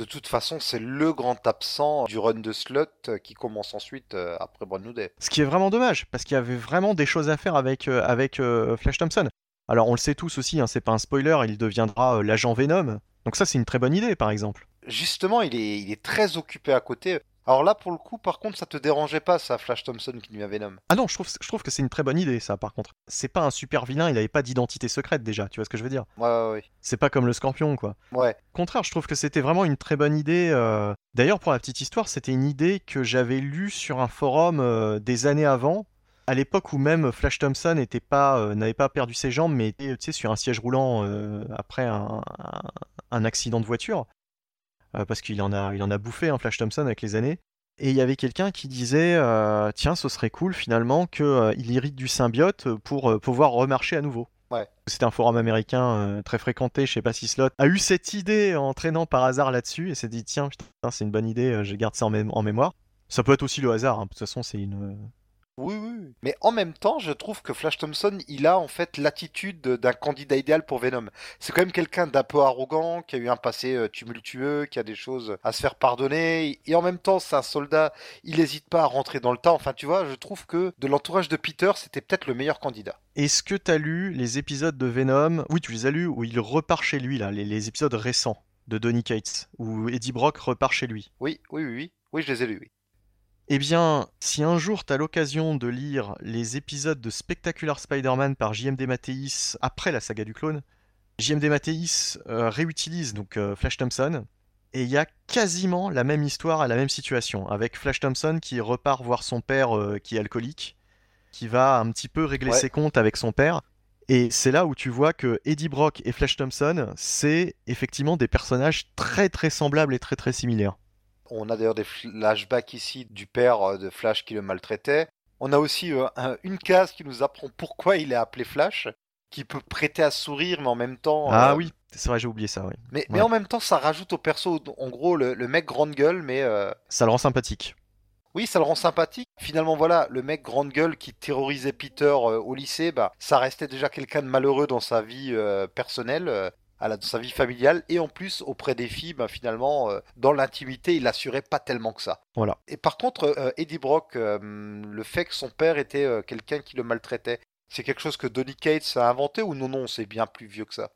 De toute façon, c'est le grand absent du run de Slot euh, qui commence ensuite euh, après Brand New Day. Ce qui est vraiment dommage, parce qu'il y avait vraiment des choses à faire avec, euh, avec euh, Flash Thompson. Alors on le sait tous aussi, hein, c'est pas un spoiler, il deviendra l'agent Venom. Donc ça, c'est une très bonne idée, par exemple. Justement, il est, il est très occupé à côté. Alors là, pour le coup, par contre, ça te dérangeait pas, ça, Flash Thompson qui lui avait Venom Ah non, je trouve, je trouve que c'est une très bonne idée, ça, par contre. C'est pas un super vilain, il avait pas d'identité secrète déjà, tu vois ce que je veux dire Ouais, ouais, ouais. C'est pas comme le scorpion, quoi. Ouais. Au contraire, je trouve que c'était vraiment une très bonne idée. euh. D'ailleurs, pour la petite histoire, c'était une idée que j'avais lue sur un forum euh, des années avant, à l'époque où même Flash Thompson n'était pas, euh, n'avait pas perdu ses jambes, mais était sur un siège roulant euh, après un accident de voiture. Euh, parce qu'il en a, il en a bouffé, un Flash Thompson, avec les années. Et il y avait quelqu'un qui disait euh, Tiens, ce serait cool finalement qu'il hérite du symbiote pour euh, pouvoir remarcher à nouveau. Ouais. C'était un forum américain euh, très fréquenté, je sais pas si Slot a eu cette idée en traînant par hasard là-dessus et s'est dit Tiens, putain, c'est une bonne idée, euh, je garde ça en, mé- en mémoire. Ça peut être aussi le hasard, hein, de toute façon, c'est une. Oui, oui, oui. Mais en même temps, je trouve que Flash Thompson, il a en fait l'attitude d'un candidat idéal pour Venom. C'est quand même quelqu'un d'un peu arrogant, qui a eu un passé euh, tumultueux, qui a des choses à se faire pardonner. Et en même temps, c'est un soldat, il n'hésite pas à rentrer dans le tas. Enfin, tu vois, je trouve que de l'entourage de Peter, c'était peut-être le meilleur candidat. Est-ce que t'as lu les épisodes de Venom? Oui, tu les as lus, où il repart chez lui, là, les, les épisodes récents de Donny Cates, où Eddie Brock repart chez lui. Oui, oui, oui, oui. Oui, je les ai lus, oui. Eh bien, si un jour tu as l'occasion de lire les épisodes de Spectacular Spider-Man par J.M.D. Mathéis après la saga du clone, J.M.D. Mathéis euh, réutilise donc euh, Flash Thompson, et il y a quasiment la même histoire à la même situation, avec Flash Thompson qui repart voir son père euh, qui est alcoolique, qui va un petit peu régler Ouais. ses comptes avec son père. Et c'est là où tu vois que Eddie Brock et Flash Thompson, c'est effectivement des personnages très très semblables et très très similaires. On a d'ailleurs des flashbacks ici du père euh, de Flash qui le maltraitait. On a aussi euh, un- une case qui nous apprend pourquoi il est appelé Flash, qui peut prêter à sourire, mais en même temps. Ah euh, oui, c'est vrai, j'ai oublié ça, oui. Mais, en même temps, ça rajoute au perso, en gros, le, le mec grande gueule, mais euh, Ça le rend sympathique. oui, ça le rend sympathique. Finalement, voilà, le mec grande gueule qui terrorisait Peter euh, au lycée, bah, ça restait déjà quelqu'un de malheureux dans sa vie euh, personnelle, à la- dans sa vie familiale, et en plus, auprès des filles, bah, finalement, euh, dans l'intimité, il assurait pas tellement que ça. Voilà. Et par contre, euh, Eddie Brock, euh, le fait que son père était euh, quelqu'un qui le maltraitait, c'est quelque chose que Donny Cates a inventé ou non, non, c'est bien plus vieux que ça?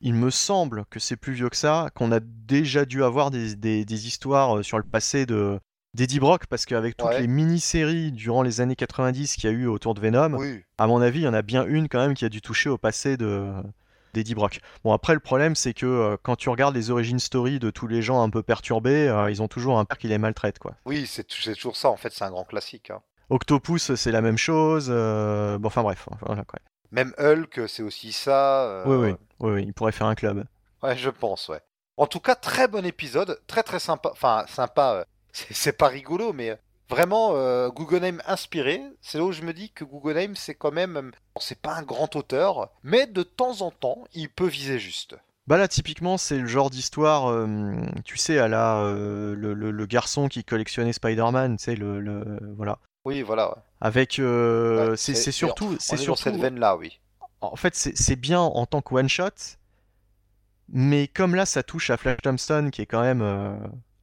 Il me semble que c'est plus vieux que ça, qu'on a déjà dû avoir des, des- des histoires euh, sur le passé de d'Eddie Brock, parce qu'avec toutes Ouais. les mini-séries durant les années 90 qu'il y a eu autour de Venom, Oui. à mon avis, il y en a bien une quand même qui a dû toucher au passé de d'Eddie Brock. Bon, après, le problème, c'est que euh, quand tu regardes les origines story de tous les gens un peu perturbés, euh, ils ont toujours un père qui les maltraite, quoi. Oui, c'est toujours ça, en fait, c'est un grand classique. hein. Octopus, c'est la même chose. euh, Bon, enfin bref, enfin, voilà, quoi. Même Hulk, c'est aussi ça. Oui, oui, oui, oui, il pourrait faire un club. Ouais, je pense, ouais. En tout cas, très bon épisode, très très sympa. Enfin, sympa, c'est pas rigolo, mais vraiment euh, Guggenheim inspiré. C'est là où je me dis que Guggenheim, c'est quand même, c'est pas un grand auteur, mais de temps en temps, il peut viser juste. Bah là, typiquement, c'est le genre d'histoire, euh, tu sais, à la euh, le, le- le garçon qui collectionnait Spider-Man, tu sais, le, le- voilà. Oui, voilà. ouais. Avec, euh, Ouais, c'est surtout, c'est est dans cette surtout, veine-là, oui. en fait, c'est bien en tant que one shot, mais comme là, ça touche à Flash Thompson, qui est quand même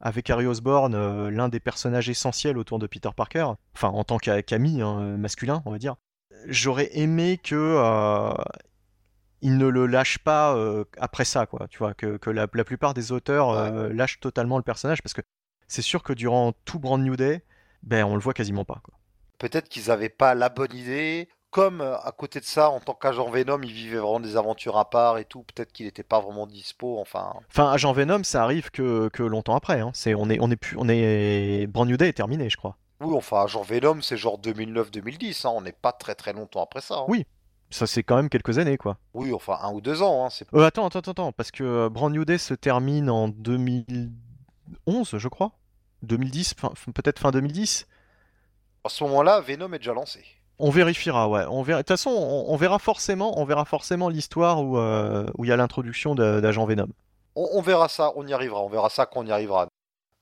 avec Harry Osborn euh, l'un des personnages essentiels autour de Peter Parker, enfin en tant qu'a- qu'ami hein, masculin, on va dire. J'aurais aimé que euh, il ne le lâche pas euh, après ça, quoi. Tu vois, que, que la, la plupart des auteurs euh, lâchent totalement le personnage, parce que c'est sûr que durant tout Brand New Day, ben on le voit quasiment pas. Quoi. Peut-être qu'ils avaient pas la bonne idée. Comme euh, à côté de ça, en tant qu'agent Venom, il vivait vraiment des aventures à part et tout. Peut-être qu'il n'était pas vraiment dispo. Enfin, Enfin, Agent Venom, ça arrive que, que longtemps après. Hein. C'est, on est, on est plus, on est Brand New Day est terminé, je crois. oui, enfin, agent Venom, c'est genre 2009-2010. hein, On n'est pas très très longtemps après ça. hein. Oui. Ça, c'est quand même quelques années, quoi. Oui, enfin, un ou deux ans. hein, c'est Euh, attends, attends, attends, parce que euh, Brand New Day se termine en 2011, je crois. 2010, fin- fin- peut-être fin 2010. À ce moment-là, Venom est déjà lancé. On vérifiera, ouais. On verra... De toute façon, on, on verra forcément, on verra forcément l'histoire où euh, où il y a l'introduction d'Agent Venom. On, on verra ça, on y arrivera. On verra ça quand on y arrivera.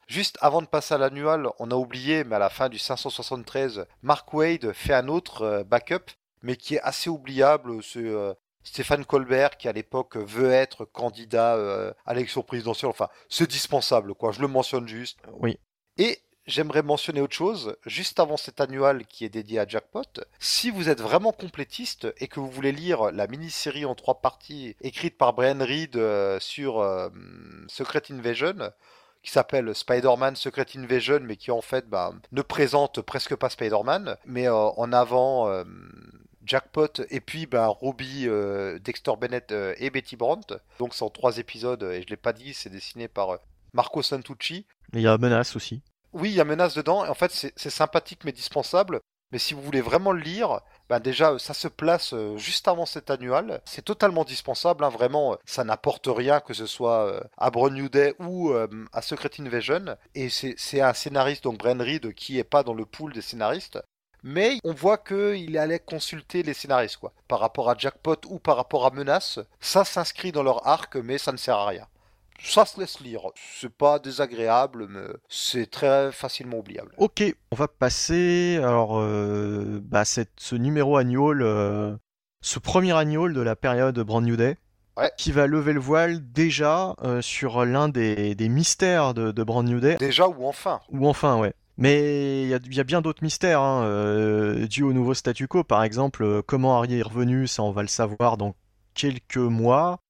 Juste avant de passer à l'annual, on a oublié, mais à la fin du 573, Mark Wade fait un autre euh, backup, mais qui est assez oubliable. C'est euh, Stéphane Colbert qui à l'époque veut être candidat à l'élection présidentielle. Enfin, c'est dispensable, quoi. Je le mentionne juste. Oui. Et j'aimerais mentionner autre chose, juste avant cet annual qui est dédié à Jackpot. Si vous êtes vraiment complétiste et que vous voulez lire la mini-série en trois parties écrite par Brian Reed euh, sur euh, Secret Invasion, qui s'appelle Spider-Man Secret Invasion, mais qui en fait bah, ne présente presque pas Spider-Man, mais euh, en avant Jackpot et puis bah, Robbie, Dexter Bennett et Betty Brandt. Donc c'est en trois épisodes, et je l'ai pas dit, c'est dessiné par Marco Santucci. Il y a Menace aussi. Oui, il y a Menace dedans. En fait, c'est sympathique mais dispensable. Mais si vous voulez vraiment le lire, ben déjà, ça se place euh, juste avant cet annual. C'est totalement dispensable, hein, vraiment. Ça n'apporte rien, que ce soit euh, à Brand New ou euh, à Secret Invasion. Et c'est un scénariste, donc Bren Reed, qui est pas dans le pool des scénaristes. Mais on voit qu'il allait consulter les scénaristes, quoi. Par rapport à Jackpot ou par rapport à Menace. Ça s'inscrit dans leur arc, mais ça ne sert à rien ça se laisse lire. C'est pas désagréable, mais c'est très facilement oubliable. Ok, on va passer alors euh, bah, ce numéro annual, euh, ce premier annual de la période Brand New Day. Qui va lever le voile déjà euh, sur l'un des, mystères de, Brand New Day. Déjà ou enfin Ou enfin, ouais. Mais il y, a bien d'autres mystères, hein, dû au nouveau statu quo. Par exemple, comment Harry est revenu, ça on va le savoir dans quelques mois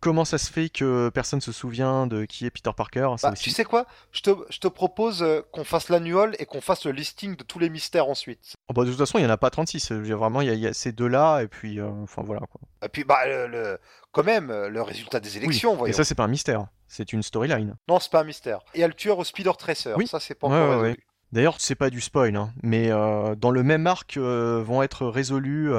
comment ça se fait que personne se souvient de qui est Peter Parker bah, Tu sais quoi? Je te, propose euh, qu'on fasse l'annual et qu'on fasse le listing de tous les mystères ensuite. Oh, bah, de toute façon, il n'y en a pas 36. Vraiment, il y, a ces deux-là, et puis, euh, enfin voilà. Quoi. Et puis, bah, le, quand même, euh, le résultat des élections, oui. Et ça, c'est pas un mystère. C'est une storyline. Non, c'est pas un mystère. Et il y a le tueur au Speeder Tracer. Oui. Ça, c'est pas encore ouais, D'ailleurs, c'est pas du spoil, hein, mais dans le même arc vont être résolus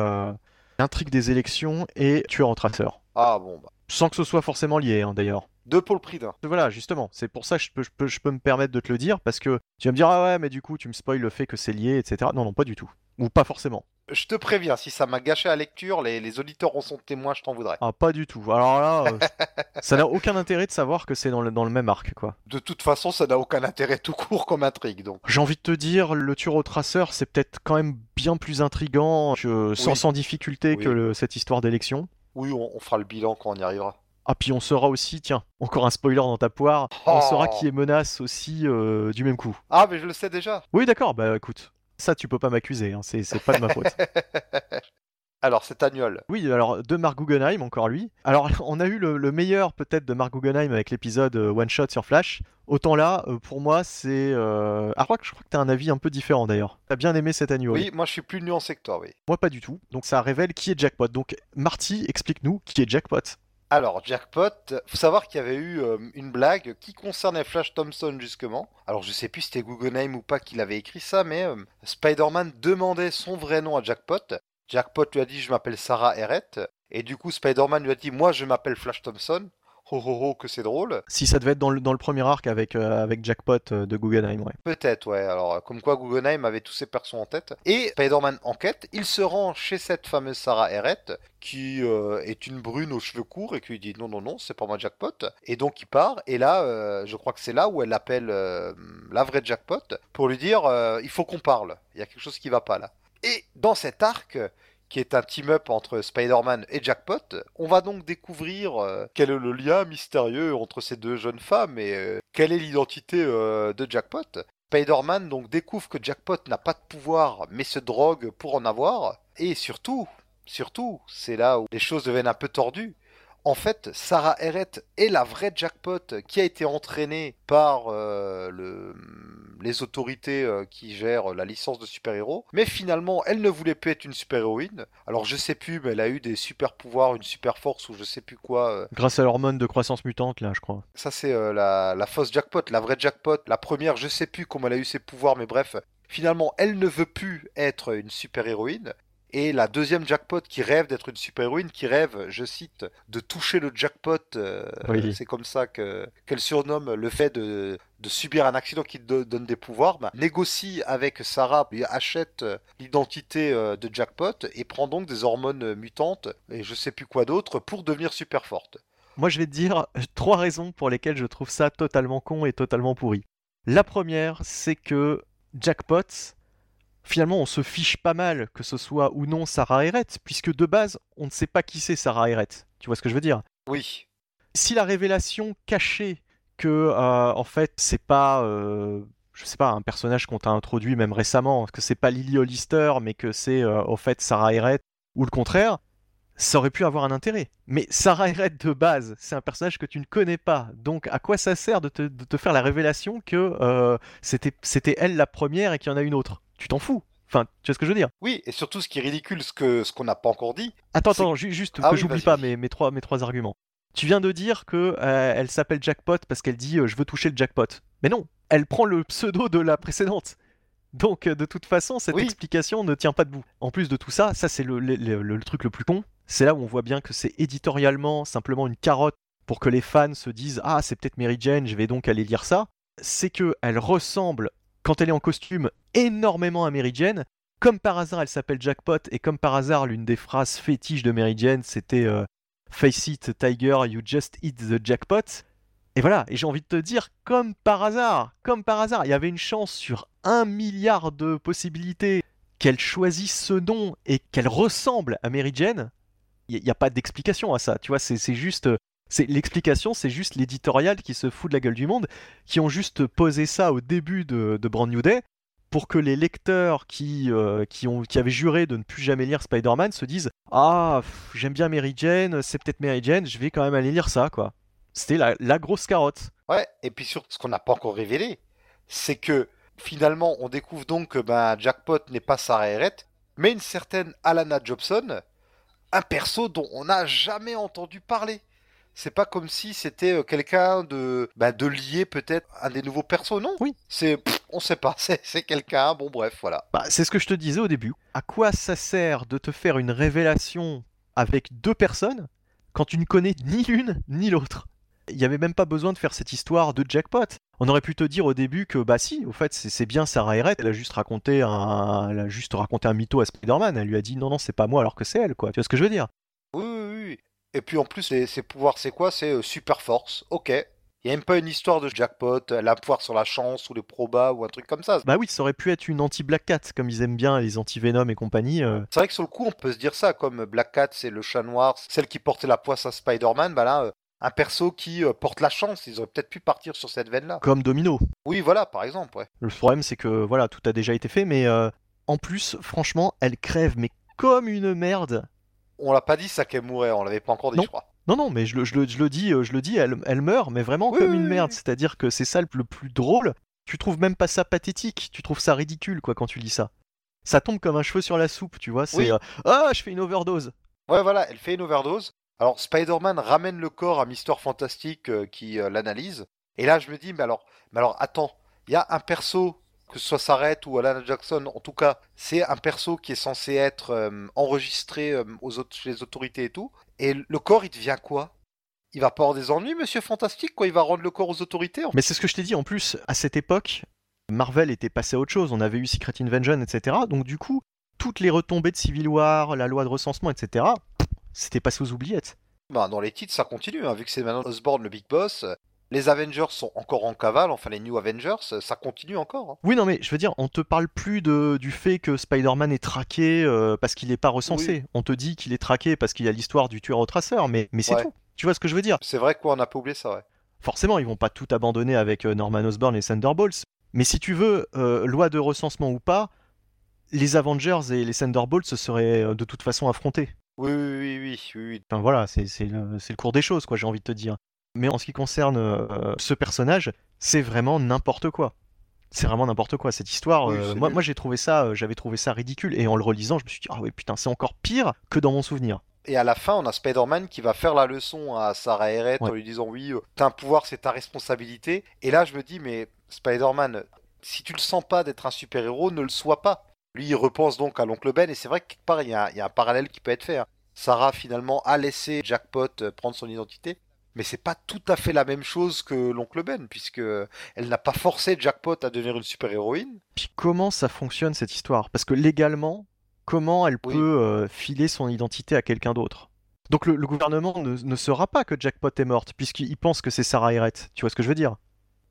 l'intrigue des élections et tueur en traceur. Ah bon, bah sans que ce soit forcément lié hein, d'ailleurs. Deux pour le prix d'un. Voilà, justement, c'est pour ça que je peux, je, peux, me permettre de te le dire, parce que tu vas me dire, ah ouais, mais du coup, tu me spoil le fait que c'est lié, etc. Non, non, pas du tout. Ou pas forcément. Je te préviens, si ça m'a gâché la lecture, les, auditeurs en sont témoins, je t'en voudrais. Ah, pas du tout. Alors là, euh, ça n'a aucun intérêt de savoir que c'est dans le, dans le même arc, quoi. De toute façon, ça n'a aucun intérêt tout court comme intrigue, donc. J'ai envie de te dire, le tueur au traceur, c'est peut-être quand même bien plus intrigant, que, sans, difficulté que cette histoire d'élection. Oui, on fera le bilan quand on y arrivera. Ah, puis on saura aussi, tiens, encore un spoiler dans ta poire, on saura oh. qui est menace aussi euh, du même coup. Ah, mais je le sais déjà. Oui, d'accord, bah écoute, ça tu peux pas m'accuser, hein, c'est pas de ma faute. Alors, c'est annual. Oui, alors de Mark Guggenheim, encore lui. Alors, on a eu le, meilleur peut-être de Mark Guggenheim avec l'épisode euh, One Shot sur Flash. Autant là, euh, pour moi, c'est. Ah, je crois que, je crois que t'as un avis un peu différent d'ailleurs. T'as bien aimé cet annual. Oui, moi je suis plus nuancé que toi, oui. Moi pas du tout. Donc ça révèle qui est Jackpot. Donc, Marty, explique-nous qui est Jackpot. Alors, Jackpot, faut savoir qu'il y avait eu euh, une blague qui concernait Flash Thompson justement. Alors, je sais plus si c'était Guggenheim ou pas qui l'avait écrit ça, mais euh, Spider-Man demandait son vrai nom à Jackpot. Jackpot lui a dit Je m'appelle Sarah Herrett. Et du coup, Spider-Man lui a dit Moi, je m'appelle Flash Thompson oh, oh, oh, que c'est drôle. Si ça devait être dans le, dans le premier arc avec, euh, avec Jackpot euh, de Guggenheim, ouais. Peut-être, ouais. Alors, euh, comme quoi Guggenheim avait tous ses persos en tête. Et Spider-Man enquête, il se rend chez cette fameuse Sarah Herrett, qui est une brune aux cheveux courts, et qui lui dit non, non, non, c'est pas moi Jackpot. Et donc il part, et là, je crois que c'est là où elle appelle la vraie Jackpot pour lui dire il faut qu'on parle. Il y a quelque chose qui va pas là. Et dans cet arc, qui est un team-up entre Spider-Man et Jackpot. On va donc découvrir euh, quel est le lien mystérieux entre ces deux jeunes femmes et euh, quelle est l'identité euh, de Jackpot. Spider-Man donc découvre que Jackpot n'a pas de pouvoir mais se drogue pour en avoir. Et surtout, surtout, c'est là où les choses deviennent un peu tordues, en fait, Sarah Herrett est la vraie jackpot qui a été entraînée par euh, les autorités euh, qui gèrent la licence de super-héros. Mais finalement, elle ne voulait pas être une super-héroïne. Alors je sais plus, mais elle a eu des super-pouvoirs, une super-force ou je sais plus quoi. Euh. Grâce à l'hormone de croissance mutante, là, je crois. Ça, c'est la, la fausse jackpot, la vraie jackpot. La première, je sais plus comment elle a eu ses pouvoirs, mais bref, finalement, elle ne veut plus être une super-héroïne. Et la deuxième jackpot qui rêve d'être une super-héroïne, qui rêve, je cite, de toucher le jackpot. Euh, c'est comme ça que qu'elle surnomme le fait de, de subir un accident qui donne des pouvoirs. Bah, négocie avec Sarah, lui achète l'identité euh, de jackpot et prend donc des hormones mutantes et je sais plus quoi d'autre pour devenir super forte. Moi, je vais te dire trois raisons pour lesquelles je trouve ça totalement con et totalement pourri. La première, c'est que Jackpot, finalement, on se fiche pas mal que ce soit ou non Sarah Herrett, puisque de base, on ne sait pas qui c'est Sarah Herrett. Tu vois ce que je veux dire? Oui. Si la révélation cachait que, euh, en fait, c'est pas, euh, je sais pas, un personnage qu'on t'a introduit même récemment, que c'est pas Lily Hollister, mais que c'est au fait Sarah Everett, ou le contraire, ça aurait pu avoir un intérêt. Mais Sarah Everett de base, c'est un personnage que tu ne connais pas. Donc à quoi ça sert de te, faire la révélation que euh, c'était elle la première et qu'il y en a une autre? Tu t'en fous. Enfin, tu vois ce que je veux dire? Oui, et surtout ce qui est ridicule, ce qu'on ce qu'on n'a pas encore dit. Attends, attends, juste ah que j'oublie pas mes, mes, trois, mes trois arguments. Tu viens de dire que euh, elle s'appelle Jackpot parce qu'elle dit euh, je veux toucher le jackpot. Mais non, elle prend le pseudo de la précédente. Donc de toute façon, cette explication ne tient pas debout. En plus de tout ça, ça c'est le, le, truc le plus con, c'est là où on voit bien que c'est éditorialement simplement une carotte pour que les fans se disent Ah, c'est peut-être Mary Jane, je vais donc aller lire ça. C'est qu'elle ressemble, quand elle est en costume, énormément à Mary Jane. Comme par hasard, elle s'appelle Jackpot, et comme par hasard, l'une des phrases fétiches de Mary Jane, c'était euh, Face it, Tiger, you just hit the jackpot. Et voilà, et j'ai envie de te dire, comme par hasard, comme par hasard, il y avait une chance sur un milliard de possibilités qu'elle choisisse ce nom et qu'elle ressemble à Mary Jane il n'y a pas d'explication à ça. Tu vois, c'est juste. C'est l'explication, c'est juste l'éditorial qui se fout de la gueule du monde, qui ont juste posé ça au début de, Brand New Day pour que les lecteurs qui, euh, qui, avaient juré de ne plus jamais lire Spider-Man se disent Ah, j'aime bien Mary Jane, c'est peut-être Mary Jane, je vais quand même aller lire ça, quoi. C'était la, grosse carotte. Ouais, et puis surtout, ce qu'on n'a pas encore révélé, c'est que finalement, on découvre donc que ben, Jackpot n'est pas Sarah Everett, mais une certaine Alana Jobson, un perso dont on n'a jamais entendu parler. C'est pas comme si c'était euh, quelqu'un de, bah, de lié peut-être un des nouveaux persos, non? Oui. C'est, on sait pas, c'est quelqu'un, bon bref, voilà. Bah, c'est ce que je te disais au début. À quoi ça sert de te faire une révélation avec deux personnes quand tu ne connais ni l'une ni l'autre? Il n'y avait même pas besoin de faire cette histoire de jackpot. On aurait pu te dire au début que bah si, au fait c'est bien Sarah Everett, elle a juste raconté un, elle a juste raconté un mytho à Spider-Man. Elle lui a dit non non c'est pas moi alors que c'est elle quoi. Tu vois ce que je veux dire? Et puis en plus ses, pouvoirs c'est quoi? C'est euh, super force. Ok. Il n'y a même pas une histoire de jackpot, elle a un pouvoir sur la chance ou les probas ou un truc comme ça. Bah oui, ça aurait pu être une anti-Black Cat, comme ils aiment bien les anti-Venom et compagnie. Euh. C'est vrai que sur le coup, on peut se dire ça, comme Black Cat, c'est le chat noir, celle qui portait la poisse à Spider-Man, bah là, euh, un perso qui euh, porte la chance. Ils auraient peut-être pu partir sur cette veine-là. Comme Domino. Oui, voilà, par exemple. Ouais. Le problème, c'est que voilà, tout a déjà été fait, mais euh, en plus, franchement, elle crève, mais comme une merde. On l'a pas dit ça qu'elle mourait, on l'avait pas encore dit, je crois. Non, non, mais je le, je le, dis, euh, je le dis, elle, elle meurt, mais vraiment comme une merde. C'est-à-dire que c'est ça le plus drôle. Tu trouves même pas ça pathétique, tu trouves ça ridicule, quoi, quand tu lis ça. Ça tombe comme un cheveu sur la soupe, tu vois. C'est ah, je fais une overdose. Ouais, voilà, elle fait une overdose. Alors Spider-Man ramène le corps à Mister Fantastique euh, qui euh, l'analyse. Et là je me dis, mais alors, mais alors attends, il y a un perso, que ce soit Sarrett ou Alana Jackson, en tout cas, c'est un perso qui est censé être euh, enregistré aux chez les autorités et tout. Et le corps, il devient quoi? Il va pas avoir des ennuis, Monsieur Fantastique, quoi? Il va rendre le corps aux autorités Mais c'est ce que je t'ai dit, en plus, à cette époque, Marvel était passé à autre chose, on avait eu Secret Invasion, etc. Donc du coup, toutes les retombées de Civil War, la loi de recensement, etc., c'était passé aux oubliettes. Bah, dans les titres, ça continue, hein, vu que c'est maintenant Osborn le big boss. Les Avengers sont encore en cavale, enfin les New Avengers, ça continue encore. Hein. Oui, non, mais je veux dire, on te parle plus de, du fait que Spider-Man est traqué euh, parce qu'il n'est pas recensé. On te dit qu'il est traqué parce qu'il y a l'histoire du tueur au traceur, mais, mais c'est tout. Tu vois ce que je veux dire? C'est vrai qu'on n'a pas oublié ça, ouais. Forcément, ils vont pas tout abandonner avec euh, Norman Osborn et Thunderbolts. Mais si tu veux, euh, loi de recensement ou pas, les Avengers et les Thunderbolts se seraient de toute façon affrontés. Oui, oui, oui, oui. Enfin voilà, c'est le, le, cours des choses, quoi, j'ai envie de te dire. Mais en ce qui concerne euh, ce personnage, c'est vraiment n'importe quoi. C'est vraiment n'importe quoi cette histoire. Euh, moi, moi j'ai trouvé ça, euh, j'avais trouvé ça ridicule et en le relisant, je me suis dit ah ouais putain c'est encore pire que dans mon souvenir. Et à la fin, on a Spider-Man qui va faire la leçon à Sarah Everett en lui disant oui, t'as un pouvoir, c'est ta responsabilité. Et là, je me dis mais Spider-Man, si tu le sens pas d'être un super héros, ne le sois pas. Lui, il repense donc à l'oncle Ben, et c'est vrai que quelque part, il y, a, un parallèle qui peut être fait. Hein. Sarah, finalement, a laissé Jackpot prendre son identité, mais c'est pas tout à fait la même chose que l'oncle Ben, puisque elle n'a pas forcé Jackpot à devenir une super-héroïne. Puis comment ça fonctionne cette histoire? Parce que légalement, comment elle peut euh, filer son identité à quelqu'un d'autre? Donc le, gouvernement ne, ne, saura pas que Jackpot est morte, puisqu'il pense que c'est Sarah Everett. Tu vois ce que je veux dire?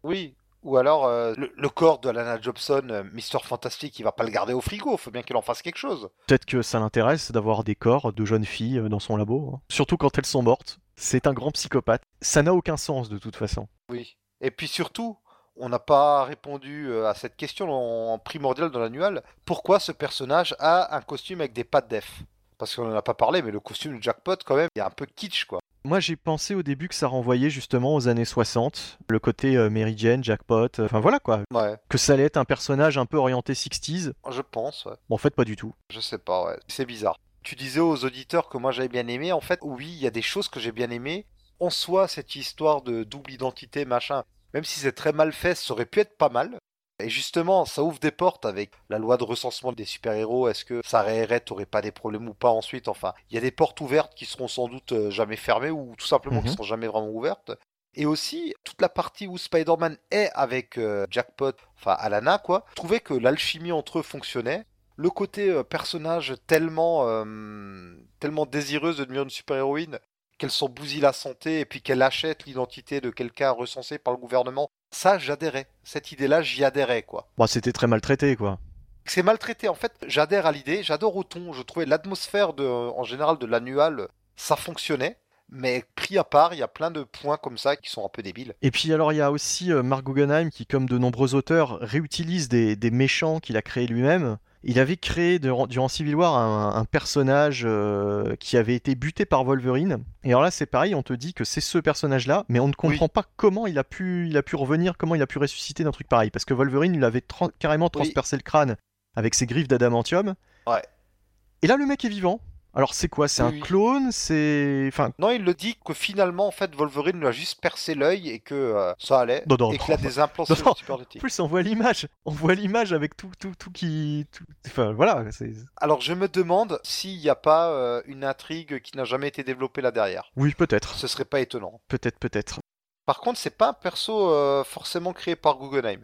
Oui, ou alors euh, le, corps de Lana Jobson, euh, Mister Fantastic, il va pas le garder au frigo, faut bien qu'il en fasse quelque chose. Peut-être que ça l'intéresse d'avoir des corps de jeunes filles euh, dans son labo, hein. surtout quand elles sont mortes. C'est un grand psychopathe. Ça n'a aucun sens de toute façon. Oui. Et puis surtout, on n'a pas répondu euh, à cette question en primordial dans l'annual. Pourquoi ce personnage a un costume avec des pattes def? Parce qu'on n'en a pas parlé, mais le costume de Jackpot, quand même, il est un peu kitsch, quoi. Moi, j'ai pensé au début que ça renvoyait justement aux années 60, le côté euh, Mary Jane, Jackpot, euh, enfin voilà quoi. Ouais, Que ça allait être un personnage un peu orienté 60s. je pense, ouais. Bon, en fait, pas du tout. Je sais pas, ouais. C'est bizarre. Tu disais aux auditeurs que moi j'avais bien aimé. En fait, oui, il y a des choses que j'ai bien aimé. En soi, cette histoire de double identité, machin, même si c'est très mal fait, ça aurait pu être pas mal. Et justement, ça ouvre des portes avec la loi de recensement des super-héros. Est-ce que ça réirait, t'aurais pas des problèmes ou pas ensuite? Enfin, il y a des portes ouvertes qui seront sans doute euh, jamais fermées ou tout simplement qui Mhm. seront jamais vraiment ouvertes. Et aussi, toute la partie où Spider-Man est avec euh, Jackpot, enfin Alana, quoi, je trouvais que l'alchimie entre eux fonctionnait. Le côté euh, personnage tellement, euh, tellement désireuse de devenir une super-héroïne qu'elle s'en bousille la santé et puis qu'elle achète l'identité de quelqu'un recensé par le gouvernement, ça j'adhérais. Cette idée-là, j'y adhérais, quoi. Bon, c'était très maltraité quoi. C'est maltraité, en fait, j'adhère à l'idée, j'adore au ton, je trouvais l'atmosphère de, en général de l'annual, ça fonctionnait, mais pris à part, il y a plein de points comme ça qui sont un peu débiles. Et puis alors, il y a aussi euh, Mark Guggenheim qui, comme de nombreux auteurs, réutilise des, des méchants qu'il a créés lui-même. Il avait créé durant, Civil War un, un personnage euh, qui avait été buté par Wolverine. Et alors là, c'est pareil, on te dit que c'est ce personnage-là, mais on ne comprend pas comment il a, pu, il a pu revenir, comment il a pu ressusciter d'un truc pareil. Parce que Wolverine lui avait tra- carrément transpercé le crâne avec ses griffes d'adamantium. Ouais. Et là, le mec est vivant. Alors c'est quoi? C'est Oui, un oui. clone? C'est... Enfin, Non, il le dit que finalement, en fait, Wolverine lui a juste percé l'œil et que euh, ça allait, Non, non, et qu'il a des implants Non. En plus, on voit l'image. On voit l'image avec tout, tout, tout qui... tout- Enfin, voilà. Alors, je me demande s'il n'y a pas euh, une intrigue qui n'a jamais été développée là derrière. Oui, peut-être. Ce serait pas étonnant. Peut-être, peut-être. Par contre, c'est pas un perso euh, forcément créé par Guggenheim.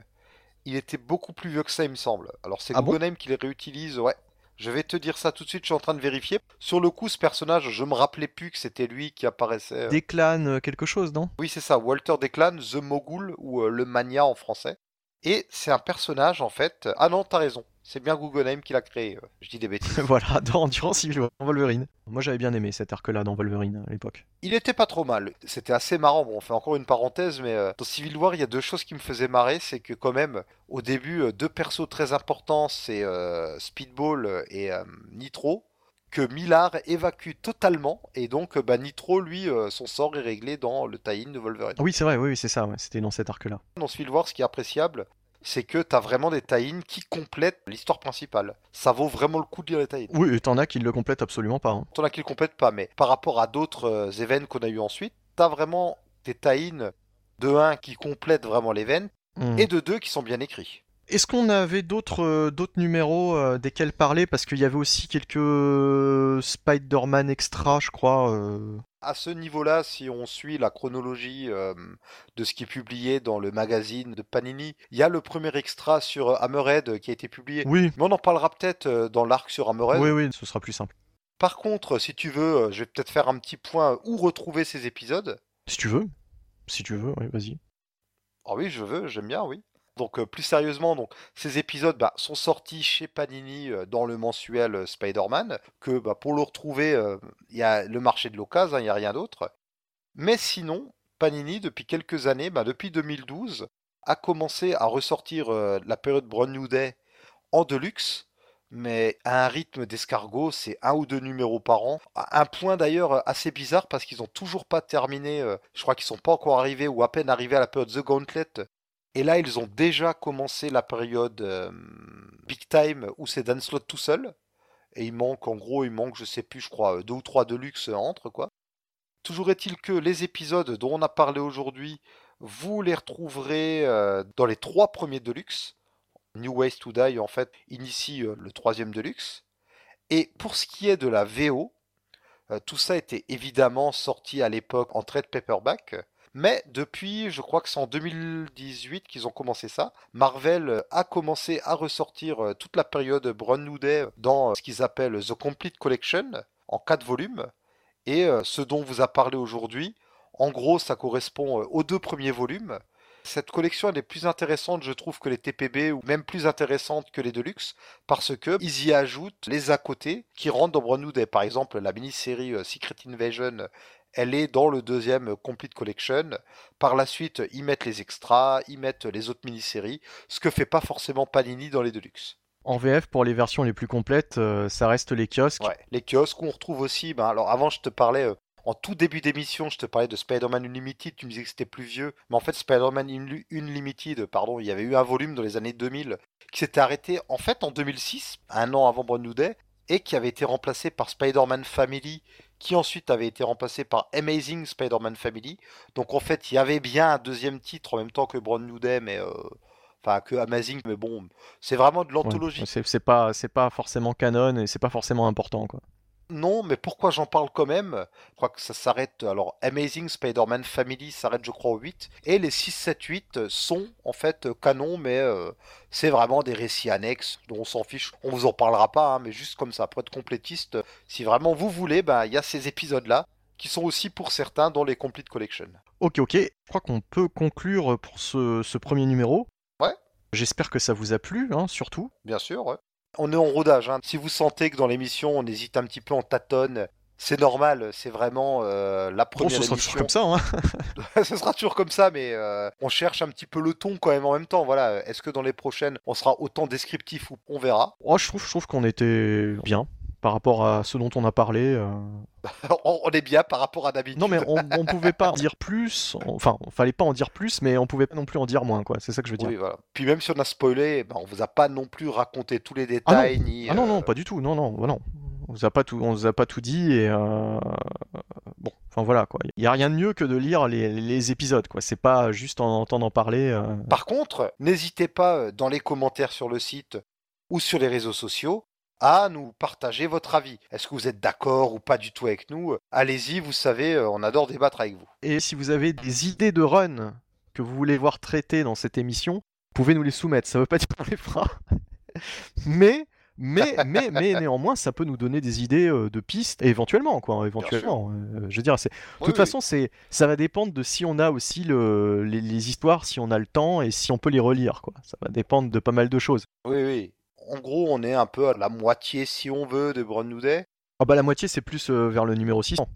Il était beaucoup plus vieux que ça, il me semble. Alors c'est Ah bon? Guggenheim qui les réutilise, ouais. Je vais te dire ça tout de suite, je suis en train de vérifier. Sur le coup, ce personnage, je me rappelais plus que c'était lui qui apparaissait. euh. Déclane euh, quelque chose, non? Oui, c'est ça, Walter Declan, The Mogul, ou euh, le Mania en français. Et c'est un personnage, en fait... Ah non, t'as raison, c'est bien Guggenheim qui l'a créé. euh. Je dis des bêtises. Voilà, dans, durant Civil War, Wolverine. Moi, j'avais bien aimé cet arc-là dans Wolverine à l'époque. Il était pas trop mal. C'était assez marrant. Bon, on fait encore une parenthèse, mais euh, dans Civil War, il y a deux choses qui me faisaient marrer. C'est que quand même, au début, euh, deux persos très importants, c'est euh, Speedball et euh, Nitro, que Millard évacue totalement. Et donc, euh, bah, Nitro, lui, euh, son sort est réglé dans le tie-in de Wolverine. Oui, c'est vrai, oui, oui, c'est ça, ouais, c'était dans cet arc-là. Dans Civil War, ce qui est appréciable, c'est que t'as vraiment des tie-in qui complètent l'histoire principale. Ça vaut vraiment le coup de lire les tie-in. Oui, et t'en as qui le complètent absolument pas. hein. T'en as qui le complètent pas, mais par rapport à d'autres euh, événements qu'on a eu ensuite, t'as vraiment des tie-in de 1 qui complètent vraiment l'événement Hmm. et de 2 qui sont bien écrits. Est-ce qu'on avait d'autres euh, d'autres numéros euh, desquels parler? Parce qu'il y avait aussi quelques euh, Spider-Man extra, je crois. À ce niveau-là, si on suit la chronologie de ce qui est publié dans le magazine de Panini, il y a le premier extra sur Hammerhead qui a été publié. Oui, Mais on en parlera peut-être dans l'arc sur Hammerhead. oui, oui, ce sera plus simple. Par contre, si tu veux, je vais peut-être faire un petit point où retrouver ces épisodes. Si tu veux. Si tu veux, oui, vas-y. Ah oui, je veux, j'aime bien, oui. Donc euh, plus sérieusement, donc ces épisodes bah, sont sortis chez Panini euh, dans le mensuel euh, Spider-Man. Que bah, pour le retrouver, il y a le marché de l'occasion, il n'y a rien d'autre. Mais sinon, Panini depuis quelques années, bah, depuis 2012, a commencé à ressortir la période Brand New Day en deluxe. Mais à un rythme d'escargot, c'est un ou deux numéros par an. Un point d'ailleurs assez bizarre parce qu'ils n'ont toujours pas terminé. je crois qu'ils sont pas encore arrivés ou à peine arrivés à la période The Gauntlet. Et là, ils ont déjà commencé la période euh, Big Time où c'est Dan Slott tout seul. Et il manque, en gros, il manque, je sais plus, je crois, deux ou trois Deluxe entre, quoi. Toujours est-il que les épisodes dont on a parlé aujourd'hui, vous les retrouverez euh, dans les trois premiers Deluxe. New Ways to Die, en fait, initie euh, le troisième Deluxe. Et pour ce qui est de la VO, euh, tout ça était évidemment sorti à l'époque en trade paperback. Mais depuis, je crois que c'est en 2018 qu'ils ont commencé ça. Marvel a commencé à ressortir euh, toute la période Brand New Day dans euh, ce qu'ils appellent The Complete Collection en quatre volumes. Et euh, ce dont on vous a parlé aujourd'hui, en gros, ça correspond aux deux premiers volumes. Cette collection elle est plus intéressante, je trouve, que les TPB ou même plus intéressante que les Deluxe parce que ils y ajoutent les à côté qui rentrent dans Brand New Day. Par exemple, la mini-série Secret Invasion elle est dans le deuxième Complete Collection. Par la suite, ils mettent les extras, ils mettent les autres mini-séries, ce que fait pas forcément Panini dans les Deluxe. En VF, pour les versions les plus complètes, euh, ça reste les kiosques. Ouais, les kiosques on retrouve aussi. Ben, alors avant, je te parlais euh, en tout début d'émission, je te parlais de Spider-Man Unlimited, tu me disais que c'était plus vieux, mais en fait Spider-Man Unlimited, pardon, il y avait eu un volume dans les années 2000 qui s'était arrêté en fait en 2006, un an avant Brand New Day, et qui avait été remplacé par Spider-Man Family, qui ensuite avait été remplacé par Amazing Spider-Man Family. Donc en fait, il y avait bien un deuxième titre en même temps que Brand New Day, mais euh, enfin que Amazing, mais bon, c'est vraiment de l'anthologie. c'est pas, c'est pas forcément canon et c'est pas forcément important quoi. Non, mais pourquoi j'en parle quand même? Je crois que ça s'arrête. Alors, Amazing Spider-Man Family s'arrête, je crois, au 8. Et les 6, 7, 8 sont en fait canon, mais euh, c'est vraiment des récits annexes dont on s'en fiche. On vous en parlera pas, hein, mais juste comme ça, pour être complétiste, si vraiment vous voulez, bah, il y a ces épisodes-là qui sont aussi pour certains dans les Complete Collection. Ok, ok. Je crois qu'on peut conclure pour ce, premier numéro. Ouais. J'espère que ça vous a plu, hein, surtout. Bien sûr, ouais on est en rodage. Hein. Si vous sentez que dans l'émission, on hésite un petit peu, en tâtonne, c'est normal, c'est vraiment euh, la première bon, ce sera toujours comme ça. Hein. ce sera toujours comme ça, mais euh, on cherche un petit peu le ton quand même en même temps. Voilà, est-ce que dans les prochaines, on sera autant descriptif ou on verra oh, je trouve, je trouve qu'on était bien par rapport à ce dont on a parlé. Euh. on est bien par rapport à d'habitude. Non, mais on, on pouvait pas en dire plus. Enfin, on fallait pas en dire plus, mais on pouvait pas non plus en dire moins, quoi. C'est ça que je veux dire. Oui, voilà. Puis même si on a spoilé, ben, on vous a pas non plus raconté tous les détails. Ah non, ni, ah non, non, pas du tout. Non, non, non. On vous a pas tout, on vous a pas tout dit et euh... bon, enfin voilà quoi. Il y a rien de mieux que de lire les, les épisodes quoi. C'est pas juste en entendant parler. Euh... Par contre, n'hésitez pas euh, dans les commentaires sur le site ou sur les réseaux sociaux à nous partager votre avis. Est-ce que vous êtes d'accord ou pas du tout avec nous? Allez-y, vous savez, euh, on adore débattre avec vous. Et si vous avez des idées de run que vous voulez voir traitées dans cette émission, vous pouvez nous les soumettre. Ça veut pas dire qu'on les fera. mais mais, mais, mais néanmoins, ça peut nous donner des idées euh, de pistes, éventuellement, quoi, éventuellement. Euh, je veux dire, c'est... de toute façon, c'est, ça va dépendre de si on a aussi le, les, les, histoires, si on a le temps et si on peut les relire, quoi. Ça va dépendre de pas mal de choses. Oui, oui en gros, on est un peu à la moitié, si on veut, de Brand New Day. Ah bah la moitié, c'est plus euh, vers le numéro 600.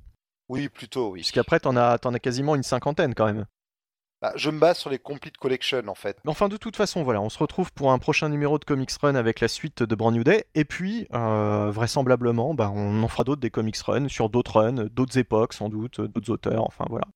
Oui, plutôt, oui. Puisqu'après, t'en as, en as quasiment une cinquantaine quand même. Bah, je me base sur les Complete Collection en fait. Enfin, de toute façon, voilà, on se retrouve pour un prochain numéro de Comics Run avec la suite de Brand New Day. Et puis, euh, vraisemblablement, bah, on en fera d'autres des Comics Run sur d'autres runs, d'autres époques sans doute, d'autres auteurs, enfin voilà.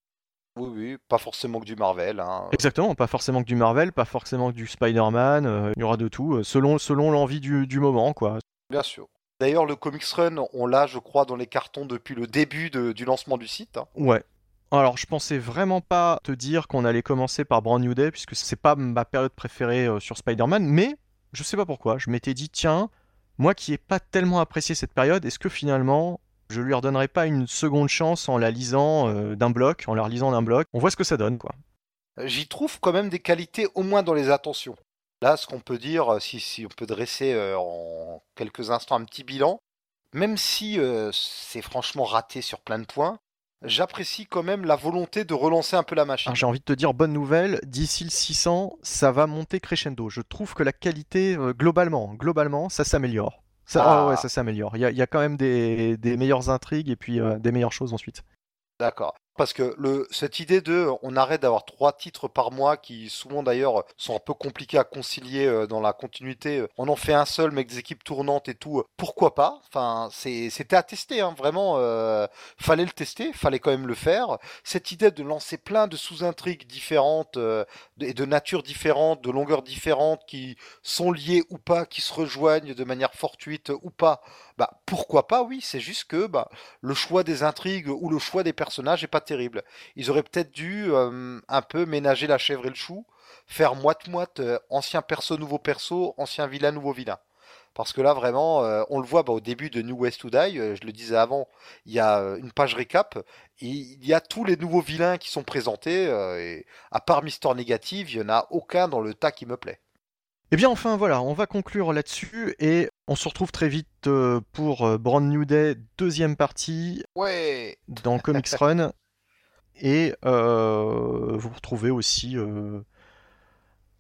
Oui, oui, pas forcément que du Marvel. Hein. Exactement, pas forcément que du Marvel, pas forcément que du Spider-Man, euh, il y aura de tout, euh, selon, selon l'envie du, du, moment, quoi. Bien sûr. D'ailleurs, le Comics Run, on l'a, je crois, dans les cartons depuis le début de, du lancement du site. Hein. Ouais. Alors, je pensais vraiment pas te dire qu'on allait commencer par Brand New Day, puisque c'est pas ma période préférée euh, sur Spider-Man, mais je sais pas pourquoi, je m'étais dit, tiens, moi qui ai pas tellement apprécié cette période, est-ce que finalement je lui redonnerai pas une seconde chance en la lisant euh, d'un bloc, en la relisant d'un bloc. On voit ce que ça donne, quoi. J'y trouve quand même des qualités, au moins dans les attentions. Là, ce qu'on peut dire, euh, si, si, on peut dresser euh, en quelques instants un petit bilan, même si c'est franchement raté sur plein de points, j'apprécie quand même la volonté de relancer un peu la machine. J'ai envie de te dire, bonne nouvelle, d'ici le 600, ça va monter crescendo. Je trouve que la qualité, globalement, globalement, ça s'améliore. Ça, ah. ouais, ça s'améliore. Il y, y, a quand même des, des meilleures intrigues et puis euh, des meilleures choses ensuite. D'accord. Parce que cette idée de on arrête d'avoir trois titres par mois qui souvent d'ailleurs sont un peu compliqués à concilier euh, dans la continuité. On en fait un seul mais avec des équipes tournantes et tout. Pourquoi pas? Enfin, c'était à tester, hein, vraiment. Euh, fallait le tester, fallait quand même le faire. Cette idée de lancer plein de sous-intrigues différentes euh, et de nature différente, de longueur différente, qui sont liées ou pas, qui se rejoignent de manière fortuite ou pas. Bah pourquoi pas? Oui, c'est juste que bah, le choix des intrigues ou le choix des personnages est pas terrible. Ils auraient peut-être dû euh, un peu ménager la chèvre et le chou, faire moite-moite euh, ancien perso, nouveau perso, ancien vilain, nouveau vilain. Parce que là, vraiment, euh, on le voit bah, au début de New West to Die, je le disais avant, il y a une page récap, et il y a tous les nouveaux vilains qui sont présentés, et à part Mister Négative, il n'y en a aucun dans le tas qui me plaît. Et eh bien enfin voilà, on va conclure là-dessus et on se retrouve très vite pour Brand New Day, deuxième partie. Ouais Dans Comics Run. Et euh, vous retrouvez aussi euh,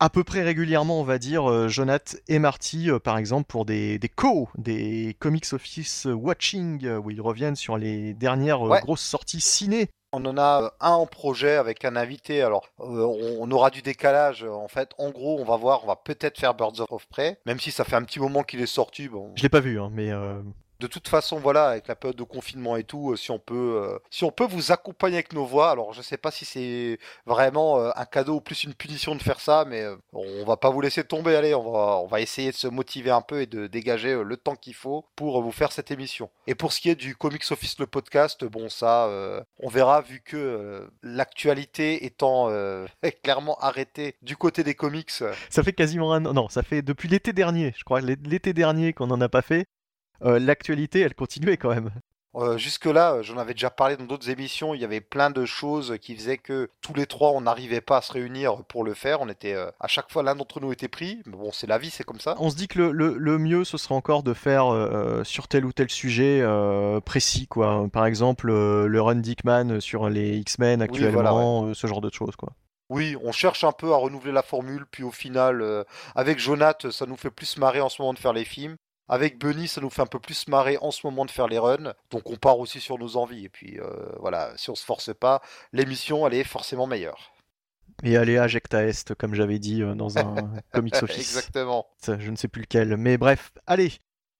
à peu près régulièrement, on va dire, euh, Jonath et Marty, par exemple, pour des, des co, des Comics Office Watching, où ils reviennent sur les dernières Ouais. grosses sorties ciné. On en a un en projet avec un invité. Alors, on, aura du décalage. En fait, en gros, on va voir, on va peut-être faire Birds of Prey, même si ça fait un petit moment qu'il est sorti. Bon, Je l'ai pas vu, hein, mais euh, de toute façon, voilà, avec la période de confinement et tout, euh, si on peut, euh, si on peut vous accompagner avec nos voix. Alors, je sais pas si c'est vraiment euh, un cadeau ou plus une punition de faire ça, mais on va pas vous laisser tomber. Allez, on va, on va essayer de se motiver un peu et de dégager le temps qu'il faut pour vous faire cette émission. Et pour ce qui est du Comics Office le podcast, bon, ça, on verra vu que l'actualité étant clairement arrêtée du côté des comics. ça fait quasiment un an. Non, ça fait depuis l'été dernier, je crois, l'é- l'été dernier qu'on en a pas fait. Euh, L'actualité, elle continuait quand même. Euh, Jusque-là, euh, j'en avais déjà parlé dans d'autres émissions, il y avait plein de choses qui faisaient que tous les trois, on n'arrivait pas à se réunir pour le faire. On était, euh, à chaque fois, l'un d'entre nous était pris. Mais bon, c'est la vie, c'est comme ça. On se dit que le, le- le mieux, ce serait encore de faire euh, sur tel ou tel sujet précis, quoi. Par exemple, le run Dickman sur les X-Men actuellement, voilà, ce genre de choses, quoi. Oui, on cherche un peu à renouveler la formule, puis au final, euh, avec Jonath, ça nous fait plus marrer en ce moment de faire les films. Avec Bunny, ça nous fait un peu plus marrer en ce moment de faire les runs. Donc on part aussi sur nos envies. Et puis euh, voilà, si on se force pas, l'émission, elle est forcément meilleure. Et aller à Jecta Est, comme j'avais dit euh, dans un Comics Office. Exactement. Je ne sais plus lequel. Mais bref, allez,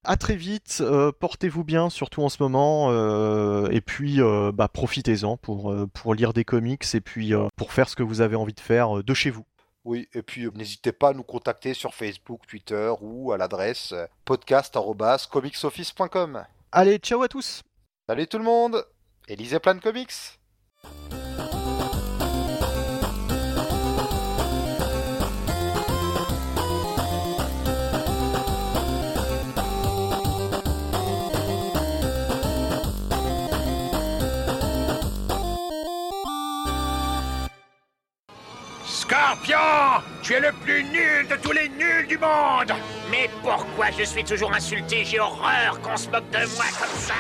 à très vite. euh, Portez-vous bien, surtout en ce moment. euh, et puis, euh, bah, profitez-en pour, pour lire des comics et puis pour faire ce que vous avez envie de faire de chez vous. Oui, et puis euh, n'hésitez pas à nous contacter sur Facebook, Twitter ou à l'adresse euh, podcast.comicsoffice.com. Allez, ciao à tous. Salut tout le monde. Et lisez plein de comics Scorpion Tu es le plus nul de tous les nuls du monde. Mais pourquoi je suis toujours insulté? J'ai horreur qu'on se moque de moi comme ça